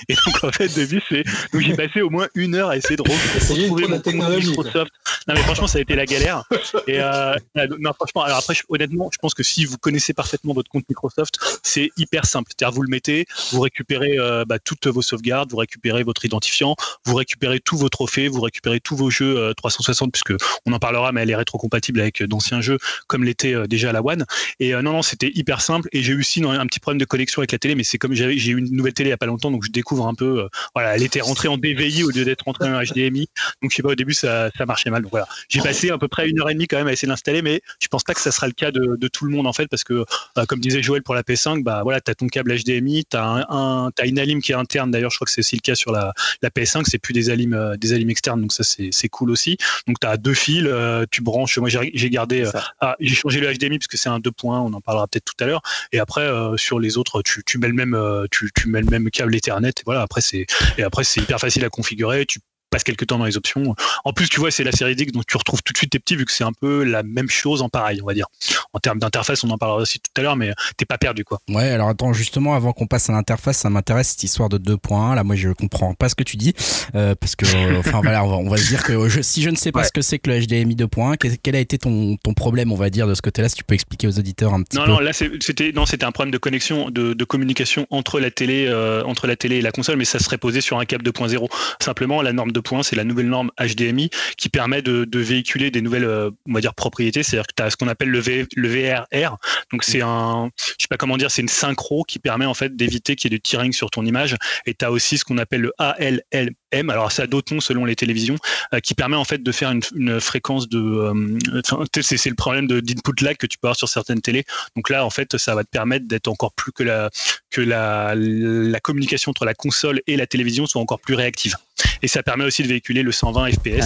Et donc, en fait, depuis, c'est, donc j'ai passé au moins une heure à essayer de retrouver mon technologie. Microsoft. Non, mais franchement, ça a été la galère. Et euh, non, franchement, alors après, honnêtement, je pense que si vous connaissez parfaitement votre compte Microsoft, c'est hyper simple. C'est-à-dire, vous le mettez, vous récupérez euh, bah, toutes vos sauvegardes, vous récupérez votre identifiant, vous récupérez tous vos trophées, vous récupérez tous vos jeux euh, 360, puisque on en parlera, mais elle est rétrocompatible avec euh, d'anciens jeux, comme l'était euh, déjà la One. Et euh, non, non, c'était hyper simple. Et j'ai eu aussi un petit problème de connexion avec la télé, mais c'est comme j'ai eu une nouvelle télé il y a pas longtemps, donc je découvre un peu. euh, voilà, elle était rentrée en DVI au lieu d'être rentrée en HDMI. Donc je sais pas, au début ça, ça marchait mal. Donc voilà, j'ai passé à peu près une heure et demie quand même à essayer de l'installer, mais je pense pas que ça sera le cas de, de tout le monde en fait, parce que euh, comme disait Joël pour la P5, bah voilà, t'as ton câble HDMI, t'as un, un t'as une alim qui est interne. D'ailleurs, je crois que c'est aussi le cas sur la, la PS5, c'est plus des alims euh, des alims externes, donc ça c'est c'est cool aussi. Donc t'as deux fils, euh, tu branches. Moi j'ai j'ai gardé, euh, ah, j'ai changé le HDMI parce que c'est un 2 points, on en parlera peut-être tout à l'heure. Et après sur les autres, tu, tu mets le même tu, tu mets le même câble Ethernet. Voilà, après c'est et après c'est hyper facile à configurer. Tu passes quelques temps dans les options. En plus, tu vois, c'est la série X, donc tu retrouves tout de suite tes petits, vu que c'est un peu la même chose en pareil, on va dire. En termes d'interface, on en parlera aussi tout à l'heure, mais t'es pas perdu, quoi. Ouais, alors attends, justement, avant qu'on passe à l'interface, ça m'intéresse cette histoire de 2.1. Là, moi, je comprends pas ce que tu dis. euh, parce que, euh, enfin, voilà, on va, on va se dire que je- si je ne sais pas Ouais. ce que c'est que le HDMI 2.1, quel, quel a été ton, ton problème, on va dire, de ce côté-là, si tu peux expliquer aux auditeurs un petit Non, peu. non, là c'était non, c'était un problème de connexion, de, de communication entre la télé, euh, entre la télé et la console, mais ça serait posé sur un câble 2.0. Simplement, la norme 2.1 points, c'est la nouvelle norme HDMI qui permet de, véhiculer des nouvelles, on va dire, propriétés. C'est-à-dire que tu as ce qu'on appelle le, le VRR. Donc c'est un, je sais pas comment dire, c'est une synchro qui permet en fait d'éviter qu'il y ait du tearing sur ton image. Et tu as aussi ce qu'on appelle le ALLM alors ça a d'autres noms selon les télévisions, euh, qui permet en fait de faire une, fréquence de. Euh, c'est le problème d'input lag que tu peux avoir sur certaines télés. Donc là, en fait, ça va te permettre d'être encore plus que la que la, la communication entre la console et la télévision soit encore plus réactive. Et ça permet aussi de véhiculer le 120 FPS.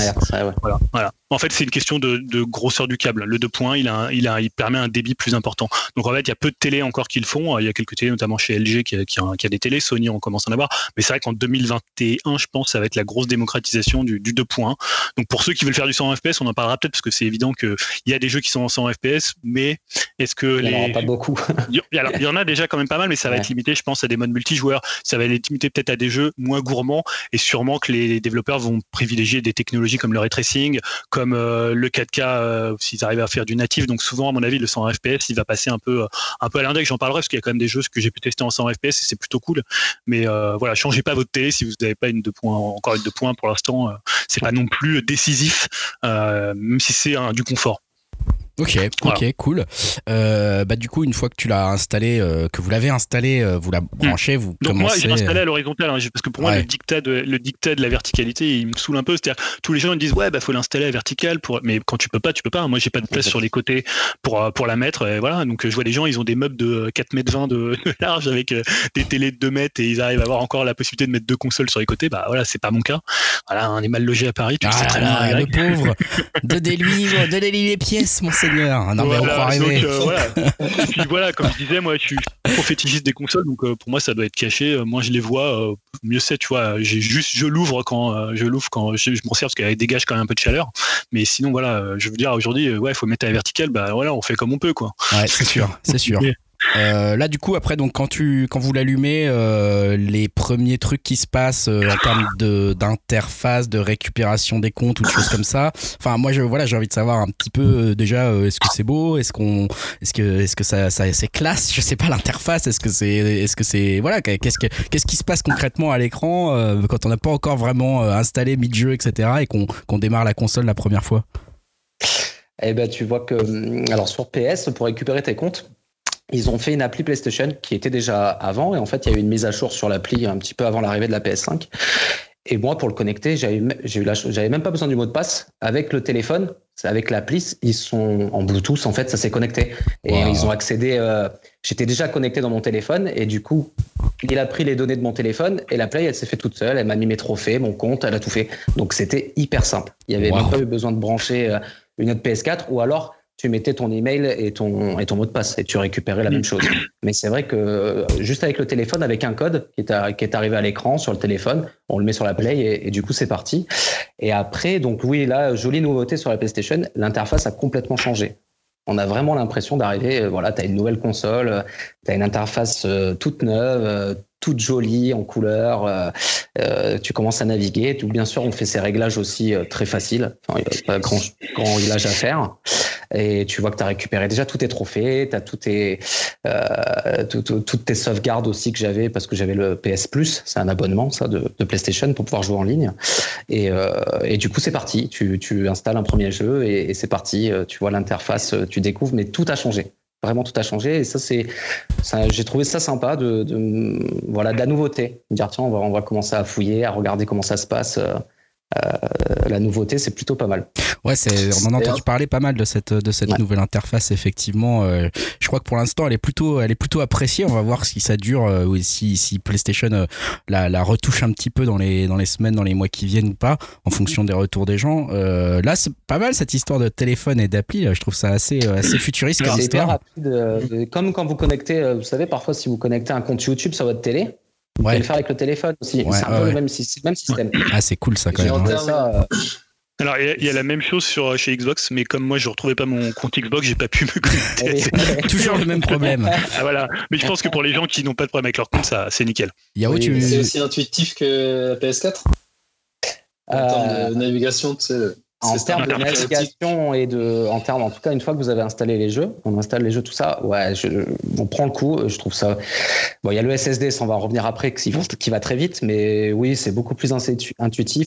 voilà, voilà. En fait, c'est une question de, grosseur du câble. Le 2 points, il, a, il, a, il permet un débit plus important. Donc en fait, il y a peu de télés encore qui le font. Il y a quelques télés, notamment chez LG, qui a, qui a, des télés. Sony, on commence à en avoir. Mais c'est vrai qu'en 2021, je pense, ça va être la grosse démocratisation du, du 2 points. Donc pour ceux qui veulent faire du 100 FPS, on en parlera peut-être parce que c'est évident qu'il y a des jeux qui sont en 100 FPS, mais est-ce que il n'y en aura pas beaucoup. (laughs) Alors, il y en a déjà quand même pas mal, mais ça va être limité, je pense, à des modes multijoueurs. Ça va être limité peut-être à des jeux moins gourmands et sûrement que les développeurs vont privilégier des technologies comme le ray tracing, comme euh, le 4K euh, s'ils arrivent à faire du natif. Donc souvent, à mon avis, le 100 FPS, il va passer un peu, euh, un peu à l'index. J'en parlerai parce qu'il y a quand même des jeux que j'ai pu tester en 100 FPS et c'est plutôt cool. Mais voilà, changez pas votre télé si vous n'avez pas une 2 points, encore une 2 points pour l'instant. c'est pas non plus décisif, même si c'est du confort. Ok, ok, cool. Euh, bah du coup, une fois que tu l'as installé, euh, que vous l'avez installé, euh, vous la branchez, vous Donc commencez. moi, j'ai installé à l'horizontale, hein, parce que pour moi, le dictat de le dictat de la verticalité, il me saoule un peu. C'est-à-dire, tous les gens ils disent ouais, bah faut l'installer à verticale pour, mais quand tu peux pas, tu peux pas. Moi, j'ai pas de place sur les côtés pour pour la mettre. Et voilà, donc je vois des gens, ils ont des meubles de 4 mètres 20 (laughs) de, large avec des télés de 2 mètres et ils arrivent à avoir encore la possibilité de mettre deux consoles sur les côtés. Bah voilà, c'est pas mon cas. Voilà, on est mal logé à Paris, tu ah sais très bien. Le pauvre, (laughs) donnez-lui, donnez-lui les pièces, monseigneur. Non, mais donc, euh, voilà. (laughs) Et puis voilà, comme je disais, moi je suis trop fétichiste des consoles, donc euh, pour moi ça doit être caché. Euh, moi je les vois, mieux c'est, tu vois. J'ai juste, je l'ouvre quand je l'ouvre quand je, m'en sers parce qu'elle dégage quand même un peu de chaleur. Mais sinon voilà, je veux dire aujourd'hui, ouais, il faut mettre à la verticale, bah voilà, on fait comme on peut quoi. Ouais, c'est sûr, c'est sûr. Euh, là, du coup, après, donc quand tu quand vous l'allumez, euh, les premiers trucs qui se passent euh, en termes d'interface, de récupération des comptes ou de choses comme ça. Enfin, moi, je voilà, j'ai envie de savoir un petit peu déjà, est-ce que c'est beau, est-ce est-ce que est-ce que ça, ça c'est classe, je sais pas l'interface, est-ce que c'est, est-ce voilà, qu'est-ce que qu'est-ce qui se passe concrètement à l'écran quand on n'a pas encore vraiment installé mid-jeu, etc. et qu'on qu'on démarre la console la première fois? Eh ben, tu vois que hum, alors sur PS pour récupérer tes comptes ils ont fait une appli PlayStation qui était déjà avant, et en fait, il y a eu une mise à jour sur l'appli un petit peu avant l'arrivée de la PS5. Et moi, pour le connecter, j'avais, même pas besoin du mot de passe. Avec le téléphone, avec l'appli, ils sont en Bluetooth, en fait, ça s'est connecté. Et ils ont accédé. Euh, j'étais déjà connecté dans mon téléphone, et du coup, il a pris les données de mon téléphone, et la Play, elle s'est fait toute seule. Elle m'a mis mes trophées, mon compte, elle a tout fait. Donc, c'était hyper simple. Il y avait même pas eu besoin de brancher euh, une autre PS4, ou alors tu mettais ton email et ton, et ton mot de passe et tu récupérais la même chose. Mais c'est vrai que euh, juste avec le téléphone, avec un code qui est, qui est arrivé à l'écran sur le téléphone, on le met sur la Play et, du coup c'est parti. Et après, donc oui, là, jolie nouveauté sur la PlayStation, l'interface a complètement changé. On a vraiment l'impression d'arriver, euh, voilà, tu as une nouvelle console, tu as une interface euh, toute neuve, toute jolie en couleur. Euh, euh, tu commences à naviguer. Tout, bien sûr, on fait ces réglages aussi euh, très faciles. Il n'y a pas grand, réglage à faire. Et tu vois que tu as récupéré déjà tous tes trophées, tu as tous tes, toutes tes sauvegardes aussi que j'avais parce que j'avais le PS Plus. C'est un abonnement, de, PlayStation pour pouvoir jouer en ligne. Et, du coup, c'est parti. Tu, installes un premier jeu et c'est parti. Tu vois l'interface, tu découvres, mais tout a changé vraiment tout a changé. Et ça c'est j'ai trouvé ça sympa de, voilà de la nouveauté. Dire tiens on va on va commencer à fouiller à regarder comment ça se passe euh, la nouveauté, c'est plutôt pas mal. Ouais, c'est, on en a entendu parler pas mal de cette, de cette nouvelle interface, effectivement. Euh, je crois que pour l'instant, elle est plutôt, elle est plutôt appréciée. On va voir si ça dure euh, ou si, si PlayStation la, la, retouche un petit peu dans les, dans les semaines, dans les mois qui viennent ou pas, en fonction des retours des gens. là, c'est pas mal cette histoire de téléphone et d'appli. Je trouve ça assez, assez futuriste comme histoire. Rapide, comme quand vous connectez, vous savez, parfois si vous connectez un compte YouTube sur votre télé, vous pouvez le faire avec le téléphone aussi. c'est un peu le même, système. Ah, c'est cool ça quand même. Euh, Alors, il y, a la même chose sur, chez Xbox, mais comme moi je ne retrouvais pas mon compte Xbox, j'ai pas pu me connecter. (laughs) (laughs) Toujours le même problème. Ah, voilà. Mais je pense que pour les gens qui n'ont pas de problème avec leur compte, ça, c'est nickel. C'est aussi intuitif que PS4 En euh... termes de navigation, tu sais. En termes de navigation et de, en termes, en tout cas, une fois que vous avez installé les jeux, on installe les jeux, tout ça, ouais, on prend le coup. Je trouve ça. Bon, il y a le SSD, ça on va revenir après, qui, qui va très vite, mais oui, c'est beaucoup plus intuitif.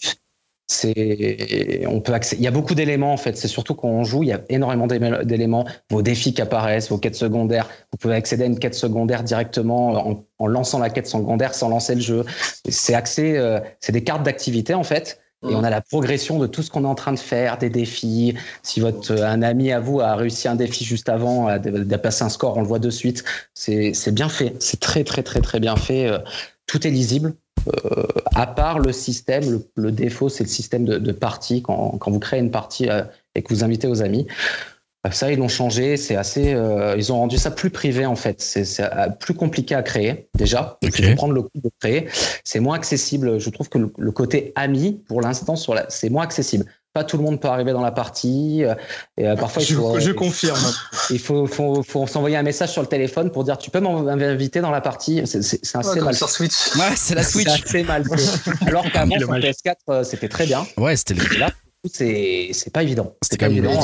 c'est on peut il y a beaucoup d'éléments en fait c'est surtout quand on joue il y a énormément d'éléments vos défis qui apparaissent vos quêtes secondaires vous pouvez accéder à une quête secondaire directement en, lançant la quête secondaire sans lancer le jeu c'est euh, c'est des cartes d'activité en fait et on a la progression de tout ce qu'on est en train de faire, des défis. Si votre un ami à vous a réussi un défi juste avant, a, a passé un score, on le voit de suite. C'est bien fait. C'est très très très très bien fait. Euh, tout est lisible. Euh, à part le système, le, défaut, c'est le système de, de partie. Quand, quand, vous créez une partie euh, et que vous invitez vos amis, euh, ça, ils l'ont changé. C'est assez. ils ont rendu ça plus privé en fait. C'est plus compliqué à créer déjà. Il faut prendre le coup de créer. C'est moins accessible. Je trouve que le, le côté ami, pour l'instant, sur la, c'est moins accessible pas tout le monde peut arriver dans la partie. Euh, et euh, parfois, je, faut, je confirme. (laughs) Il faut, faut, faut s'envoyer un message sur le téléphone pour dire tu peux m'inviter dans la partie. C'est assez ouais, mal. Sur Switch. Ouais, c'est la Switch. C'est assez mal. (laughs) Alors qu'avant, sur PS4, euh, c'était très bien. Ouais, c'était le. Là, c'est pas évident. C'était pas évident.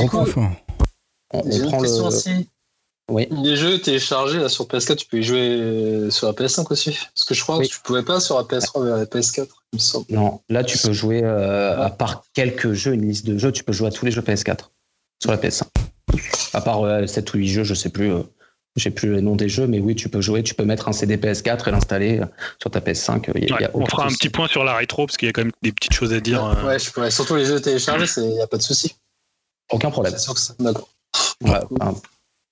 On, prend le. Aussi. Oui. Les jeux téléchargés là, sur PS4, tu peux y jouer euh, sur la PS5 aussi. Parce que je crois que tu pouvais pas sur la PS3 mais la PS4, il me semble. Non, là tu peux jouer, euh, à part quelques jeux, une liste de jeux, tu peux jouer à tous les jeux PS4 sur la PS5. À part 7 euh, ou 8 jeux, je sais plus. j'ai plus le nom des jeux, mais oui, tu peux jouer, tu peux mettre un CD PS4 et l'installer sur ta PS5. on fera un petit point sur la rétro parce qu'il y a quand même des petites choses à dire. Ouais, je pourrais. surtout les jeux téléchargés, il n'y a pas de souci. Aucun problème. D'accord. Ouais,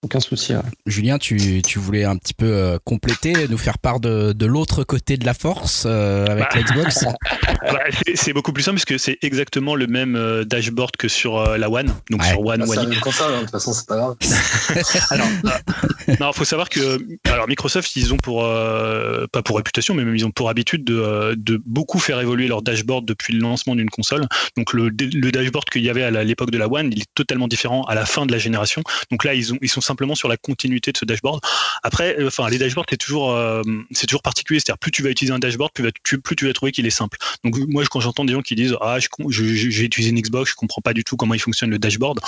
aucun souci. Julien, tu, tu, voulais un petit peu euh, compléter, nous faire part de, de l'autre côté de la force euh, avec bah. l'Xbox (laughs) bah, C'est beaucoup plus simple parce que c'est exactement le même euh, dashboard que sur la One, donc sur One, bah, One X. Hein, de toute façon, c'est pas grave. (laughs) alors, non, faut savoir que alors Microsoft, ils ont pour pas pour réputation, mais même ils ont pour habitude de, de beaucoup faire évoluer leur dashboard depuis le lancement d'une console. Donc le, le dashboard qu'il y avait à l'époque de la One, il est totalement différent à la fin de la génération. Donc là, ils ont ils sont simplement sur la continuité de ce dashboard. Après, euh, enfin, les dashboards, c'est toujours, euh, c'est toujours particulier. C'est-à-dire, plus tu vas utiliser un dashboard, plus, tu, plus tu vas trouver qu'il est simple. Donc, moi, quand j'entends des gens qui disent, ah, j'ai utilisé une Xbox, je comprends pas du tout comment il fonctionne le dashboard.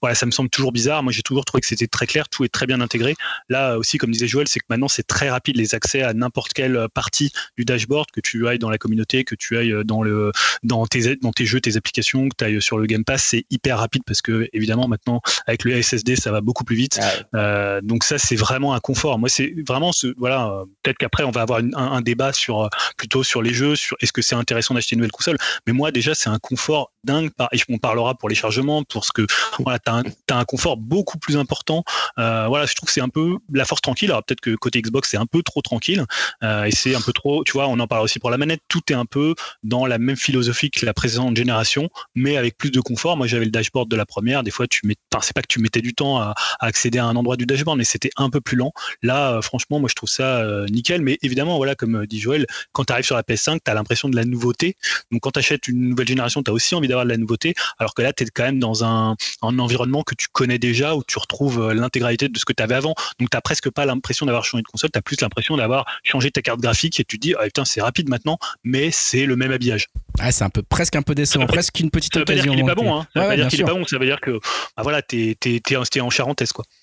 Voilà, ça me semble toujours bizarre. Moi, j'ai toujours trouvé que c'était très clair, tout est très bien intégré. Là aussi, comme disait Joël, c'est que maintenant, c'est très rapide les accès à n'importe quelle partie du dashboard, que tu ailles dans la communauté, que tu ailles dans le, dans tes, dans tes jeux, tes applications, que tu ailles sur le Game Pass, c'est hyper rapide parce que, évidemment, maintenant, avec le SSD, ça va beaucoup plus vite. Euh, donc ça, c'est vraiment un confort. Moi, c'est vraiment ce, voilà. Euh, peut-être qu'après, on va avoir un, débat sur euh, plutôt sur les jeux, sur est-ce que c'est intéressant d'acheter une nouvelle console. Mais moi, déjà, c'est un confort dingue. Et on parlera pour les chargements, pour ce que voilà, t'as un, as un confort beaucoup plus important. voilà, je trouve que c'est un peu la force tranquille. Alors peut-être que côté Xbox, c'est un peu trop tranquille et c'est un peu trop. Tu vois, on en parle aussi pour la manette. Tout est un peu dans la même philosophie que la précédente génération, mais avec plus de confort. Moi, j'avais le dashboard de la première. Des fois, tu mets, c'est pas que tu mettais du temps à, à accéder à un endroit du dashboard, mais c'était un peu plus lent. Là, euh, franchement, moi, je trouve ça euh, nickel. Mais évidemment, voilà, comme euh, dit Joël, quand tu arrives sur la PS5, tu as l'impression de la nouveauté. Donc, quand tu achètes une nouvelle génération, tu as aussi envie d'avoir de la nouveauté. Alors que là, tu es quand même dans un, environnement que tu connais déjà, où tu retrouves l'intégralité de ce que tu avais avant. Donc, tu presque pas l'impression d'avoir changé de console, tu as plus l'impression d'avoir changé ta carte graphique et tu te dis, ah, putain, c'est rapide maintenant, mais c'est le même habillage. Ah, c'est un peu presque un peu décevant, presque une petite occasion. Ça veut pas dire qu'il est pas bon, hein. Ça veut pas dire qu'il est pas bon, ça veut dire que bah voilà, t'es es, en charentaise quoi. (laughs)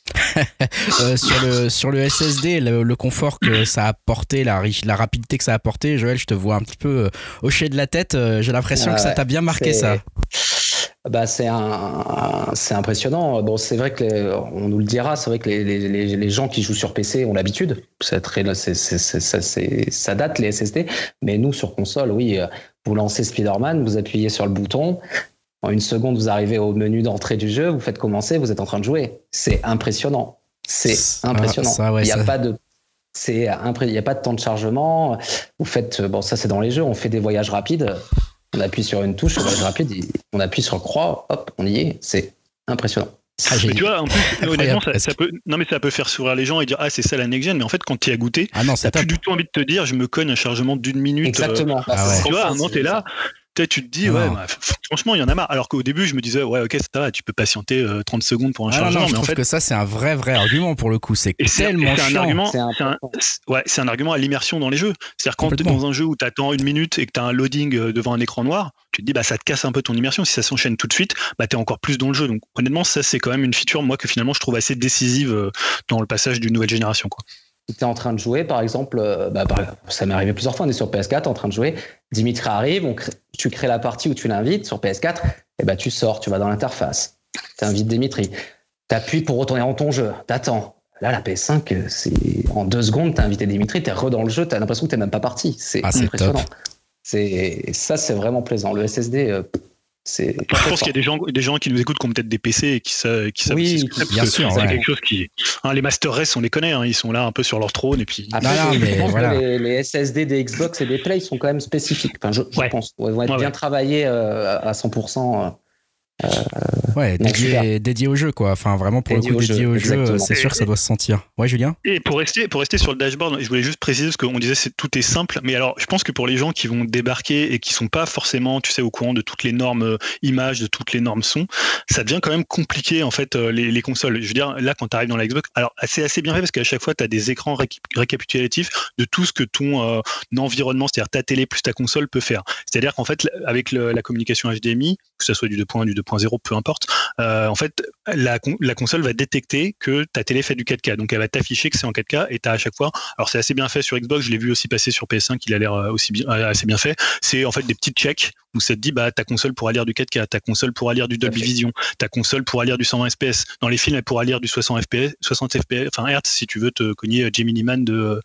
Euh, sur le sur le SSD, le, confort que ça a apporté, la, la rapidité que ça a apporté, Joël, je te vois un petit peu euh, hocher de la tête. Euh, j'ai l'impression que ça t'a bien marqué ça. Bah c'est un, c'est impressionnant. Bon, c'est vrai que on nous le dira, c'est vrai que les, les, les, gens qui jouent sur PC ont l'habitude. C'est très, c'est, ça, ça date les SSD. Mais nous sur console, oui, vous lancez Spider-Man, vous appuyez sur le bouton, en une seconde, vous arrivez au menu d'entrée du jeu, vous faites commencer, vous êtes en train de jouer. C'est impressionnant. C'est impressionnant. il n'y a pas de c'est il n'y a pas de temps de chargement. Vous faites bon ça c'est dans les jeux, on fait des voyages rapides. On appuie sur une touche, voyage rapide, on appuie sur croix, hop, on y est. C'est impressionnant. Ah, mais tu vois, en plus, honnêtement, ça, peut, non mais ça peut faire sourire les gens et dire ah c'est ça la next gen, mais en fait quand tu y as goûté, ah non, t'as plus du tout envie de te dire je me cogne un chargement d'une minute. Exactement. Ah tu vois, tu es là, tu te dis, ouais, bah, franchement, il y en a marre. Alors qu'au début, je me disais, ouais, ok, ça va, tu peux patienter 30 euh, secondes pour un chargement. Non, je mais trouve en fait, que ça, c'est un vrai, vrai argument pour le coup. C'est tellement chiant. Un argument, c'est un, ouais, c'est un argument à l'immersion dans les jeux. C'est-à-dire quand tu es dans un jeu où tu attends une minute et que tu as un loading euh, devant un écran noir, tu te dis, bah, ça te casse un peu ton immersion. Si ça s'enchaîne tout de suite, bah, tu es encore plus dans le jeu. Donc, honnêtement, ça, c'est quand même une feature, moi, que finalement, je trouve assez décisive euh, dans le passage d'une nouvelle génération. Quoi. Tu es en train de jouer, par exemple, euh, bah, ça m'est arrivé plusieurs fois, on est sur PS4 en train de jouer, Dimitri arrive, tu crées la partie où tu l'invites sur PS4, et bah, tu sors, tu vas dans l'interface, tu invites Dimitri, tu appuies pour retourner dans ton jeu, t'attends. Là, la PS5, c'est en deux secondes, tu as invité Dimitri, tu es re dans le jeu, tu as l'impression que tu même pas parti. C'est ah, impressionnant. C'est ça, c'est vraiment plaisant. Le SSD, euh, je pense qu'il y a des gens, des gens qui nous écoutent qui ont peut-être des PC et qui, savent, qui savent oui, bien sûr. C'est quelque chose qui. Hein, les Master Race, on les connaît, hein, ils sont là un peu sur leur trône. Et puis... Ah, je pense que les, SSD des Xbox et des Play sont quand même spécifiques. Enfin, je, pense. Ils vont être bien travaillés euh, à 100%. Euh, ouais, dédié, dédié, au jeu, quoi. Enfin, vraiment, pour le coup, dédié au jeu, c'est sûr que ça doit se sentir. Ouais, Julien? Et pour rester, pour rester sur le dashboard, je voulais juste préciser ce qu'on disait, c'est tout est simple. Mais alors, je pense que pour les gens qui vont débarquer et qui sont pas forcément, tu sais, au courant de toutes les normes euh, images, de toutes les normes son, ça devient quand même compliqué, en fait, euh, les, les consoles. Je veux dire, là, quand tu arrives dans la Xbox, alors, c'est assez bien fait parce qu'à chaque fois, tu as des écrans récapitulatifs de tout ce que ton environnement, c'est-à-dire ta télé plus ta console peut faire. C'est-à-dire qu'en fait, avec la communication HDMI, que ce soit du 2.1, du 2 2.0, peu importe, euh, en fait, la, console va détecter que ta télé fait du 4K. Donc, elle va t'afficher que c'est en 4K et tu as à chaque fois. Alors, c'est assez bien fait sur Xbox. Je l'ai vu aussi passer sur PS5. Il a l'air euh, aussi euh, assez bien fait. C'est en fait des petits checks où ça te dit, bah, ta console pourra lire du 4K, ta console pourra lire du Dolby Vision, ta console pourra lire du 120 FPS. Dans les films, elle pourra lire du 60 FPS, 60 FPS, enfin Hertz, si tu veux te cogner Gemini Man de,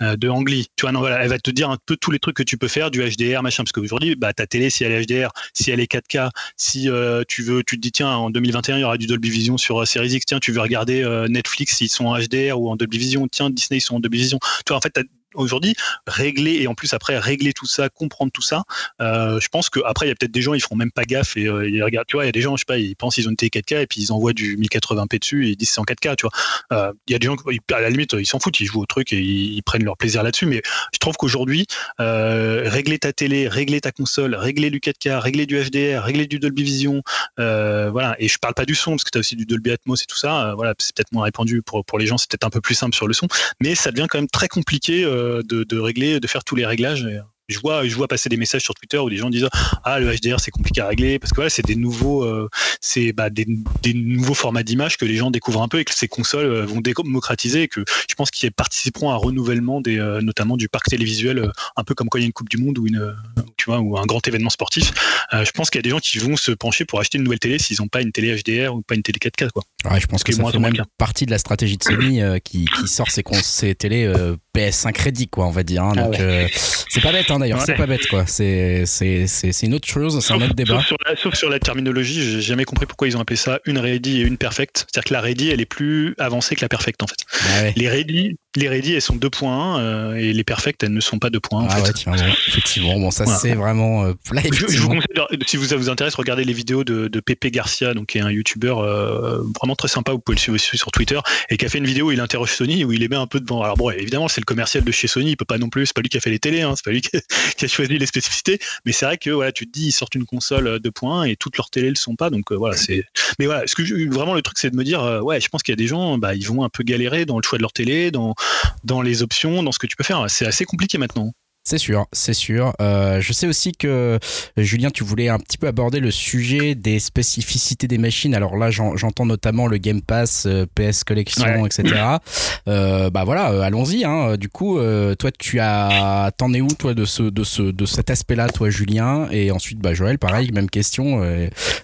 de Angly. Tu vois, non, voilà, elle va te dire un peu tous les trucs que tu peux faire, du HDR, machin. Parce qu'aujourd'hui, bah, ta télé, si elle est HDR, si elle est 4K, si tu veux, tu te dis, tiens, en 2021, il y aura du Dolby Vision sur euh, Series X. Tiens, tu veux regarder euh, Netflix, ils sont en HDR ou en Dolby Vision. Tiens, Disney, ils sont en Dolby Vision. Tu vois, en fait, aujourd'hui, régler et en plus après régler tout ça, comprendre tout ça, euh, je pense qu'après il y a peut-être des gens ils feront même pas gaffe et ils regardent, tu vois, il y a des gens, je sais pas, ils pensent qu'ils ont une télé 4K et puis ils envoient du 1080p dessus et ils disent c'est en 4K, tu vois. Il y a des gens, à la limite, ils s'en foutent, ils jouent au truc et ils, prennent leur plaisir là-dessus, mais je trouve qu'aujourd'hui, régler ta télé, régler ta console, régler du 4K, régler du HDR, régler du Dolby Vision, euh, voilà. Et je parle pas du son parce que tu as aussi du Dolby Atmos et tout ça. Euh, voilà, c'est peut-être moins répandu pour, pour les gens, c'est peut-être un peu plus simple sur le son, mais ça devient quand même très compliqué euh, de, régler, de faire tous les réglages je vois, je vois passer des messages sur Twitter où des gens disent ah le HDR c'est compliqué à régler parce que voilà c'est des nouveaux euh, c'est bah, des, des, nouveaux formats d'image que les gens découvrent un peu et que ces consoles euh, vont démocratiser et que je pense qu'ils participeront à un renouvellement des euh, notamment du parc télévisuel un peu comme quand il y a une coupe du monde ou une tu vois ou un grand événement sportif. Je pense qu'il y a des gens qui vont se pencher pour acheter une nouvelle télé s'ils n'ont pas une télé HDR ou pas une télé 4K quoi. Ouais, je pense que, c'est même partie de la stratégie de Sony qui, qui, sort ses, ses télé PS5 crédit quoi on va dire hein. ah donc c'est pas bête hein, d'ailleurs, c'est pas bête quoi. C'est une autre chose, c'est un autre débat. Sauf sur, la, terminologie, j'ai jamais compris pourquoi ils ont appelé ça une ready et une perfect. C'est-à-dire que la ready, elle est plus avancée que la perfect en fait. Ah les ready, les ready, elles sont 2.1 euh, et les perfect, elles ne sont pas 2.1 en ah fait. tiens, effectivement, bon, ça c'est vraiment. Euh, je, vous conseille, si vous, ça vous intéresse, regardez les vidéos de, de Pepe Garcia, donc qui est un youtubeur euh, vraiment très sympa. Vous pouvez le suivre aussi sur Twitter et qui a fait une vidéo où il interroge Sony où il est met un peu devant. Alors bon, évidemment, c'est le commercial de chez Sony, il peut pas non plus, c'est pas lui qui a fait les télés, hein, c'est pas lui qui, qui a choisi les spécificités. Mais c'est vrai que voilà, tu te dis, ils sortent une console 2.1 et toutes leurs télés le sont pas. Donc voilà, c'est. Mais voilà, ce que vraiment le truc, c'est de me dire, ouais, je pense qu'il y a des gens, bah, ils vont un peu galérer dans le choix de leur télé, dans dans les options, dans ce que tu peux faire. C'est assez compliqué maintenant. C'est sûr, c'est sûr. Euh, je sais aussi que Julien, tu voulais un petit peu aborder le sujet des spécificités des machines. Alors là, j'entends notamment le Game Pass, euh, PS Collection, etc. (clears throat) Euh, bah voilà, euh, allons-y. Hein. Du coup, euh, toi, tu as, t'en es où toi de ce, de ce, de cet aspect-là, toi, Julien? Et ensuite, bah Joël, pareil, même question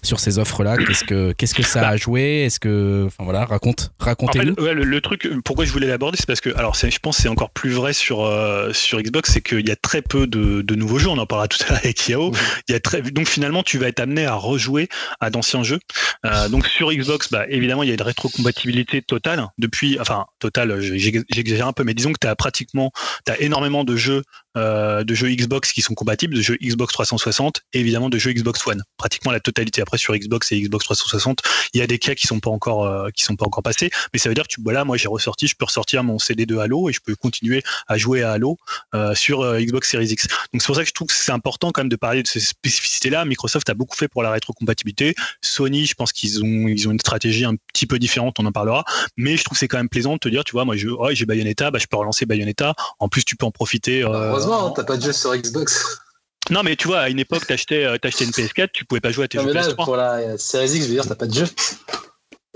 sur ces offres-là. Qu'est-ce que, qu'est-ce que ça a joué? Est-ce que, enfin voilà, raconte, racontez-nous. le, truc, pourquoi je voulais l'aborder, c'est parce que, alors, je pense, c'est encore plus vrai sur sur Xbox, c'est qu'il y a y a très peu de, nouveaux jeux. On en parlera (laughs) tout à l'heure avec Yao. Il y a très, donc finalement, tu vas être amené à rejouer à d'anciens jeux. Euh, donc sur Xbox, bah, évidemment, il y a une rétrocompatibilité totale. Depuis, enfin, totale, j'exagère un peu, mais disons que tu as pratiquement, tu as énormément de jeux euh, de jeux Xbox qui sont compatibles, de jeux Xbox 360 et évidemment de jeux Xbox One. Pratiquement la totalité. Après sur Xbox et Xbox 360, il y a des cas qui sont pas encore euh, qui sont pas encore passés, mais ça veut dire que tu voilà, moi j'ai ressorti, je peux ressortir mon CD de Halo et je peux continuer à jouer à Halo euh, sur Xbox Series X. Donc c'est pour ça que je trouve que c'est important quand même de parler de ces spécificités-là. Microsoft a beaucoup fait pour la rétrocompatibilité. Sony, je pense qu'ils ont ils ont une stratégie un petit peu différente, on en parlera, mais je trouve que c'est quand même plaisant de te dire, tu vois, moi je, j'ai Bayonetta, bah, je peux relancer Bayonetta. En plus, tu peux en profiter. Heureusement, t'as pas de jeu sur Xbox. Non, mais tu vois, à une époque, t'achetais euh, une PS4, tu pouvais pas jouer à tes non, jeux mais là, Pour la Series X, je veux dire, t'as pas de jeu.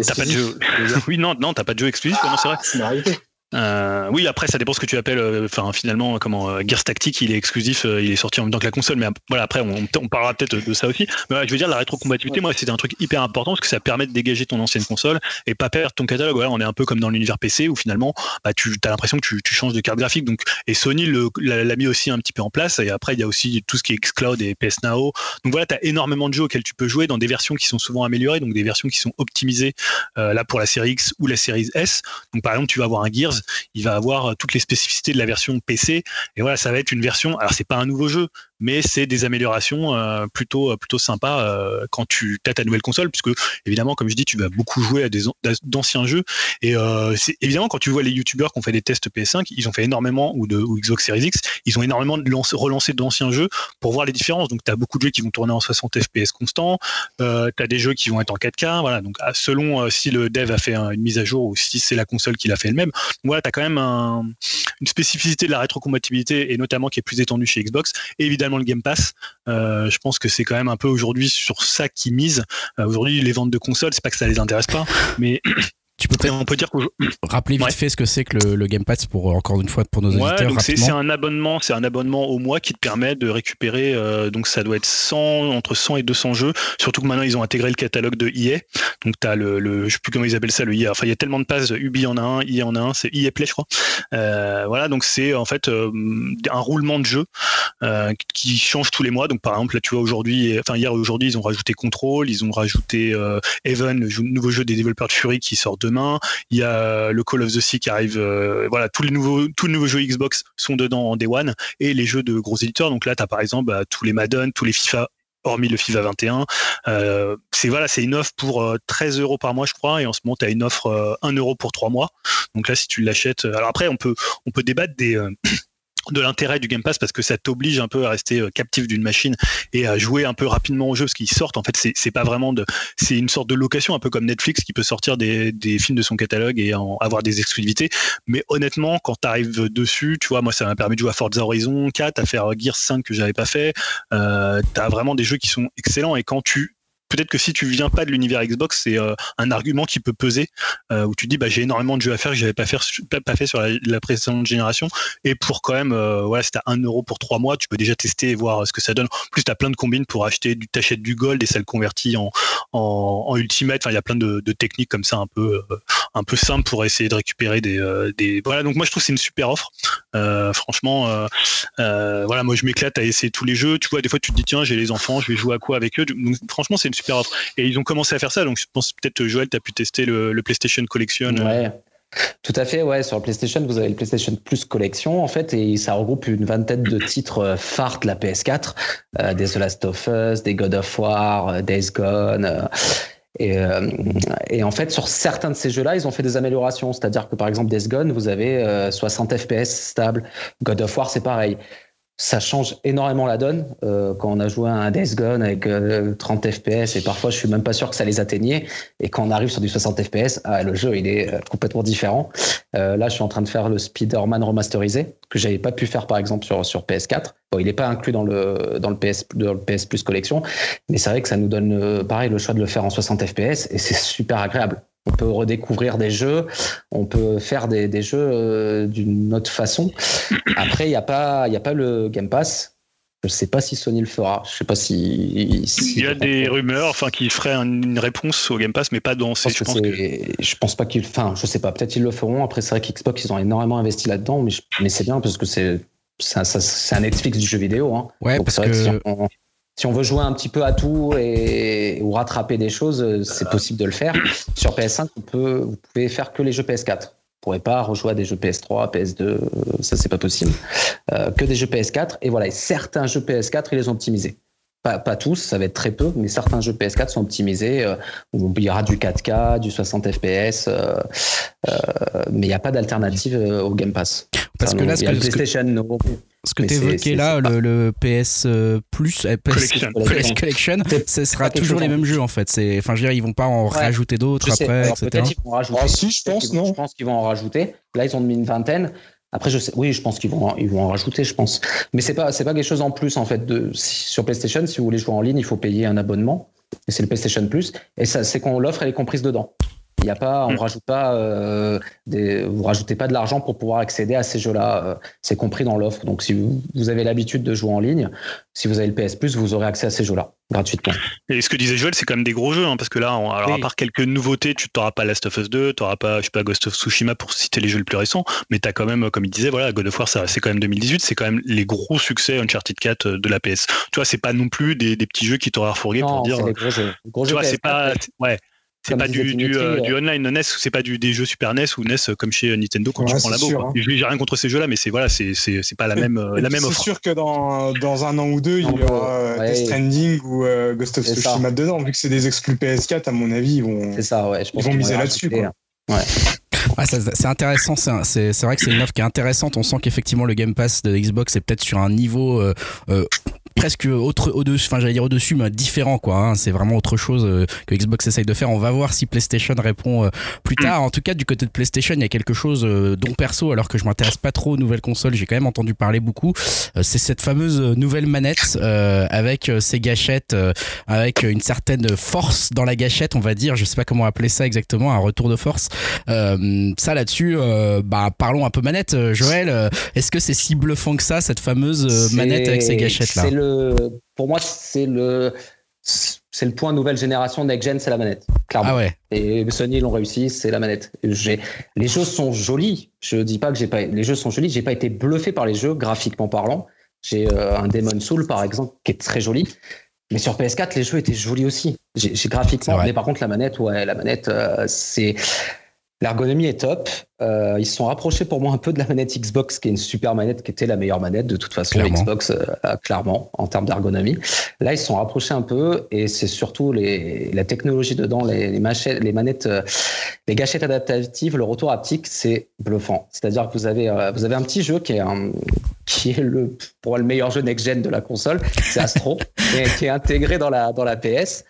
T'as pas de jeu. (laughs) oui, non, non, t'as pas de jeu exclusif, ah, c'est vrai. C'est une réalité. Euh, oui, après, ça dépend ce que tu appelles. euh, Enfin, finalement, comment euh, Gears Tactic, il est exclusif, euh, il est sorti en même temps que la console. Mais voilà, après, on, parlera peut-être de ça aussi. Mais voilà, je veux dire, la rétrocompatibilité, moi, c'était un truc hyper important parce que ça permet de dégager ton ancienne console et pas perdre ton catalogue. On est un peu comme dans l'univers PC où finalement, bah, tu as l'impression que tu, changes de carte graphique. Donc, et Sony l'a mis aussi un petit peu en place. Et après, il y a aussi tout ce qui est xCloud et PS Now. Donc voilà, tu as énormément de jeux auxquels tu peux jouer dans des versions qui sont souvent améliorées, donc des versions qui sont optimisées là pour la série X ou la série S. Donc par exemple, tu vas avoir un Gears, il va avoir euh, toutes les spécificités de la version PC. Et voilà, ça va être une version. Alors c'est pas un nouveau jeu, mais c'est des améliorations euh, plutôt euh, plutôt sympas euh, quand tu as ta nouvelle console, puisque évidemment, comme je dis, tu vas beaucoup jouer à des an- d'anciens jeux. Et euh, évidemment quand tu vois les youtubeurs qui ont fait des tests PS5, ils ont fait énormément ou de ou Xbox Series X, ils ont énormément relancé d'anciens jeux pour voir les différences. Donc tu as beaucoup de jeux qui vont tourner en 60 FPS constant, tu as des jeux qui vont être en 4K, voilà. Donc selon si le dev a fait un- une mise à jour ou si c'est la console qui l'a fait elle-même. Voilà, tu as quand même un- une spécificité de la rétrocompatibilité et notamment qui est plus étendue chez Xbox. Évidemment le Game Pass. Euh, je pense que c'est quand même un peu aujourd'hui sur ça qui mise. Euh, aujourd'hui les ventes de consoles, c'est pas que ça les intéresse pas, mais Tu peux peut-être on peut dire qu'aujourd'hui (clears throat) rappeler vite Ouais. fait ce que c'est que le, le Game Pass pour euh, encore une fois pour nos auditeurs c'est un abonnement, c'est un abonnement au mois qui te permet de récupérer. euh, donc ça doit être 100 entre 100 et 200 jeux. Surtout que maintenant ils ont intégré le catalogue de EA. Donc t'as le, le, je sais plus comment ils appellent ça le EA. Enfin il y a tellement de passes. Ubi en a un, EA en a un, c'est EA Play je crois. Euh, voilà donc c'est en fait euh, un roulement de jeux qui change tous les mois. Donc par exemple là tu vois aujourd'hui, enfin hier et aujourd'hui ils ont rajouté Control, ils ont rajouté Even, le nouveau jeu des développeurs de Fury qui sort Il y a euh, le Call of the Sea qui arrive. euh, voilà, tous les nouveaux, tous les nouveaux jeux Xbox sont dedans en Day One et les jeux de gros éditeurs. Donc là, tu as par exemple bah, tous les Madden, tous les FIFA hormis le FIFA 21. Euh, c'est voilà, c'est une offre pour euh, 13 euros par mois, je crois, et en ce moment, tu as une offre euh, 1 euro pour 3 mois. Donc là, si tu l'achètes, alors après, on peut, on peut débattre des, de l'intérêt du Game Pass parce que ça t'oblige un peu à rester euh, captif d'une machine et à jouer un peu rapidement aux jeux parce qu'ils sortent. En fait, c'est pas vraiment de, c'est une sorte de location, un peu comme Netflix qui peut sortir des, des films de son catalogue et en avoir des exclusivités. Mais honnêtement, quand tu arrives dessus, tu vois, moi, ça m'a permis de jouer à Forza Horizon 4, à faire Gears 5 que j'avais pas fait. Euh, t'as vraiment des jeux qui sont excellents et quand tu Peut-être que si tu viens pas de l'univers Xbox, c'est euh, un argument qui peut peser euh, où tu dis bah j'ai énormément de jeux à faire que j'avais pas, faire, pas, fait sur la, précédente génération. Et pour quand même euh, voilà si t'as 1 euro pour 3 mois tu peux déjà tester et voir euh, ce que ça donne. En plus t'as plein de combines pour acheter du t'achètes du gold et ça le convertit en, en, en ultimate. Enfin il y a plein de, de techniques comme ça un peu euh, un peu simples pour essayer de récupérer des, euh, voilà donc moi je trouve c'est une super offre euh, franchement euh, voilà moi je m'éclate à essayer tous les jeux tu vois des fois tu te dis tiens j'ai les enfants je vais jouer à quoi avec eux? Donc franchement c'est une super offre et ils ont commencé à faire ça donc je pense peut-être Joël t'as pu tester le, PlayStation Collection Ouais. Tout à fait, ouais. Sur le PlayStation, vous avez le PlayStation Plus Collection, en fait, et ça regroupe une vingtaine de titres phares de la PS4, euh, des The Last of Us, des God of War, Days Gone. euh, et, euh, et en fait, sur certains de ces jeux-là, ils ont fait des améliorations. C'est-à-dire que par exemple, Days Gone, vous avez euh, 60 FPS stable. God of War, c'est pareil. Ça change énormément la donne. Euh, quand on a joué à un Days Gone avec euh, 30 FPS, et parfois je suis même pas sûr que ça les atteignait. Et quand on arrive sur du 60 FPS, ah, le jeu il est euh, complètement différent. Euh, là, je suis en train de faire le Spider-Man remasterisé que j'avais pas pu faire par exemple sur, sur PS4. Bon, il n'est pas inclus dans le dans le PS dans le PS Plus collection, mais c'est vrai que ça nous donne euh, pareil le choix de le faire en 60 FPS et c'est super agréable. On peut redécouvrir des jeux, on peut faire des, des jeux euh, d'une autre façon. Après, il n'y a pas il y a pas le Game Pass. Je sais pas si Sony le fera. Je sais pas si. si- Il y a des rumeurs, enfin, qui feraient un- une réponse au Game Pass, mais pas dans Je ces. pense, Je que pense que je pense pas qu'ils. Enfin, je sais pas. Peut-être ils le feront. Après, c'est vrai qu'Xbox ils ont énormément investi là-dedans, mais, je- mais c'est bien parce que c'est c'est un, Netflix du jeu vidéo. Hein. Ouais, Donc parce c'est vrai que si on, si on veut jouer un petit peu à tout et ou rattraper des choses, euh, c'est possible de le faire. (clears throat) Sur PS5, on peut, vous pouvez faire que les jeux PS4. Vous pourrez pas rejouer à des jeux PS3, PS2, euh, ça c'est pas possible. Euh, que des jeux PS4. Et voilà, et certains jeux PS4, ils les ont optimisés. Pas, pas tous, ça va être très peu, mais certains jeux PS4 sont optimisés. euh, où il y aura du 4K, du 60 FPS, euh, mais il n'y a pas d'alternative au Game Pass. parce que non, là, il ce que, que- PlayStation Now. Ce que tu évoquais là, le, le PS euh, Plus, euh, PS Collection. (laughs) PS Collection, C'est ce sera toujours les mêmes jeux en fait. C'est, enfin, je veux dire, ils vont pas en Ouais. rajouter d'autres après, Alors, etc. Peut-être qu'ils vont en rajouter. Ah si, je pense, Peut-être qu'ils vont- non Je pense qu'ils vont en rajouter. Là, ils ont mis une vingtaine. Après, je sais, oui, je pense qu'ils vont, en- ils vont en rajouter, je pense. Mais c'est pas, c'est pas quelque chose en plus en fait. De, si- sur PlayStation, si vous voulez jouer en ligne, il faut payer un abonnement. Et c'est le PlayStation Plus. Et ça, c'est qu'on l'offre, elle est comprise dedans. Il y a pas, on Mm. rajoute pas, euh, des, vous rajoutez pas de l'argent pour pouvoir accéder à ces jeux-là. euh, c'est compris dans l'offre. Donc si vous, vous avez l'habitude de jouer en ligne, si vous avez le PS Plus, vous aurez accès à ces jeux-là gratuitement. Et ce que disait Joël, c'est quand même des gros jeux, hein, parce que là, on- alors Oui. à part quelques nouveautés, tu t'auras pas Last of Us 2, t'auras pas, je sais pas, Ghost of Tsushima pour citer les jeux les plus récents, mais t'as quand même, comme il disait, voilà, God of War, c'est quand même 2018, c'est quand même les gros succès Uncharted 4 de la PS. Tu vois, c'est pas non plus des, des petits jeux qui t'auraient refourgué pour dire, gros jeux. Gros tu jeux vois, c'est PS4, pas, ouais. C'est pas du, du, euh, euh, du online NES, c'est pas du, des jeux Super NES ou NES comme chez Nintendo quand Ouais, tu prends la c'est hein. J'ai rien contre ces jeux-là, mais c'est voilà, c'est c'est c'est pas la même euh, la même c'est offre. sûr que dans, dans un an ou deux, il y aura euh, ouais. Death Stranding ou euh, Ghost of C'est. Tsushima dedans. Vu que c'est des exclus PS4, à mon avis, ils vont. C'est ça, ouais. Je pense vont miser là-dessus, hein. Ouais, c'est intéressant, c'est c'est c'est vrai que c'est une offre qui est intéressante. On sent qu'effectivement le Game Pass de Xbox est peut-être sur un niveau euh, euh, presque autre au-dessus, enfin j'allais dire au-dessus, mais différent quoi. hein. C'est vraiment autre chose euh, que Xbox essaye de faire. On va voir si PlayStation répond euh, plus tard. En tout cas, du côté de PlayStation, il y a quelque chose euh, dont perso, alors que je m'intéresse pas trop aux nouvelles consoles, j'ai quand même entendu parler beaucoup. Euh, c'est cette fameuse euh, nouvelle manette euh, avec euh, ces gâchettes, euh, avec une certaine force dans la gâchette, on va dire. Je sais pas comment appeler ça exactement, un retour de force. Euh, ça là-dessus, euh, bah parlons un peu manette. Joël, euh, est-ce que c'est si bluffant que ça cette fameuse euh, manette avec ces gâchettes là le, Pour moi, c'est le, c'est le point nouvelle génération next gen, c'est la manette. Clairement. Ah ouais. Et Sony l'ont réussi, c'est la manette. J'ai, les jeux sont jolis. Je dis pas que j'ai pas, les jeux sont jolis. J'ai pas été bluffé par les jeux graphiquement parlant. J'ai euh, un Demon Soul par exemple qui est très joli. Mais sur PS4, les jeux étaient jolis aussi. J'ai, graphiquement. Mais par contre, la manette, ouais, la manette, euh, c'est L'ergonomie est top. Euh, ils se sont rapprochés pour moi un peu de la manette Xbox, qui est une super manette, qui était la meilleure manette de toute façon. Clairement. Xbox, euh, clairement, en termes d'ergonomie. Là, ils se sont rapprochés un peu, et c'est surtout les, la technologie dedans, les, les, machettes, les manettes, euh, les gâchettes adaptatives, le retour haptique, c'est bluffant. C'est-à-dire que vous avez, euh, vous avez un petit jeu qui est un, qui est le, pour moi, le meilleur jeu next-gen de la console, c'est Astro, (laughs) est, qui est intégré dans la, dans la PS.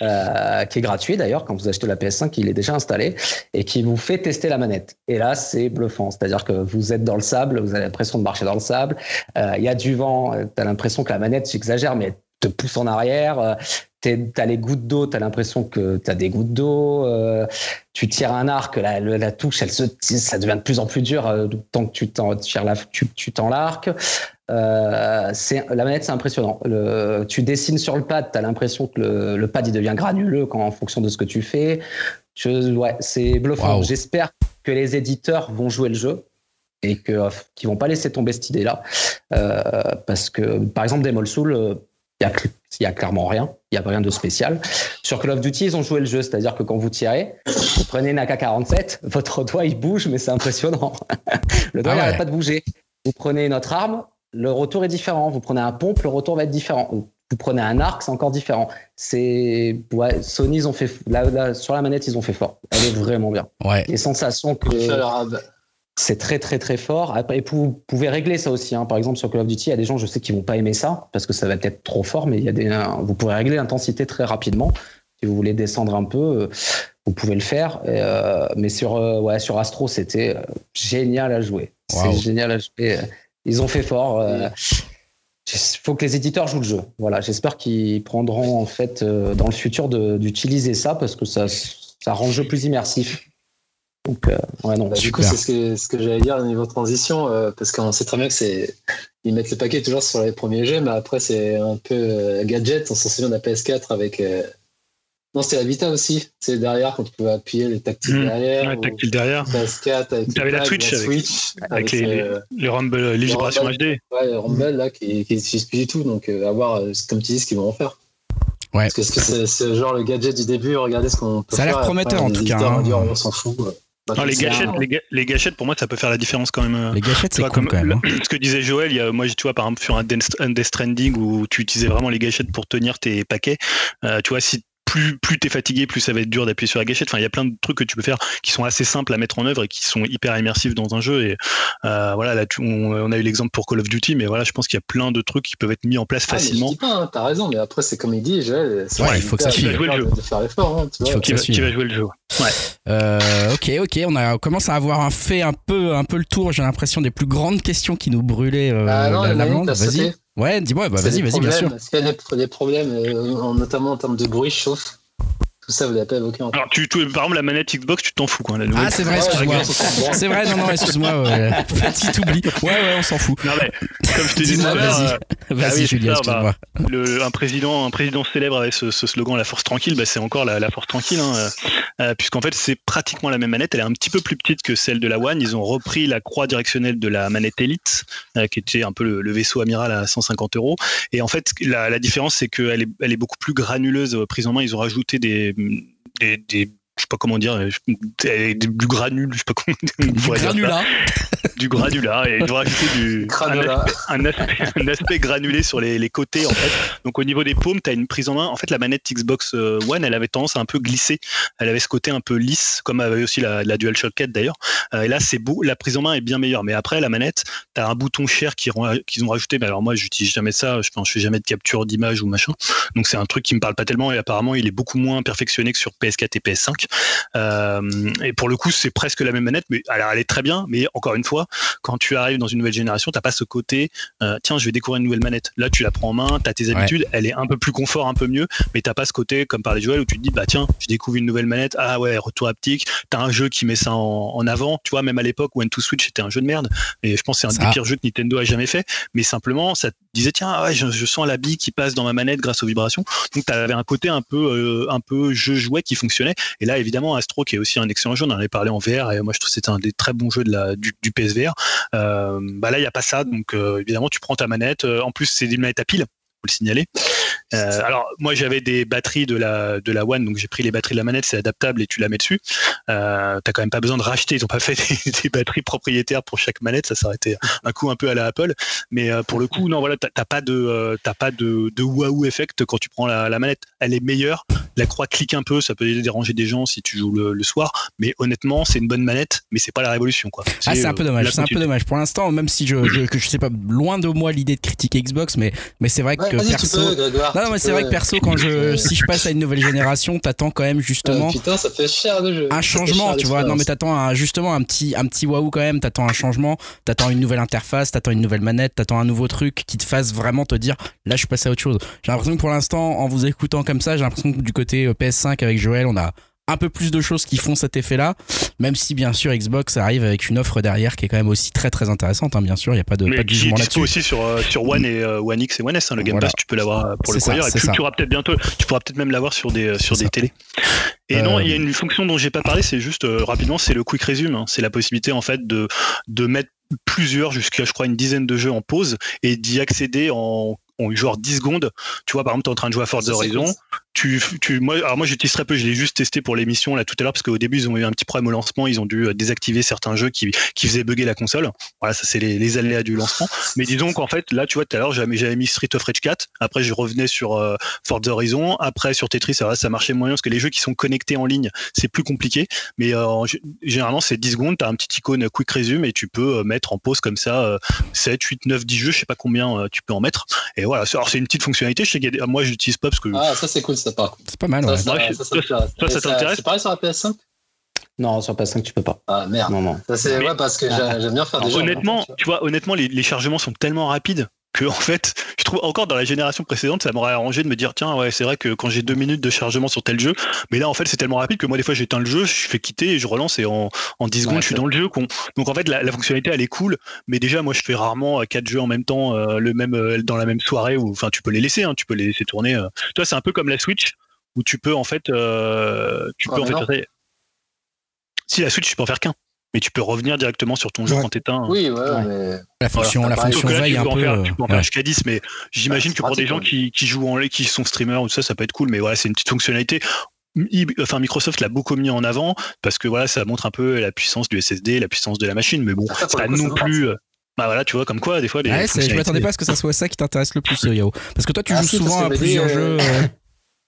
Euh, qui est gratuit d'ailleurs quand vous achetez la PS5 il est déjà installé et qui vous fait tester la manette. Et là c'est bluffant. C'est à dire que vous êtes dans le sable vous avez l'impression de marcher dans le sable. Euh, il y a du vent tu as l'impression que la manette j'exagère mais elle te pousse en arrière. Euh, tu as les gouttes d'eau tu as l'impression que tu as des gouttes d'eau. Euh, tu tires un arc la, la, touche elle se, ça devient de plus en plus dur euh, tant que tu t'en tires tu, tu l'arc euh, c'est la manette, c'est impressionnant. Le, tu dessines sur le pad, tu as l'impression que le, le, pad il devient granuleux quand, en fonction de ce que tu fais. Je, ouais, c'est bluffant. Wow. J'espère que les éditeurs vont jouer le jeu et que euh, qu'ils vont pas laisser tomber cette idée-là, euh, parce que par exemple, Demol Soul, il y a clairement rien, il y a rien de spécial. Sur Call of Duty, ils ont joué le jeu, c'est-à-dire que quand vous tirez, vous prenez une AK-47, votre doigt il bouge, mais c'est impressionnant. (laughs) le doigt Ah ouais. n'arrête pas de bouger. Vous prenez notre arme, le retour est différent. Vous prenez un pompe, le retour va être différent. Vous prenez un arc, c'est encore différent. C'est ouais, Sony, ils ont fait là, là, sur la manette, ils ont fait fort. Elle est vraiment bien. Ouais. Les sensations que c'est très très très fort. Après, vous pouvez régler ça aussi. Hein. Par exemple, sur Call of Duty, il y a des gens, je sais, qui vont pas aimer ça parce que ça va être trop fort, mais il y a des, vous pouvez régler l'intensité très rapidement. Si vous voulez descendre un peu, vous pouvez le faire. Euh, mais sur euh, ouais, sur Astro, c'était euh, génial à jouer. Wow. C'est génial à jouer. Ils ont fait fort. euh, Il faut que les éditeurs jouent le jeu. Voilà, j'espère qu'ils prendront en fait euh, dans le futur d'utiliser ça parce que ça, ça rend le jeu plus immersif. Donc, euh, ouais, non. Bah, du coup, c'est ce que, ce que j'allais dire au niveau transition, euh, parce qu'on sait très bien que c'est. Ils mettent le paquet toujours sur les premiers jeux, mais après, c'est un peu euh, gadget. On s'en souvient de la PS4 avec. Euh, Non, c'était la Vita aussi. C'est derrière quand tu pouvais appuyer les tactiles Mmh. derrière. Ouais, tactile derrière. PS4 avec. T'avais la Switch la avec- Switch, Avec les, Rumble, les vibrations Rumble. HD. Ouais, le Rumble là qui qui n'utilise plus du tout, donc euh, à voir, euh, comme tu dis, ce qu'ils vont en faire. Ouais. Parce que est-ce que c'est genre le gadget du début, regardez ce qu'on peut Ça a l'air prometteur, après, en tout cas, hein. dire, on s'en fout. ouais. Bah, Non, les gâchettes, les, ga- les gâchettes, pour moi, ça peut faire la différence quand même. euh, Les gâchettes, c'est cool comme quand même. hein. (clears throat) ce que disait Joël, il y a, moi, tu vois, par exemple, sur un Death un Death Stranding où tu utilisais vraiment les gâchettes pour tenir tes paquets, euh, tu vois, si plus, plus t'es fatigué, plus ça va être dur d'appuyer sur la gâchette. Enfin, il y a plein de trucs que tu peux faire qui sont assez simples à mettre en œuvre et qui sont hyper immersifs dans un jeu. Et euh, voilà, là, tu- on, on a eu l'exemple pour Call of Duty, mais voilà, je pense qu'il y a plein de trucs qui peuvent être mis en place Ah, mais je facilement. dis pas, hein, t'as raison, mais après, c'est comme il dit, Joël, c'est Ouais, il faut que ça t'as- suive. t'as Jouer le jeu. de faire l'effort, hein, tu Il vois. faut que Qui va, qui va jouer le jeu. Euh, ok, ok, on, a, on commence à avoir un fait un peu, un peu le tour. J'ai l'impression des plus grandes questions qui nous brûlaient euh, Ah non, la, Vas-y. Ouais, dis-moi, bah, vas-y, vas-y, bien sûr. qu'il y a des, des problèmes, euh, en- notamment en termes de bruit chauffe Tout ça, vous l'avez pas évoqué encore. Alors, tu, tu- par exemple, la manette Xbox, tu t'en fous, quoi. La nouvelle. Ah, c'est vrai, excuse-moi. c'est vrai, non, non, excuse-moi. Ouais. (laughs) (laughs) Petit oubli. Ouais, ouais, on s'en fout. Non, mais, comme je te disais vas-y. euh, Vas-y, oui, c'est Julien, excuse-moi. le, un président, un président célèbre avec ce, ce slogan "La force tranquille", bah, c'est encore la, la force tranquille, hein, euh, euh, puisqu'en fait c'est pratiquement la même manette. Elle est un petit peu plus petite que celle de la One. Ils ont repris la croix directionnelle de la manette Elite, euh, qui était un peu le, le vaisseau amiral à 150 euros. Et en fait, la, la différence c'est qu'elle est, elle est beaucoup plus granuleuse prise en main. Ils ont rajouté des, des, des je sais pas comment dire, du granule, je sais pas comment dire ça. Granulat. du granulat et ils ont rajouté du Granulat. un aspect, un aspect granulé sur les, les côtés en fait. Donc au niveau des paumes, tu as une prise en main. En fait, la manette Xbox euh, One, elle avait tendance à un peu glisser. Elle avait ce côté un peu lisse, comme avait aussi la, la DualShock 4 d'ailleurs. Euh, et là, c'est beau. La prise en main est bien meilleure. Mais après, la manette, tu as un bouton share qu'ils ont, qu'ils ont rajouté. Mais alors moi, j'utilise jamais ça. Je pense, je fais jamais de capture d'image ou machin. Donc c'est un truc qui me parle pas tellement. Et apparemment, il est beaucoup moins perfectionné que sur PS4 et PS5. Euh, et pour le coup, c'est presque la même manette, mais alors elle est très bien. Mais encore une fois, quand tu arrives dans une nouvelle génération, t'as pas ce côté, euh, tiens, je vais découvrir une nouvelle manette. Là, tu la prends en main, t'as tes Ouais. habitudes, elle est un peu plus confort, un peu mieux, mais t'as pas ce côté, comme parlait Joël, où tu te dis, bah tiens, je découvre une nouvelle manette, ah ouais, retour haptique, t'as un jeu qui met ça en, en avant. Tu vois, même à l'époque, One to Switch était un jeu de merde, et je pense que c'est un Ça. des pires jeux que Nintendo a jamais fait, mais simplement, ça te disait, tiens, ah ouais, je, je sens la bille qui passe dans ma manette grâce aux vibrations. Donc t'avais un côté un peu, euh, un peu jeu jouet qui fonctionnait. Et là, évidemment, Astro, qui est aussi un excellent jeu, on en avait parlé en VR, et moi je trouve que c'était un des très bons jeux du PSVR. Euh, bah là, il n'y a pas ça, donc euh, évidemment, tu prends ta manette. Euh, en plus, c'est une manette à pile. Faut le signaler. Euh, alors moi j'avais des batteries de la de la One donc j'ai pris les batteries de la manette c'est adaptable et tu la mets dessus. Euh, T'as quand même pas besoin de racheter ils ont pas fait (laughs) des, des batteries propriétaires pour chaque manette ça été un coup un peu à la Apple mais euh, pour le coup non voilà t'as pas de euh, t'as pas de de waouh effect quand tu prends la, la manette elle est meilleure la croix clique un peu ça peut déranger des gens si tu joues le, le soir mais honnêtement c'est une bonne manette mais c'est pas la révolution quoi. Ah, c'est un euh, peu dommage. la C'est un peu continuité. dommage. Pour l'instant, même si je, je, que je sais pas, loin de moi l'idée de critiquer Xbox, mais, mais c'est vrai Ouais, que tu peux, Non, mais c'est vrai que perso, quand je, si je passe à une nouvelle génération, t'attends quand même justement Ah, putain, ça fait cher de jeu. un changement, tu vois. Non, mais t'attends un- justement un petit, un petit waouh quand même. T'attends un changement, t'attends une nouvelle interface, t'attends une nouvelle manette, t'attends un nouveau truc qui te fasse vraiment te dire, là, je suis passé à autre chose. J'ai l'impression que pour l'instant, en vous écoutant comme ça, j'ai l'impression que du côté euh, PS5 avec Joël, on a un peu plus de choses qui font cet effet-là, même si bien sûr Xbox arrive avec une offre derrière qui est quand même aussi très très intéressante. hein, bien sûr, il n'y a pas de, Mais pas de jugement là-dessus. aussi sur, euh, sur One et euh, One X et One S. hein, le Game Voilà. Pass, tu peux l'avoir euh, pour le croyeur. Et c'est puis ça. tu auras peut-être bientôt, tu pourras peut-être même l'avoir sur des, sur des ça. télés. Et Euh, non, il y a une fonction dont j'ai pas parlé, c'est juste euh, rapidement, c'est le quick resume. hein. C'est la possibilité en fait de, de mettre plusieurs, jusqu'à je crois une dizaine de jeux en pause et d'y accéder en, en genre 10 secondes. Tu vois, par exemple, tu es en train de jouer à Forza Horizon. Tu, tu, moi, alors moi j'utilise très peu, je l'ai juste testé pour l'émission là tout à l'heure parce qu'au début ils ont eu un petit problème au lancement, ils ont dû euh, désactiver certains jeux qui, qui faisaient bugger la console. Voilà, ça c'est les, les aléas du lancement. Mais disons qu'en fait, là, tu vois, tout à l'heure, j'avais j'avais mis Street of Rage 4. Après, je revenais sur euh, Forza Horizon. Après, sur Tetris, ça, ça marchait moyen parce que les jeux qui sont connectés en ligne, c'est plus compliqué. Mais euh, en gé- généralement, c'est 10 secondes. Tu as un petit icône Quick Resume et tu peux euh, mettre en pause comme ça euh, 7, 8, 9, 10 jeux. Je sais pas combien euh, tu peux en mettre. Et voilà, alors c'est une petite fonctionnalité. Je sais des- moi, j'utilise pas parce que. Ah, ça par contre. C'est pas mal, Ça, ouais. ça, Ouais, ça, toi, t'intéresse? C'est pareil sur la PS5 Non, sur PS5, tu peux pas. Ah merde. Non, non. Ça c'est Mais- ouais parce que j'ai- j'aime bien faire des jeux. même honnêtement, tu vois, honnêtement, les, les chargements sont tellement rapides que en fait, je trouve encore dans la génération précédente, ça m'aurait arrangé de me dire tiens, ouais, c'est vrai que quand j'ai deux minutes de chargement sur tel jeu, mais là en fait c'est tellement rapide que moi des fois j'éteins le jeu, je fais quitter et je relance et en, en 10 secondes Ouais, je suis dans le jeu. Donc en fait la, la fonctionnalité elle est cool, mais déjà moi je fais rarement euh, quatre jeux en même temps, euh, le même euh, dans la même soirée ou enfin tu peux les laisser, hein, tu peux les laisser tourner. euh. Tu vois, c'est un peu comme la Switch où tu peux en fait, tu Ah, peux en fait si la Switch tu peux en faire qu'un, mais tu peux revenir directement sur ton jeu Ouais. quand t'éteins. Oui, ouais, Ouais. mais. La fonction, la fonction là, veille tu un peux en peu. faire, euh, tu peux en faire jusqu'à 10, mais j'imagine Ouais, que pour des gens qui, qui jouent en ligne, qui sont streamers ou tout ça, ça peut être cool, mais voilà, c'est une petite fonctionnalité. Enfin, Microsoft l'a beaucoup mis en avant parce que voilà, ça montre un peu la puissance du SSD, la puissance de la machine, mais bon, le coup, non plus. euh, Bah voilà, tu vois, comme quoi, des fois, les. Ouais, je m'attendais pas à ce que ça soit ça qui t'intéresse le plus, euh, Yao. Parce que toi, tu Ah, joues si, souvent à plusieurs Mehdi, jeux. (laughs)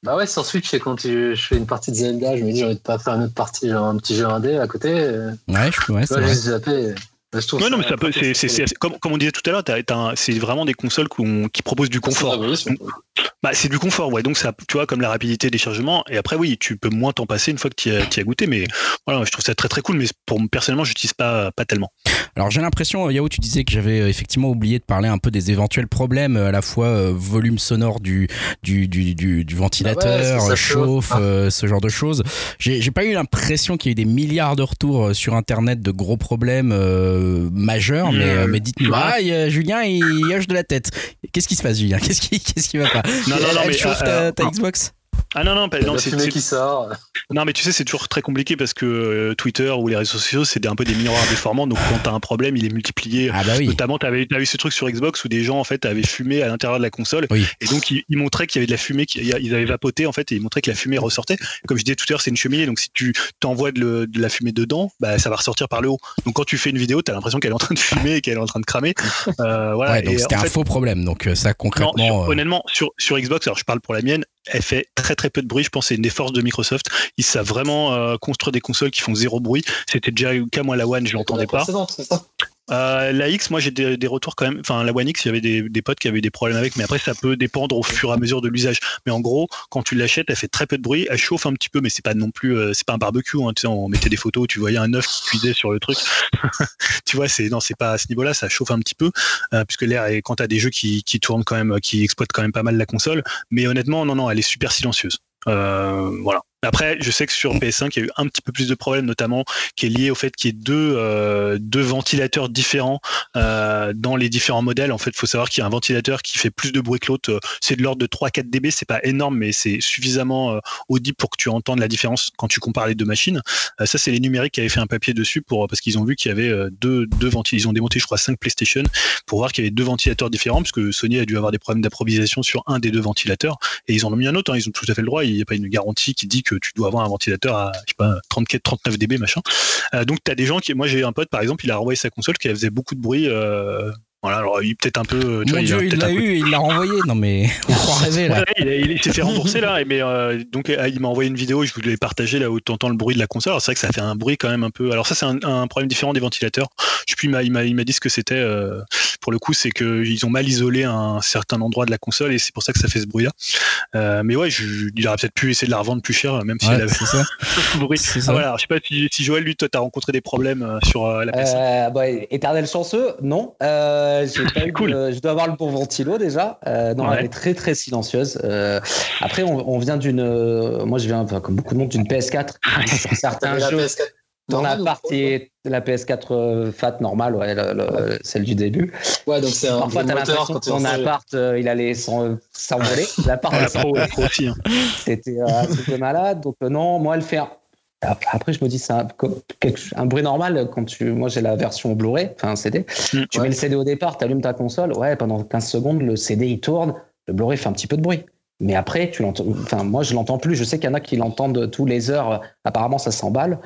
euh, euh, Bah ouais, sur Switch, c'est quand tu- je fais une partie de Zelda, je me dis j'ai envie de pas faire une autre partie, genre un petit jeu indé à côté. euh, Ouais, je peux, ouais, c'est vrai. zapper. Bah, je trouve Ouais, non, ça mais ça peut, c'est, c'est, c'est- comme, comme on disait tout à l'heure, c'est vraiment des consoles qui proposent du confort. Bah, c'est du confort, ouais. Donc, ça, tu vois, comme la rapidité des chargements. Et après, oui, tu peux moins t'en passer une fois que tu as, as, goûté. Mais voilà, je trouve ça très très cool. Mais pour personnellement, j'utilise pas pas tellement. Alors, j'ai l'impression, Yao, tu disais que j'avais euh, effectivement oublié de parler un peu des éventuels problèmes, à la fois euh, volume sonore du du, du, du, du ventilateur, Ah ouais, chauffe, euh, ce genre de choses. J'ai j'ai pas eu l'impression qu'il y ait eu des milliards de retours euh, sur Internet de gros problèmes euh, majeurs. Mais, euh, mais dites-nous, Ouais. ah, Julien, il hoche de la tête. Qu'est-ce qui se passe, Julien? Qu'est-ce qui, (laughs) qu'est-ce qui va pas? Non, non, non, mais, euh, ta, euh. Xbox? Ah non, non, pas- non, la c'est- qui sort. non, mais tu sais, c'est toujours très compliqué parce que euh, Twitter ou les réseaux sociaux, c'est un peu des miroirs déformants. Donc, quand t'as un problème, il est multiplié. Ah bah oui. Notamment, tu avais, eu ce truc sur Xbox où des gens en fait avaient fumé à l'intérieur de la console Oui. et donc ils, ils montraient qu'il y avait de la fumée, qu'ils ils avaient vapoté en fait et ils montraient que la fumée ressortait. Comme je disais tout à l'heure, c'est une cheminée donc si tu t'envoies de, le- de la fumée dedans, bah, ça va ressortir par le haut. Donc quand tu fais une vidéo, tu as l'impression qu'elle est en train de fumer et qu'elle est en train de cramer. Euh, voilà. Ouais, donc c'était un fait, faux problème. Donc euh, ça non, concrètement. sur- euh, honnêtement, sur, sur Xbox, alors je parle pour la mienne, elle fait très très peu de bruit. Je pense que c'est une des forces de Microsoft. Ils savent vraiment euh, construire des consoles qui font zéro bruit. C'était déjà le cas, moi, la One, je l'entendais pas. Euh, la X, moi j'ai des, retours quand même. Enfin, la One X, il y avait des, potes qui avaient des problèmes avec, mais après ça peut dépendre au fur et à mesure de l'usage. Mais en gros, quand tu l'achètes, elle fait très peu de bruit, elle chauffe un petit peu, mais c'est pas non plus, euh, c'est pas un barbecue. Hein, tu sais, on mettait des photos, tu voyais un œuf qui cuisait sur le truc. (laughs) tu vois, c'est non, c'est pas à ce niveau-là, ça chauffe un petit peu, euh, puisque l'air est quand t'as des jeux qui, qui tournent quand même, qui exploitent quand même pas mal la console. Mais honnêtement, non, non, elle est super silencieuse. Voilà. Après, je sais que sur PS5, il y a eu un petit peu plus de problèmes, notamment qui est lié au fait qu'il y ait deux, euh, deux ventilateurs différents euh, dans les différents modèles. En fait, il faut savoir qu'il y a un ventilateur qui fait plus de bruit que l'autre. C'est de l'ordre de 3-4 dB. C'est pas énorme, mais c'est suffisamment euh, audible pour que tu entendes la différence quand tu compares les deux machines. Ça, c'est les numériques qui avaient fait un papier dessus pour parce qu'ils ont vu qu'il y avait deux, deux ventilateurs. Ils ont démonté, je crois, 5 PlayStation pour voir qu'il y avait deux ventilateurs différents, parce que Sony a dû avoir des problèmes d'approvisionnement sur un des deux ventilateurs. Et ils en ont mis un autre. hein. Ils ont tout à fait le droit. Il n'y a pas une garantie qui dit que tu dois avoir un ventilateur à je sais pas 34, 39 dB machin. Euh, donc tu as des gens qui, moi j'ai un pote par exemple, il a renvoyé sa console qui faisait beaucoup de bruit. euh, voilà, alors il peut-être un peu. tu Mon vois, Dieu, a il l'a eu et il l'a renvoyé. Non mais (laughs) on croit rêver là. Ouais, il, il s'est fait rembourser là, et mais euh, donc euh, il m'a envoyé une vidéo, je voulais partager là où tu entends le bruit de la console. Alors c'est vrai que ça fait un bruit quand même un peu. Alors ça c'est un, un problème différent des ventilateurs. Je sais plus, il m'a- il m'a il m'a dit ce que c'était. euh, pour le coup, c'est que ils ont mal isolé un certain endroit de la console et c'est pour ça que ça fait ce bruit là. Euh, mais ouais, je, il aurait peut-être pu essayer de la revendre plus cher, même si Ouais, elle avait c'est ça. (laughs) ce bruit. Ah, ça. voilà, alors, je sais pas si, si Joël, lui, toi, t'as rencontré des problèmes euh, sur euh, la PS5. Euh, bah, éternel chanceux, non. Euh, j'ai pas eu (laughs) Cool. de- je dois avoir le bon ventilo déjà. Euh, non, Ouais. elle est très très silencieuse. Euh, après, on, on vient d'une. euh, moi, je viens, enfin, comme beaucoup de monde, d'une PS4. Sur certains T'avais la jeux, PS4 dans la normale ou partie la PS4 euh, fat normale, ouais, le- le- celle du début. Ouais, donc c'est un Parfois, t'as l'impression quand que ton appart, euh, il allait s'en- s'envoler. (laughs) L'appart, Ah, la pro, la pro aussi. hein. c'était euh, un truc de malade. Donc, non, moi, elle fait. Après, je me dis, c'est un, bruit normal quand tu. Moi, j'ai la version Blu-ray, enfin un CD. Mm. Tu Ouais. mets le CD au départ, tu allumes ta console. Ouais, pendant 15 secondes, le CD il tourne. Le Blu-ray fait un petit peu de bruit. Mais après, tu l'entends. Enfin, moi, je l'entends plus. Je sais qu'il y en a qui l'entendent tous les heures. Apparemment, ça s'emballe.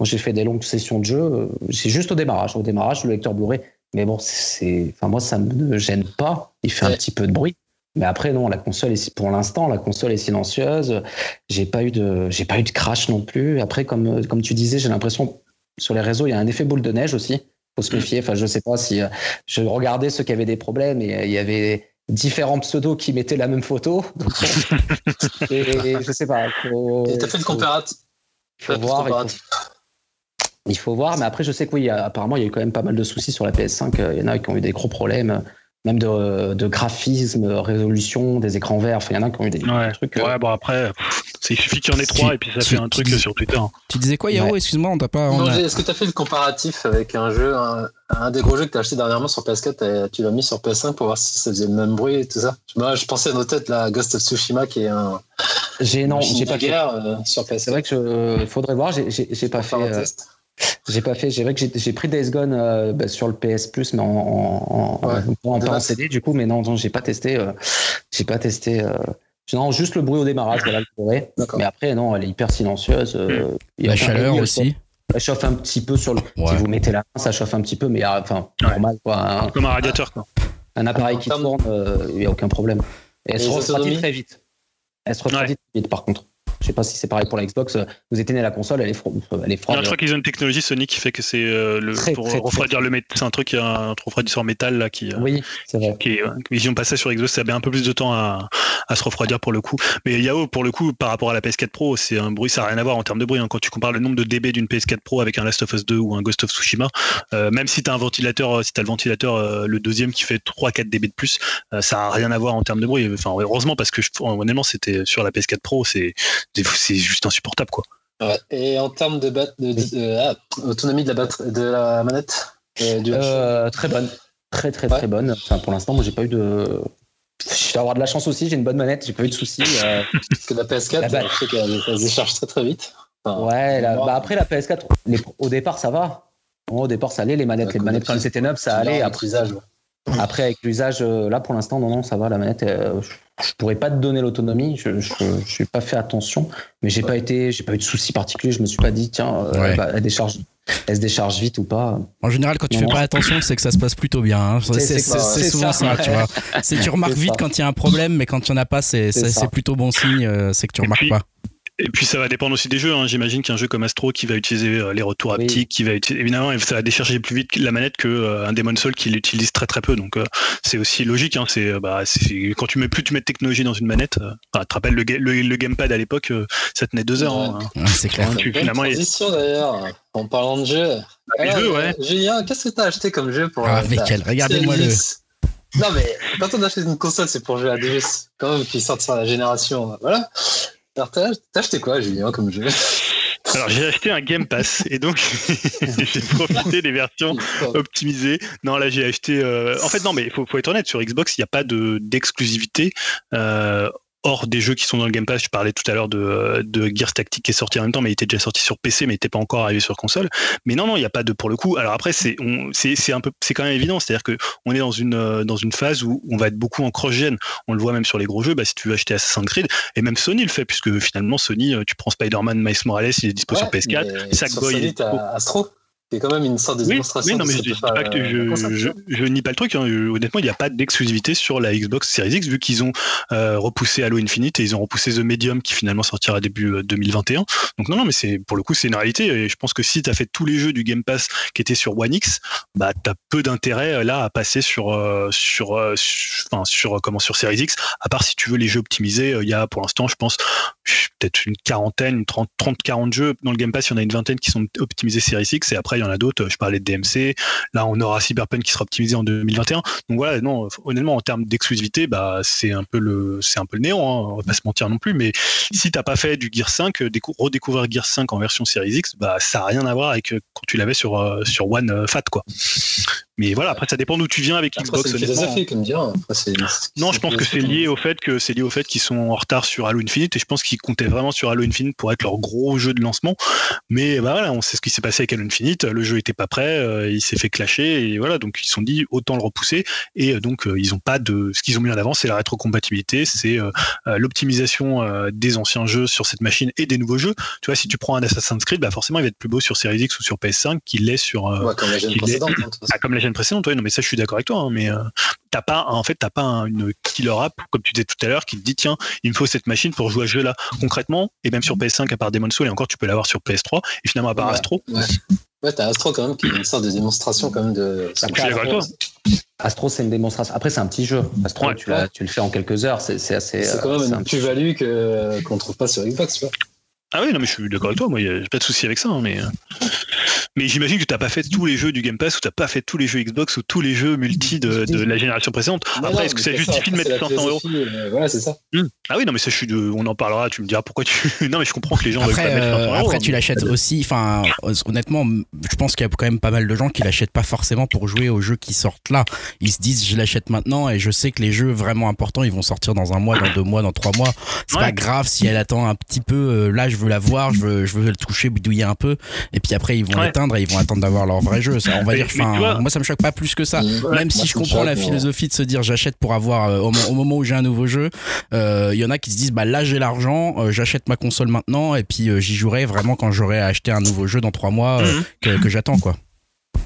Moi, j'ai fait des longues sessions de jeu. euh, C'est juste au démarrage. Au démarrage, le lecteur Blu-ray. Mais bon, c'est. Enfin, moi, ça me gêne pas. Il fait un petit peu de bruit. Mais après, non, la console est, pour l'instant, la console est silencieuse. J'ai pas eu de, j'ai pas eu de crash non plus. Après, comme, comme tu disais, j'ai l'impression, sur les réseaux, il y a un effet boule de neige aussi. Faut se méfier. Enfin, je sais pas si, euh, je regardais ceux qui avaient des problèmes et euh, il y avait différents pseudos qui mettaient la même photo. (laughs) Et, et je sais pas. Faut, Et t'as fait le faut- comparatif. faut le voir, il faut- il faut voir, mais après, je sais que oui, il y a- apparemment, il y a eu quand même pas mal de soucis sur la PS5. Il y en a qui ont eu des gros problèmes, euh, même de, de graphisme, résolution, des écrans verts. Enfin, il y en a qui ont eu des, Ouais. trucs. euh, Ouais, bon, après, c'est- il suffit qu'il y en ait trois et puis ça Tu- fait un truc sur Twitter. Tu disais quoi, Yao Ouais. Excuse-moi, on t'a pas. on Est-ce que tu as fait le comparatif avec un jeu, un, un des gros jeux que tu as acheté dernièrement sur PS4, t'as- tu l'as mis sur PS5 pour voir si ça faisait le même bruit et tout ça? Moi, je pensais à nos têtes, la Ghost of Tsushima qui est un J'ai non, j'ai de pas fait. euh, sur C'est PS5. vrai que je faudrait voir. J'ai- J'ai j'ai pas pour fait. J'ai pas fait. J'ai vrai que j'ai- pris Days Gone euh, bah, sur le PS Plus, mais en, en, en- Ouais. en- pas en Dommage. CD du coup. Mais non, non, j'ai pas testé. euh, j'ai pas testé. euh, non, juste le bruit au démarrage. Voilà, le. Mais après, non, elle est hyper silencieuse. euh, il y a La chaleur aussi. Elle chauffe un petit peu sur le. Ouais. Si vous mettez la main, ça chauffe un petit peu, mais euh, enfin Ouais. normal quoi. Un, Comme un radiateur, quoi. un appareil qui tourne, euh, il y a aucun problème. Et elle Et se refroidit très vite. Elle se refroidit très vite par contre. Je sais pas si c'est pareil pour la Xbox. Vous éteignez la console, elle est, fro- elle est froide. Non, je crois qu'ils ont une technologie Sony qui fait que c'est euh, le Très, pour très, refroidir le métal. C'est un truc qui a un refroidisseur métal là qui. euh, Oui, c'est vrai. qui est, ouais, mais si on passait sur Xbox, ça avait un peu plus de temps à, à se refroidir pour le coup. Mais Yao, pour le coup, par rapport à la PS4 Pro, c'est un bruit, ça n'a rien à voir en termes de bruit. hein. Quand tu compares le nombre de dB d'une PS4 Pro avec un Last of Us 2 ou un Ghost of Tsushima, euh, même si tu as un ventilateur, euh, si tu le ventilateur, euh, le deuxième qui fait 3-4 dB de plus, euh, ça n'a rien à voir en termes de bruit. Enfin, heureusement, parce que honnêtement, c'était sur la PS4 Pro, c'est c'est juste insupportable quoi. Ouais. Et en termes de, bat- de, de- euh, ah, autonomie de la, batterie, de la manette euh, du Euh, très bonne. Très, très, Ouais. très bonne. Enfin, pour l'instant, moi, j'ai pas eu de. Je vais avoir de la chance aussi, j'ai une bonne manette, j'ai pas eu de soucis. euh, Parce que la PS4, La batte. je sais qu'elle elle se décharge très très vite. Enfin, Ouais, la- bah après la PS4, les- au départ ça va. Au départ ça allait, les manettes, Ouais, les manettes quand étaient neuves, ça allait. Après, ouais. Après avec l'usage, euh, là pour l'instant, non, non, ça va, la manette, euh, je, je pourrais pas te donner l'autonomie, je, je, je suis pas fait attention, mais j'ai pas été, j'ai pas eu de soucis particuliers, je me suis pas dit, tiens, euh, Ouais. bah, elle, décharge, elle se décharge vite ou pas. En général, quand tu Non, fais non. pas attention, c'est que ça se passe plutôt bien. hein. C'est souvent ça, ça. tu vois. C'est tu (laughs) remarques C'est vite ça. quand il y a un problème, mais quand il y en a pas, c'est C'est c'est- ça. c'est plutôt bon signe. C'est que tu remarques puis- pas. Et puis ça va dépendre aussi des jeux. hein. J'imagine qu'un jeu comme Astro qui va utiliser euh, les retours Oui. haptiques, qui va utiliser, évidemment, ça va décharger plus vite la manette que euh, un Demon Soul qui l'utilise très très peu. Donc euh, c'est aussi logique. Hein. C'est bah, quand tu mets plus tu mets de technologie dans une manette. euh, enfin, tu te rappelles le, ga- le, le gamepad à l'époque, euh, ça tenait deux heures. hein. Ouais, c'est clair. tu- finalement, transition d'ailleurs, en parlant de Alors, jeux, euh, ouais. Julien, qu'est-ce que t'as acheté comme jeu pour Ah, mais ta quel- regardez-moi le. Non mais quand on achète une console, c'est pour jouer à des jeux quand même qui sortent sur la génération. Voilà. Alors t'as acheté quoi, Julien, comme jeu? Alors j'ai acheté un Game Pass et donc (laughs) j'ai profité des versions (laughs) optimisées. Non là j'ai acheté. euh, En fait non mais il faut, faut être honnête sur Xbox il n'y a pas de d'exclusivité. euh, Hors des jeux qui sont dans le Game Pass, je parlais tout à l'heure de, de Gears Tactic qui est sorti en même temps, mais il était déjà sorti sur PC, mais il n'était pas encore arrivé sur console. Mais non, non, il n'y a pas de pour le coup. Alors après, c'est on- c'est c'est un peu, c'est quand même évident, c'est-à-dire que on est dans une euh, dans une phase où on va être beaucoup en cross-gen. On le voit même sur les gros jeux. Bah, si tu veux acheter Assassin's Creed, et même Sony le fait, puisque finalement Sony, euh, tu prends Spider-Man, Miles Morales, il est dispo sur PS4. Sackboy, il est. Astro, qui est quand même une sorte de Oui, démonstration. oui, non, mais je, dis pas que euh, je, console, je, je nie pas le truc. hein. Euh, Honnêtement, il n'y a pas d'exclusivité sur la Xbox Series X vu qu'ils ont euh, repoussé Halo Infinite et ils ont repoussé The Medium qui finalement sortira début euh, 2021. Donc non, non, mais c'est pour le coup c'est une réalité et je pense que si tu as fait tous les jeux du Game Pass qui étaient sur One X, bah tu as peu d'intérêt euh, là à passer sur euh, sur euh, sur, enfin, sur euh, comment sur Series X. À part si tu veux les jeux optimisés, euh, il y a pour l'instant, je pense peut-être une quarantaine, une 30 30 40 jeux dans le Game Pass, il y en a une vingtaine qui sont optimisés Series X et après il y en a d'autres, je parlais de DMC, là on aura Cyberpunk qui sera optimisé en 2021. Donc voilà, non, honnêtement en termes d'exclusivité, bah c'est un peu le c'est un peu néant, hein, on va pas se mentir non plus, mais si t'as pas fait du Gear 5, euh, décou- redécouvrir Gear 5 en version Series X, bah ça a rien à voir avec euh, quand tu l'avais sur euh, sur One Fat quoi. Mais voilà, après ça dépend d'où tu viens avec Après, Xbox c'est comme dire. Après, c'est- Non, c'est je pense que c'est philosophie. lié au fait que c'est lié au fait qu'ils sont en retard sur Halo Infinite et je pense qu'ils comptaient vraiment sur Halo Infinite pour être leur gros jeu de lancement. Mais bah voilà, on sait ce qui s'est passé avec Halo Infinite. Le jeu était pas prêt, euh, il s'est fait clasher et voilà, donc ils se sont dit autant le repousser et euh, donc euh, ils ont pas de ce qu'ils ont mis en avant, c'est la rétrocompatibilité, c'est euh, l'optimisation des anciens jeux sur cette machine et des nouveaux jeux. Tu vois, si tu prends un Assassin's Creed, bah forcément il va être plus beau sur Series X ou sur PS5 qu'il l'est sur Ouais, comme la chaîne précédente, ouais, non, mais ça, je suis d'accord avec toi, hein, mais euh, t'as pas, en fait, t'as pas un- une killer app, comme tu disais tout à l'heure, qui te dit, tiens, il me faut cette machine pour jouer à ce jeu-là. Concrètement, et même sur PS5, à part Demon's Soul, et encore, tu peux l'avoir sur PS3, et finalement, à part Ouais. Astro, Ouais, ouais t'as Astro quand même qui est une sorte de démonstration quand même de. je suis d'accord avec toi. Astro, c'est une démonstration. Après, c'est un petit jeu. Astro, Ouais. tu, tu le fais en quelques heures. C'est c'est assez. C'est euh, quand même c'est un une plus-value que- qu'on trouve pas sur Xbox, tu vois. Ah oui, non, mais je suis d'accord avec toi, moi, y a- j'ai pas de souci avec ça, hein, mais. euh, Mais j'imagine que t'as pas fait tous les jeux du Game Pass ou t'as pas fait tous les jeux Xbox ou tous les jeux multi de, de la génération précédente. Non, Après, est-ce que ça c'est justifie de mettre c'est la 500 euros euh, Voilà, c'est ça. Hmm. Ah oui, non, mais ça, je suis de. On en parlera, tu me diras pourquoi tu. (laughs) non, mais je comprends que les gens veulent Après, pas mettre 500 euh, euros. après hein, tu mais- l'achètes aussi. Enfin, honnêtement, je pense qu'il y a quand même pas mal de gens qui l'achètent pas forcément pour jouer aux jeux qui sortent là. Ils se disent, je l'achète maintenant et je sais que les jeux vraiment importants, ils vont sortir dans un mois, dans deux mois, dans trois mois. C'est Ouais. pas grave si elle attend un petit peu. là, je veux la voir, je veux, je veux le toucher, bidouiller un peu. Et puis après, ils vont Ouais. l'éteindre et ils vont attendre d'avoir leur vrai jeu. Ça, on va Mais- dire. mais vois- moi, ça me choque pas plus que ça. Ouais, Même si je comprends choque, la philosophie de se dire j'achète pour avoir euh, au, mo- au moment où j'ai un nouveau jeu, euh, il y en a qui se disent bah là j'ai l'argent, euh, j'achète ma console maintenant et puis euh, j'y jouerai vraiment quand j'aurai acheté un nouveau jeu dans trois mois euh, Mhm. que, que j'attends quoi.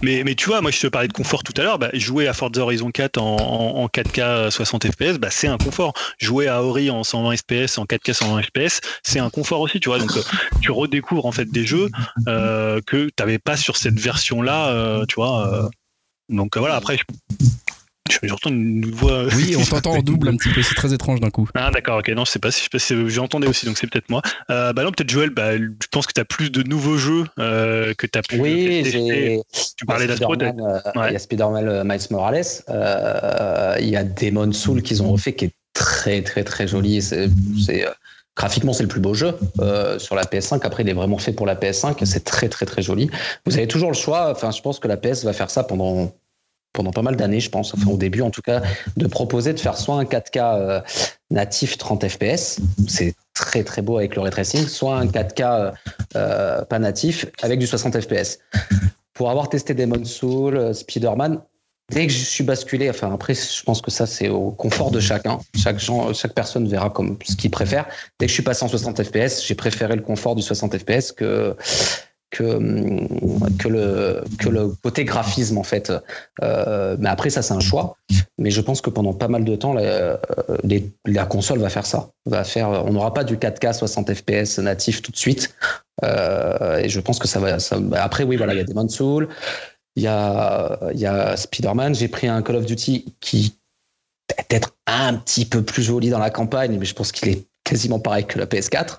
Mais, mais tu vois, moi je te parlais de confort tout à l'heure, bah, jouer à Forza Horizon 4 en, en, en 4K 60 FPS, bah, c'est un confort. Jouer à Ori en 120 FPS, en 4K 120 FPS, c'est un confort aussi, tu vois. Donc euh, tu redécouvres en fait des jeux euh, que tu n'avais pas sur cette version-là, euh, tu vois. euh. donc euh, voilà, après, j'entends une voix. Oui, on (laughs) t'entend en double un petit peu, c'est très étrange d'un coup. Ah d'accord, ok, non, je sais pas si je sais pas si j'entendais aussi, donc c'est peut-être moi. Euh, bah non, peut-être Joël, bah, je pense que tu as plus de nouveaux jeux euh, que tu as pu Oui, j'ai. Tu parlais d'Astro, euh, Ouais. Il y a Spider-Man Miles Morales. euh, il y a Demon Soul qu'ils ont refait qui est très très très joli. C'est, graphiquement c'est le plus beau jeu euh, sur la PS5. Après il est vraiment fait pour la PS5. C'est très très très joli. Vous avez toujours le choix. Enfin je pense que la PS va faire ça pendant pendant pas mal d'années, je pense, enfin au début en tout cas, de proposer de faire soit un 4K euh, natif 30 FPS, c'est très très beau avec le ray tracing, soit un 4K euh, euh, pas natif avec du 60 FPS. Pour avoir testé Demon Soul, Spider-Man, dès que je suis basculé, enfin après, je pense que ça c'est au confort de chacun. Chaque, chaque personne verra comme ce qu'il préfère. Dès que je suis passé en 60 FPS, j'ai préféré le confort du 60 FPS que que, que, le, que le côté graphisme en fait. Euh, mais après ça c'est un choix. Mais je pense que pendant pas mal de temps la, les- la console va faire ça. Va faire, on n'aura pas du 4K 60 FPS natif tout de suite. Euh, et je pense que ça va. après oui voilà il y a Demon Soul, il y a, y a Spider-Man. J'ai pris un Call of Duty qui peut-être un petit peu plus joli dans la campagne, mais je pense qu'il est quasiment pareil que la PS4.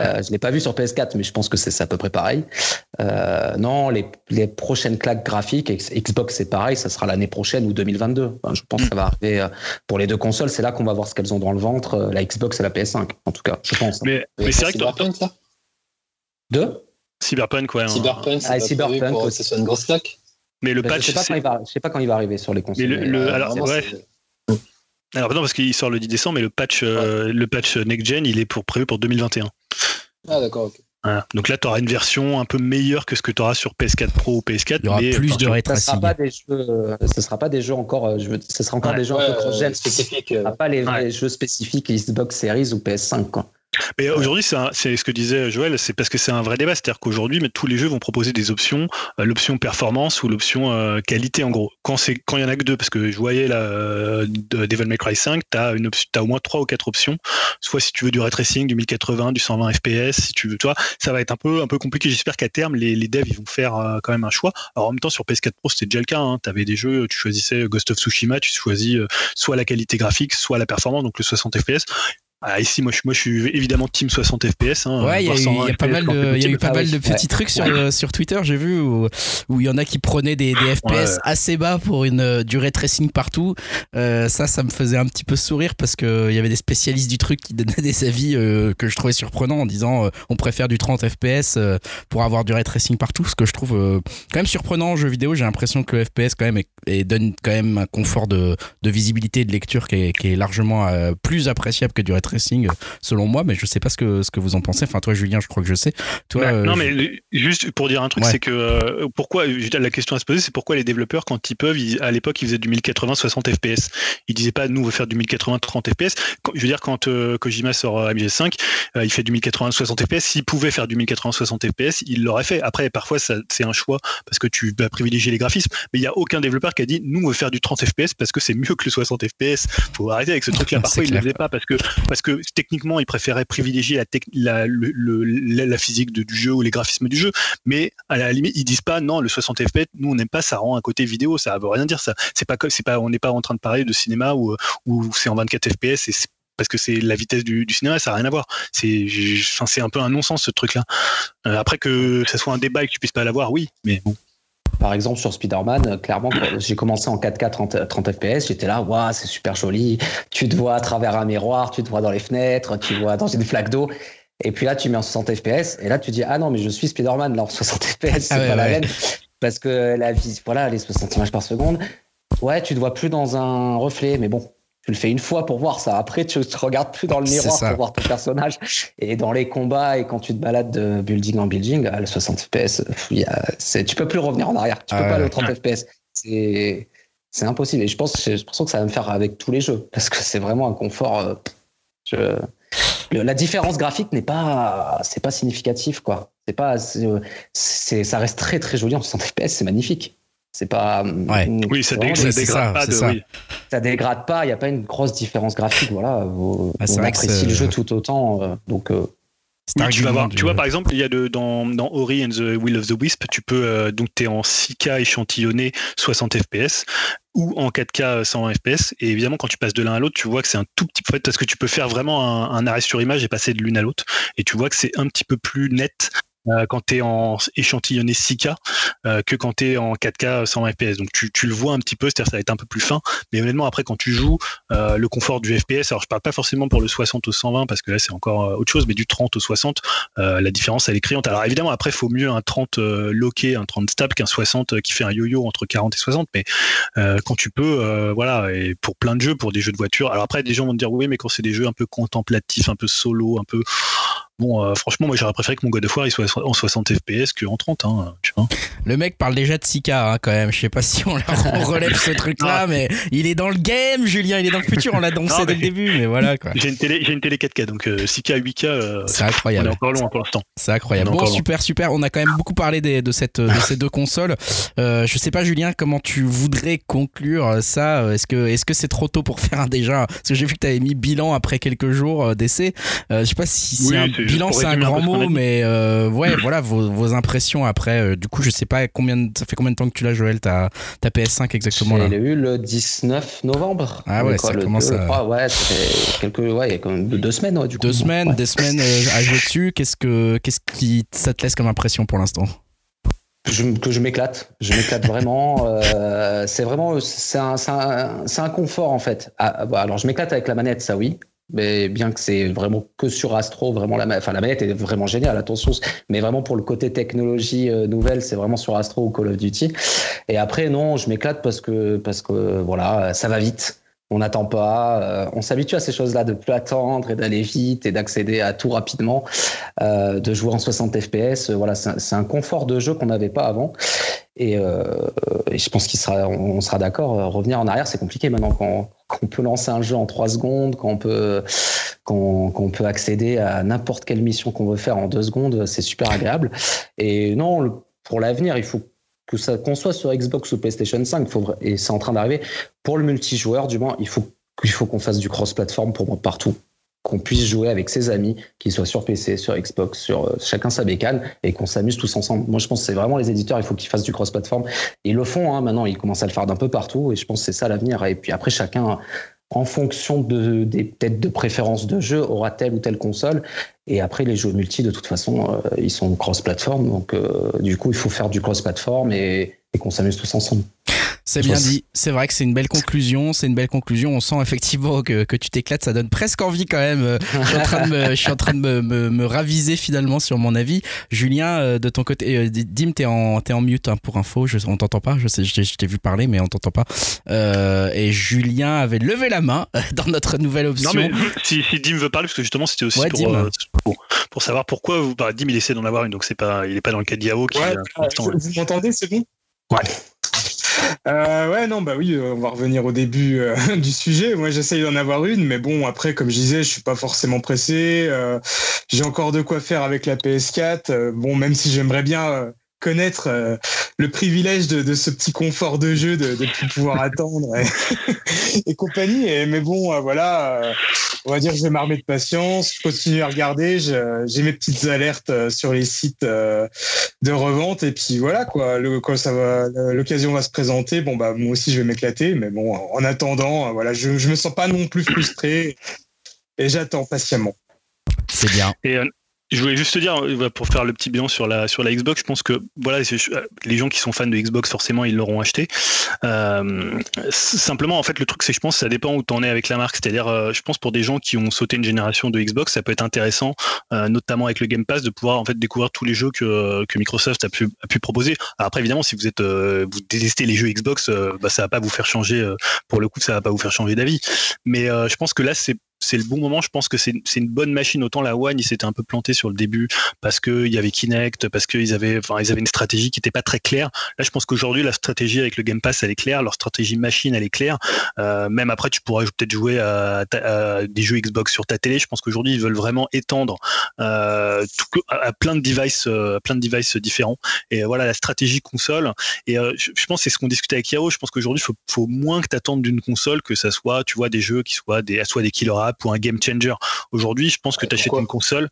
Euh, je l'ai pas vu sur PS4, mais je pense que c'est c'est à peu près pareil. Euh, non, les, les prochaines claques graphiques, Xbox c'est pareil, ça sera l'année prochaine ou 2022. Enfin, je pense que ça va arriver euh, pour les deux consoles. C'est là qu'on va voir ce qu'elles ont dans le ventre, euh, la Xbox et la PS5, en tout cas, je pense. Mais, mais c'est vrai que toi- Cyberpunk, là Deux Cyberpunk, ouais. hein. Cyberpunk, c'est Ah, Cyberpunk prévu pour que aussi. ce soit une grosse claque. Mais le Ben, patch, je sais pas c'est- quand il va, je sais pas quand il va arriver sur les consoles. Mais le- le- Euh, alors, vraiment, ouais. Alors non, parce qu'il sort le 10 décembre, mais le patch, euh, le patch next gen, il est pour prévu pour 2021. Ah, d'accord, ok. Voilà. Donc là, tu auras une version un peu meilleure que ce que tu auras sur PS4 Pro ou PS4. Il y aura mais plus de attention, ray ça sera pas des jeux, ce sera pas des jeux encore, euh, je veux, ce sera encore Ouais. des jeux un Ouais, peu cross-gen euh, spécifique. euh, Ce sera pas les vrais Ouais. jeux spécifiques Xbox Series ou PS5 quoi. Mais aujourd'hui, c'est ce que disait Joël, c'est parce que c'est un vrai débat. C'est-à-dire qu'aujourd'hui, tous les jeux vont proposer des options, euh, l'option performance ou l'option euh, qualité en gros. Quand c'est quand il y en a que deux, parce que je voyais là, euh, de Devil May Cry 5, t'as une option, t'as au moins trois ou quatre options. Soit si tu veux du ray tracing, du 1080, du 120 FPS, si tu veux, toi, ça va être un peu un peu compliqué. J'espère qu'à terme, les, les devs ils vont faire euh, quand même un choix. Alors en même temps, sur PS4 Pro, c'était déjà le cas. Hein. T'avais des jeux, tu choisissais Ghost of Tsushima, tu choisis soit la qualité graphique, soit la performance, donc le 60 FPS. Ah, ici, moi je, moi, je suis évidemment team 60 FPS. Hein, Ouais, il y a, eu- 120 il y a pas mal de, c'est il y a eu possible. pas mal oui, de petits ouais. trucs sur, euh, sur Twitter, j'ai vu, où il y en a qui prenaient des, des FPS Ouais. assez bas pour une euh, durée tracing partout. Euh, ça, ça me faisait un petit peu sourire parce qu'il y avait des spécialistes du truc qui (laughs) donnaient des avis euh, que je trouvais surprenants en disant euh, on préfère du 30 FPS euh, pour avoir du ray tracing partout, ce que je trouve euh, quand même surprenant en jeu vidéo. J'ai l'impression que le FPS quand même est- et donne quand même un confort de, de visibilité et de lecture qui est, qui est largement euh, plus appréciable que du ray tracing euh, selon moi, mais je sais pas ce que, ce que vous en pensez. Enfin, toi, Julien, je crois que je sais. Toi, Bah, euh, non, je- mais juste pour dire un truc, Ouais. c'est que euh, pourquoi la question à se poser, c'est pourquoi les développeurs, quand ils peuvent, ils- à l'époque, ils faisaient du 1080 60 FPS. Ils disaient pas, nous, on veut faire du 1080 30 FPS. Je veux dire, quand euh, Kojima sort euh, MGS5, euh, il fait du 1080 60 FPS. S'il pouvait faire du 1080 60 FPS, il l'aurait fait. Après, parfois, c'est un choix parce que tu vas privilégier les graphismes. Mais il y a aucun développeur qui a dit, nous, on veut faire du 30 FPS parce que c'est mieux que le 60 FPS. Faut arrêter avec ce truc-là. (laughs) Parfois, ils ne le faisaient pas parce que parce que techniquement, ils préféraient privilégier la, physique du jeu ou les graphismes du jeu. Mais à la limite, ils disent pas non, le 60 FPS, nous on n'aime pas, ça rend un côté vidéo, ça veut rien dire ça. C'est pas c'est pas, on n'est pas en train de parler de cinéma où, c'est en 24 FPS et parce que c'est la vitesse du, cinéma, ça n'a rien à voir. C'est, un peu un non-sens ce truc-là. Euh, après que ça soit un débat et que tu puisses pas l'avoir, oui, mais bon. Par exemple, sur Spider-Man, euh, clairement, j'ai commencé en 4K 30, 30 FPS, j'étais là, waouh, c'est super joli. Tu te vois à travers un miroir, tu te vois dans les fenêtres, tu vois dans une flaque d'eau. Et puis là, tu mets en 60 FPS, et là, tu dis, ah non, mais je suis Spider-Man, là, en 60 FPS, c'est Ah ouais, pas la même. Parce que la vie, voilà, les 60 images par seconde, ouais, tu te vois plus dans un reflet, mais bon, tu le fais une fois pour voir ça. Après, tu te regardes plus dans le miroir pour voir ton personnage. Et dans les combats et quand tu te balades de building en building, ah, le 60 FPS, tu peux plus revenir en arrière. Tu peux Ah pas aller au 30 FPS. C'est c'est impossible. Et je pense, j'ai l'impression que ça va me faire avec tous les jeux parce que c'est vraiment un confort. euh, je- le- la différence graphique n'est pas, c'est pas significatif quoi. C'est pas, c'est, c'est- ça reste très très joli en 60 FPS. C'est magnifique. C'est pas. Ouais. Oui, ça, dé- dégrade ça, pas de. ça. oui. ça dégrade pas. Il y a pas une grosse différence graphique. Voilà. On Ah, vrai que apprécie le jeu tout autant. euh, donc. euh, Oui, tu vas voir, du- tu vois par exemple, il y a de, dans, dans Ori and the Will of the Wisp, tu peux euh, donc tu es en 6K échantillonné 60 FPS ou en 4K 120 FPS et évidemment quand tu passes de l'un à l'autre, tu vois que c'est un tout petit peu parce que tu peux faire vraiment un, un arrêt sur image et passer de l'une à l'autre et tu vois que c'est un petit peu plus net euh, quand tu es en échantillonné 6K euh, que quand tu es en 4K 120 FPS. Donc tu, tu le vois un petit peu, c'est-à-dire ça va être un peu plus fin, mais honnêtement après quand tu joues euh, le confort du FPS, alors je parle pas forcément pour le 60 au 120 parce que là c'est encore euh, autre chose, mais du 30 au 60, euh, la différence elle est criante. Alors évidemment après faut mieux un 30 euh, loqué, un 30 stable qu'un 60 euh, qui fait un yo-yo entre 40 et 60, mais euh, quand tu peux, euh, voilà, et pour plein de jeux, pour des jeux de voiture. Alors après des gens vont te dire oui, mais quand c'est des jeux un peu contemplatifs, un peu solo, un peu Bon, euh, franchement, moi j'aurais préféré que mon God of War il soit en 60 FPS qu'en 30, hein, tu vois. Le mec parle déjà de 6K hein, quand même. Je sais pas si on, (laughs) on relève ce truc-là, mais il est dans le game, Julien. Il est dans le futur. On l'a (laughs) dansé dès le début, mais voilà quoi. J'ai une télé, j'ai une télé 4K, donc euh, 6K, 8K, euh, C'est on est incroyable. encore loin pour l'instant. C'est incroyable. Bon, super, super. On a quand même beaucoup parlé des- de, cette, de ces deux consoles. Euh, je sais pas, Julien, comment tu voudrais conclure ça? Est-ce que est-ce que c'est trop tôt pour faire un déjà? Parce que j'ai vu que tu avais mis bilan après quelques jours euh, d'essai. Euh, je sais pas si Oui, c'est bilan, c'est un grand mot, mais euh, ouais, (clears throat) voilà vos, vos impressions après. Euh, du coup, je sais pas combien, de- ça fait combien de temps que tu l'as, Joël, ta, ta PS5 exactement là? J'ai eu le 19 novembre. Ah ouais, ça le commence 2, à- le 3, ouais, ça fait quelques, ouais, il y a quand même deux semaines, ouais, du coup. Deux Bon, semaines, ouais. des semaines euh, à jouer dessus. Qu'est-ce que qu'est-ce qui ça te laisse comme impression pour l'instant? Je- que je m'éclate. Je m'éclate (laughs) vraiment. euh, c'est vraiment, c'est un, c'est un, c'est un confort en fait. Ah, bah, alors je m'éclate avec la manette, ça oui. Mais bien que c'est vraiment que sur Astro, vraiment la, enfin, la manette est vraiment géniale, attention. Mais vraiment pour le côté technologie euh, nouvelle, c'est vraiment sur Astro ou Call of Duty. Et après, non, je m'éclate parce que, parce que voilà, ça va vite. On n'attend pas. euh, on s'habitue à ces choses-là de plus attendre et d'aller vite et d'accéder à tout rapidement, euh, de jouer en 60 FPS. voilà, c'est un- confort de jeu qu'on n'avait pas avant. Et, euh, je pense qu'il sera, d'accord. Revenir en arrière, c'est compliqué maintenant quand, on peut lancer un jeu en trois secondes, quand on peut, accéder à n'importe quelle mission qu'on veut faire en deux secondes, c'est super agréable. Et non, pour l'avenir, il faut que ça qu'on soit sur Xbox ou PlayStation 5, il faut, et c'est en train d'arriver. Pour le multijoueur, du moins, il faut qu'il faut qu'on fasse du cross-platform pour moi partout qu'on puisse jouer avec ses amis, qu'ils soient sur PC, sur Xbox, sur euh, chacun sa bécane, et qu'on s'amuse tous ensemble. Moi, je pense que c'est vraiment les éditeurs, il faut qu'ils fassent du cross-platform. Ils le font, hein, maintenant, ils commencent à le faire d'un peu partout, et je pense que c'est ça l'avenir. Et puis après, chacun, en fonction de, des peut-être de préférences de jeu, aura telle ou telle console. Et après, les jeux multi, de toute façon, euh, ils sont cross-platform, donc euh, du coup, il faut faire du cross-platform et, et qu'on s'amuse tous ensemble. C'est bien dit. C'est vrai que c'est une belle conclusion. C'est une belle conclusion. On sent effectivement que, que tu t'éclates. Ça donne presque envie quand même. Euh, Je suis en train de me, je suis en train de me, me, me raviser finalement sur mon avis. Julien, euh, de ton côté, euh, Dim, t'es en, t'es en mute hein, pour info. Je, on t'entend pas. Je sais, je t'ai- je t'ai vu parler, mais on t'entend pas. Euh, et Julien avait levé la main dans notre nouvelle option. Non, mais si, si Dim veut parler, parce que justement, c'était aussi Ouais, pour, euh, pour, pour savoir pourquoi vous, bah, Dim, il essaie d'en avoir une, donc c'est pas, il est pas dans le cas qui, Ouais, euh, l'instant, vous ouais. vous m'entendez, c'est bon? Ouais. Euh, ouais, non, bah oui, euh, on va revenir au début euh, (laughs) du sujet. Moi, j'essaye d'en avoir une, mais bon, après, comme je disais, je suis pas forcément pressé. J'ai encore de quoi faire avec la PS4. euh, bon, même si j'aimerais bien connaître euh, le privilège de, de ce petit confort de jeu, de, de plus pouvoir (laughs) attendre et, (laughs) et compagnie. Et, mais bon, euh, voilà, euh, on va dire que je vais m'armer de patience. Je continue à regarder. J'ai mes petites alertes euh, sur les sites. euh, de revente et puis voilà quoi le, quand ça va l'occasion va se présenter bon bah moi aussi je vais m'éclater mais bon en attendant euh, voilà je, je me sens pas non plus frustré et j'attends patiemment C'est bien. Et euh, je voulais juste te dire, euh, pour faire le petit bilan sur la, Xbox, je pense que voilà, euh, les gens qui sont fans de Xbox, forcément, ils l'auront acheté. Euh, simplement, en fait, le truc, c'est que je pense que ça dépend où tu en es avec la marque. C'est-à-dire, je pense pour des gens qui ont sauté une génération de Xbox, ça peut être intéressant, notamment avec le Game Pass, de pouvoir en fait découvrir tous les jeux que, Microsoft a pu, proposer. Après, évidemment, si vous êtes détestez les jeux Xbox, bah, ça va pas vous faire changer. pour le coup, ça va pas vous faire changer d'avis. Mais je pense que là, c'est c'est le bon moment. Je pense que c'est une bonne machine. Autant la One, ils s'étaient un peu plantés sur le début parce qu'il y avait Kinect, parce qu'ils avaient, enfin, ils avaient une stratégie qui n'était pas très claire. Là, je pense qu'aujourd'hui, la stratégie avec le Game Pass, elle est claire. Leur stratégie machine, elle est claire. Euh, même après, tu pourrais peut-être jouer à, des jeux Xbox sur ta télé. Je pense qu'aujourd'hui, ils veulent vraiment étendre euh, à, plein de devices, euh, plein de devices différents. Et voilà, la stratégie console. Et je, pense que c'est ce qu'on discutait avec Yao. Je pense qu'aujourd'hui, il faut, moins que tu attendes d'une console que ça soit, tu vois, des jeux qui soient des, soit des killer apps ou un game changer. Aujourd'hui, je pense que tu achètes une console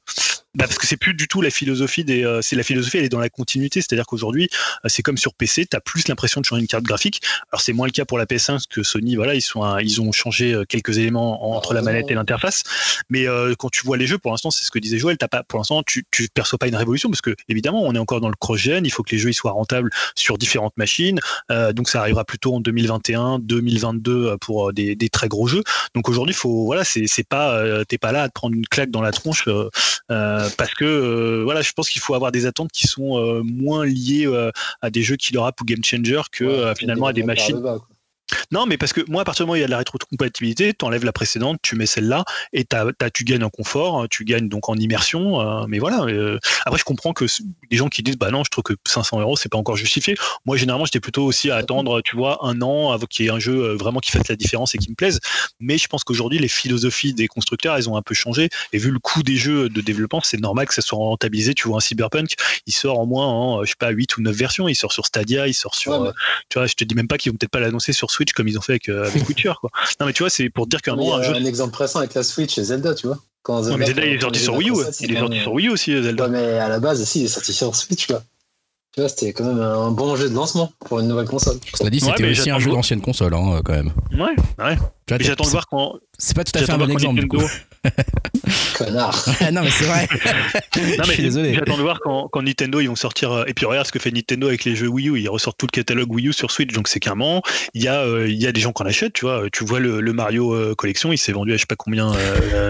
bah parce que c'est plus du tout la philosophie des. Euh, c'est la philosophie, elle est dans la continuité. C'est-à-dire qu'aujourd'hui, euh, c'est comme sur PC, tu as plus l'impression de changer une carte graphique. Alors c'est moins le cas pour la PS1 parce que Sony, voilà, ils sont, ils ont changé euh, quelques éléments entre la manette et l'interface. Mais quand tu vois les jeux, pour l'instant, c'est ce que disait Joël. T'as pas, pour l'instant, tu, tu perçois pas une révolution parce que évidemment, on est encore dans le cross-gen. Il faut que les jeux ils soient rentables sur différentes machines. donc ça arrivera plutôt en 2021, 2022 pour des, des très gros jeux. Donc aujourd'hui, faut, voilà, c'est pas, t'es pas là à te prendre une claque dans la tronche. Euh, parce que euh, voilà, je pense qu'il faut avoir des attentes qui sont euh, moins liées à des jeux killer app ou game changer que finalement à des machines. Non, mais parce que moi, à partir du moment où il y a de la rétrocompatibilité, tu enlèves la précédente, tu mets celle-là, et tu gagnes en confort, tu gagnes donc en immersion. Euh, mais voilà. Euh, après, je comprends que des gens qui disent, bah non, je trouve que 500 euros, c'est pas encore justifié. Moi, généralement, j'étais plutôt aussi à attendre, tu vois, un an avant qu'il y ait un jeu euh, vraiment qui fasse la différence et qui me plaise. Mais je pense qu'aujourd'hui, les philosophies des constructeurs, elles ont un peu changé. Et vu le coût des jeux de développement, c'est normal que ça soit rentabilisé. Tu vois, un Cyberpunk, il sort en moins en, je sais pas, 8 ou 9 versions. Il sort sur Stadia, il sort sur. Tu vois, je te dis même pas qu'ils vont peut-être pas l'annoncer sur Switch comme ils ont fait avec, euh, avec (laughs) Witcher. Quoi. Non, mais tu vois, c'est pour dire qu'un moment. Un, un exemple récent avec la Switch et Zelda, tu vois. Quand Zelda, mais Zelda il est sorti sur Wii U. Il est sorti sur Wii U aussi, Zelda. Ouais, mais à la base, si, il est sorti sur Switch, quoi. Tu vois, c'était quand même un bon jeu de lancement pour une nouvelle console. Cela dit, c'était aussi un jeu d'ancienne console, hein, quand même. Ouais, ouais. J'attends de voir quand. C'est pas tout à fait un bon exemple. Nintendo... Connard. (laughs) Ah non, mais c'est vrai. (laughs) non, mais désolé. J'attends de voir quand, quand, Nintendo ils vont sortir. Euh, et puis regarde ce que fait Nintendo avec les jeux Wii U. Ils ressortent tout le catalogue Wii U sur Switch. Donc c'est moment, il y, a, euh, il y a des gens qui en achètent. Tu vois, tu vois le, le Mario euh, Collection, il s'est vendu à je sais pas combien,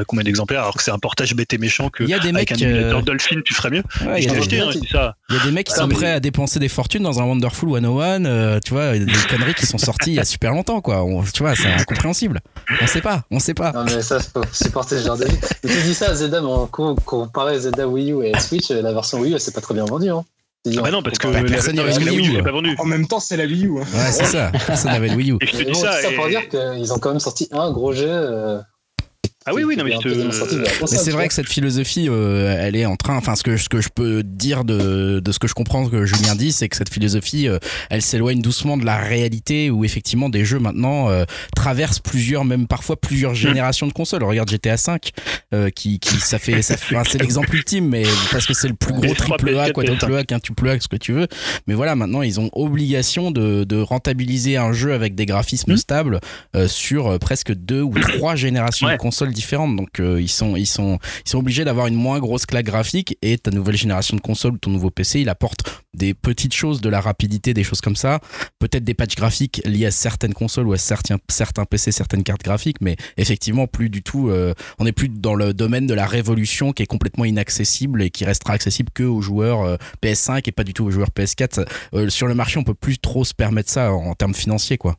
combien d'exemplaires, alors que c'est un portage bêté méchant que il y a des avec mecs, un Dolphin, tu ferais mieux. Ouais, il, y acheté, hein, ça. il y a des mecs qui sont prêts à dépenser des fortunes dans un Wonderful 101. tu vois, des (laughs) conneries qui sont sorties il y a super longtemps, quoi. tu vois, c'est incompréhensible. On sait pas, on sait pas. Non, mais ça, faut supporter genre de. Mais tu dis ça à Zelda, mais quand on comparait Zelda Wii U et Switch, la version Wii U, elle s'est pas très bien vendue. Hein. Ah bah non, parce que bah, personne n'avait la Wii U. pas vendu. En même temps, c'est la Wii U. Hein. Ouais, c'est ça. Personne n'avait le Wii U. Et je te dis ça. ça pour dire qu'ils ont quand même sorti un gros jeu. Euh, ah oui, oui, non, mais, mais c'est vrai que cette philosophie, euh, elle est en train. Enfin, ce que, ce que je peux dire de, de ce que je comprends que Julien dit, c'est que cette philosophie, euh, elle s'éloigne doucement de la réalité où effectivement des jeux maintenant euh, traversent plusieurs, même parfois plusieurs hmm. générations de consoles. Regarde GTA 5, qui, qui ça fait, ça fait c'est l'exemple ultime, mais parce que c'est le plus gros triple A, quadruple A, quintuple A, ce que tu veux. Mais voilà, maintenant ils ont obligation de, de rentabiliser un jeu avec des graphismes hmm. stables sur presque deux ou trois générations de consoles différentes. Donc euh, ils, sont, ils, sont, ils sont obligés d'avoir une moins grosse claque graphique et ta nouvelle génération de console ou ton nouveau PC, il apporte des petites choses, de la rapidité, des choses comme ça. Peut-être des patchs graphiques liés à certaines consoles ou à certains, certains PC, certaines cartes graphiques, mais effectivement plus du tout. Euh, on n'est plus dans le domaine de la révolution qui est complètement inaccessible et qui restera accessible que aux joueurs euh, PS5 et pas du tout aux joueurs PS4. sur le marché, on peut plus trop se permettre ça en termes financiers, quoi.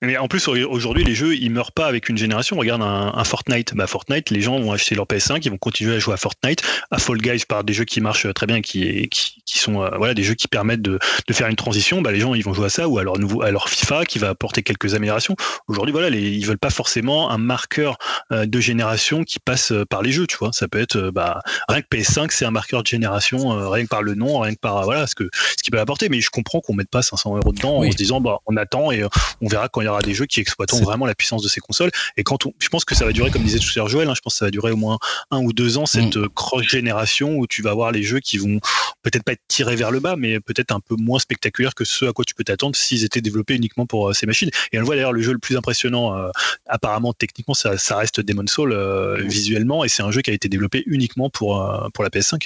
Mais en plus, aujourd'hui, les jeux, ils meurent pas avec une génération. Regarde un, Fortnite. Bah, Fortnite, les gens vont acheter leur PS5, ils vont continuer à jouer à Fortnite, à Fall Guys par des jeux qui marchent très bien, qui, qui, qui sont euh, voilà des jeux qui permettent de, de, faire une transition. Bah, les gens, ils vont jouer à ça ou à leur nouveau, à leur FIFA qui va apporter quelques améliorations. Aujourd'hui, voilà, les, ils veulent pas forcément un marqueur euh, de génération qui passe euh, par les jeux. Tu vois, ça peut être bah, rien que PS5, c'est un marqueur de génération, rien que par le nom, rien que par voilà ce que ce qu'il peut apporter. Mais je comprends qu'on mette pas 500 euros dedans en se disant bah on attend et on verra quand il y aura des jeux qui exploiteront vraiment la puissance de ces consoles. Et quand on, je pense que ça va durer, comme disait tout à l'heure Joël, hein, je pense que ça va durer au moins un ou deux ans cette mm. cross-génération où tu vas avoir les jeux qui vont peut-être pas être tirés vers le bas, mais peut-être un peu moins spectaculaires que ce à quoi tu peux t'attendre s'ils étaient développés uniquement pour euh, ces machines. Et on le voit d'ailleurs, le jeu le plus impressionnant, euh, apparemment techniquement, ça, ça, reste Demon's Soul euh, visuellement, et c'est un jeu qui a été développé uniquement pour, pour la PS5.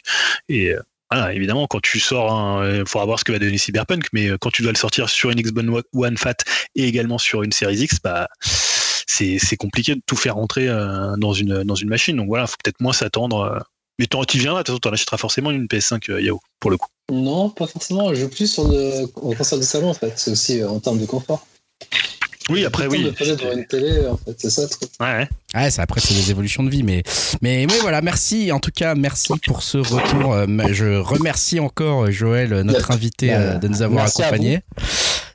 Et voilà, évidemment, quand tu sors, il faudra voir ce que va donner Cyberpunk, mais quand tu dois le sortir sur une Xbox One Fat et également sur une Series X, bah, c'est compliqué de tout faire rentrer euh, dans, une, dans une machine. Donc voilà, il faut peut-être moins s'attendre. Euh. Mais tu viendras, tu en achèteras forcément une PS5 euh, Yahoo, pour le coup. Non, pas forcément. Je joue plus sur le console de salon, en fait. C'est aussi en termes de confort. Oui, après, oui. Poser devant une télé, en fait, c'est ça le truc. Ouais, ça, après, c'est des évolutions de vie. Mais, mais, mais voilà, merci. En tout cas, merci pour ce retour. Euh, Je remercie encore Joël, notre invité, euh, de nous avoir Merci à accompagnés.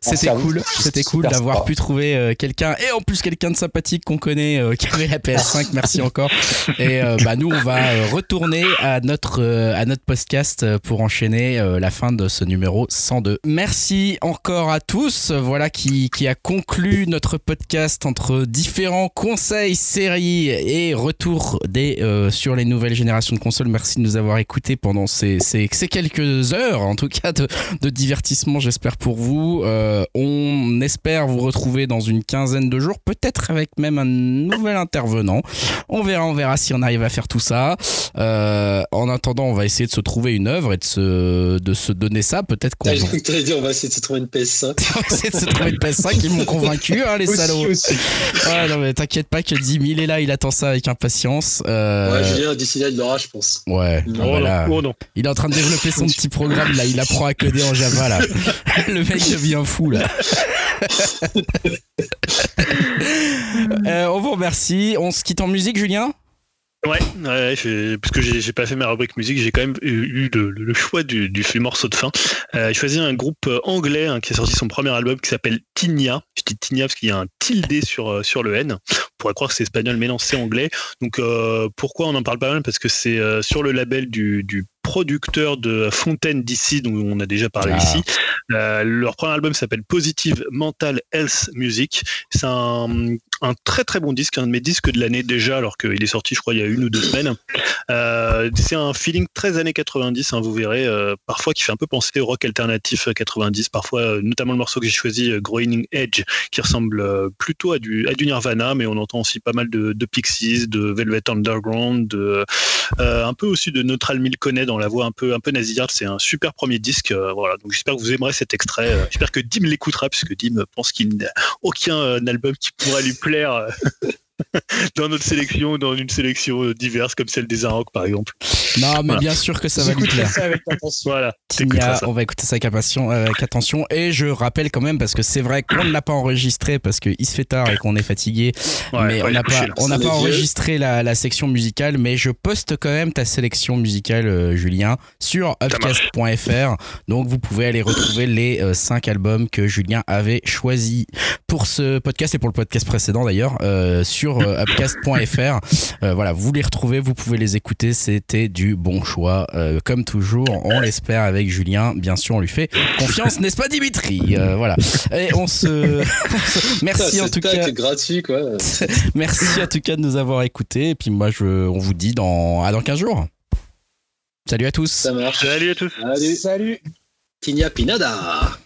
C'était cool, c'était cool d'avoir pu trouver euh, quelqu'un et en plus quelqu'un de sympathique qu'on connaît euh, qui avait la PS5. (laughs) Merci encore. Et euh, bah nous on va retourner à notre à notre podcast pour enchaîner la fin de ce numéro 102. Merci encore à tous. Voilà qui qui a conclu notre podcast entre différents conseils, séries et retour des euh, sur les nouvelles générations de consoles. Merci de nous avoir écoutés pendant ces, ces, ces quelques heures, en tout cas de, de divertissement, j'espère pour vous. Euh, on espère vous retrouver dans une quinzaine de jours, peut-être avec même un nouvel intervenant. On verra, on verra si on arrive à faire tout ça. Euh, en attendant, on va essayer de se trouver une œuvre et de se, de se donner ça. Peut-être qu'on J'ai va cru que t'allais dire, on va essayer de se trouver une PS5. (laughs) essayer de se trouver une PS5. Ils m'ont convaincu, hein, les Aussi, salauds. aussi. Ouais, non, mais t'inquiète pas que Dim, il est là, il attend ça avec impatience. Euh, Ouais, Julien, d'ici là, il l'aura, je pense. Ouais, voilà. non, oh non. Il est en train de développer son petit programme là, il apprend à coder en Java là. (laughs) Le mec devient fou là. (laughs) Euh, on vous remercie. On se quitte en musique, Julien? Ouais, ouais je- parce que j'ai pas fait ma rubrique musique, j'ai quand même eu le, le choix du, du morceau de fin. Euh, j'ai choisi un groupe euh, anglais hein, qui a sorti son premier album qui s'appelle Tinia. Je dis Tinia parce qu'il y a un tilde sur, euh, sur le N. On pourrait croire que c'est espagnol, mais non, c'est anglais. Donc euh, pourquoi on en parle pas mal? Parce que c'est euh, sur le label du, du producteur de Fontaine d'ici, dont on a déjà parlé Ah. ici. Euh, leur premier album s'appelle Positive Mental Health Music. C'est un, un très très bon disque, un de mes disques de l'année déjà, alors qu'il est sorti, je crois, il y a une ou deux semaines. Euh, c'est un feeling très années 90, hein, vous verrez, euh, parfois qui fait un peu penser au rock alternatif euh, 90, parfois, notamment le morceau que j'ai choisi, Growing Edge, qui ressemble plutôt à du, à du Nirvana, mais on entend aussi pas mal de, de Pixies, de Velvet Underground, de, euh, un peu aussi de Neutral Milconnet dans la voix un peu, un peu nasillarde. C'est un super premier disque, euh, voilà. Donc j'espère que vous aimerez cet extrait. euh, j'espère que Dim l'écoutera, puisque Dim pense qu'il n'a aucun euh, album qui pourrait lui plaire. (laughs) euh, (laughs) dans notre sélection ou dans une sélection euh, diverse comme celle des Arocs par exemple. Non, mais Voilà. bien sûr que ça va lui plaire. ça avec attention. Voilà, ça. on va écouter ça avec, euh, avec attention. Et je rappelle quand même, parce que c'est vrai qu'on ne l'a pas enregistré parce qu'il se fait tard et qu'on est fatigué, Ouais, mais ouais, on n'a pas, on pas enregistré la, la section musicale, mais je poste quand même ta sélection musicale, euh, Julien, sur upcast.fr. Donc vous pouvez aller retrouver les 5 albums que Julien avait choisis pour ce podcast et pour le podcast précédent d'ailleurs euh, sur euh, upcast.fr. Euh, voilà, vous les retrouvez, vous pouvez les écouter. C'était du bon choix, Euh, comme toujours. On l'espère avec Julien. Bien sûr, on lui fait confiance, n'est-ce pas, Dimitri? Euh, Voilà. Et on se (laughs) merci en tout cas. gratuit, quoi. (laughs) Merci en tout cas de nous avoir écoutés. Et puis moi, je, on vous dit dans, à dans 15 jours. Salut à tous. Ça marche. Salut à tous. Allez, Salut. Tinia Pinada.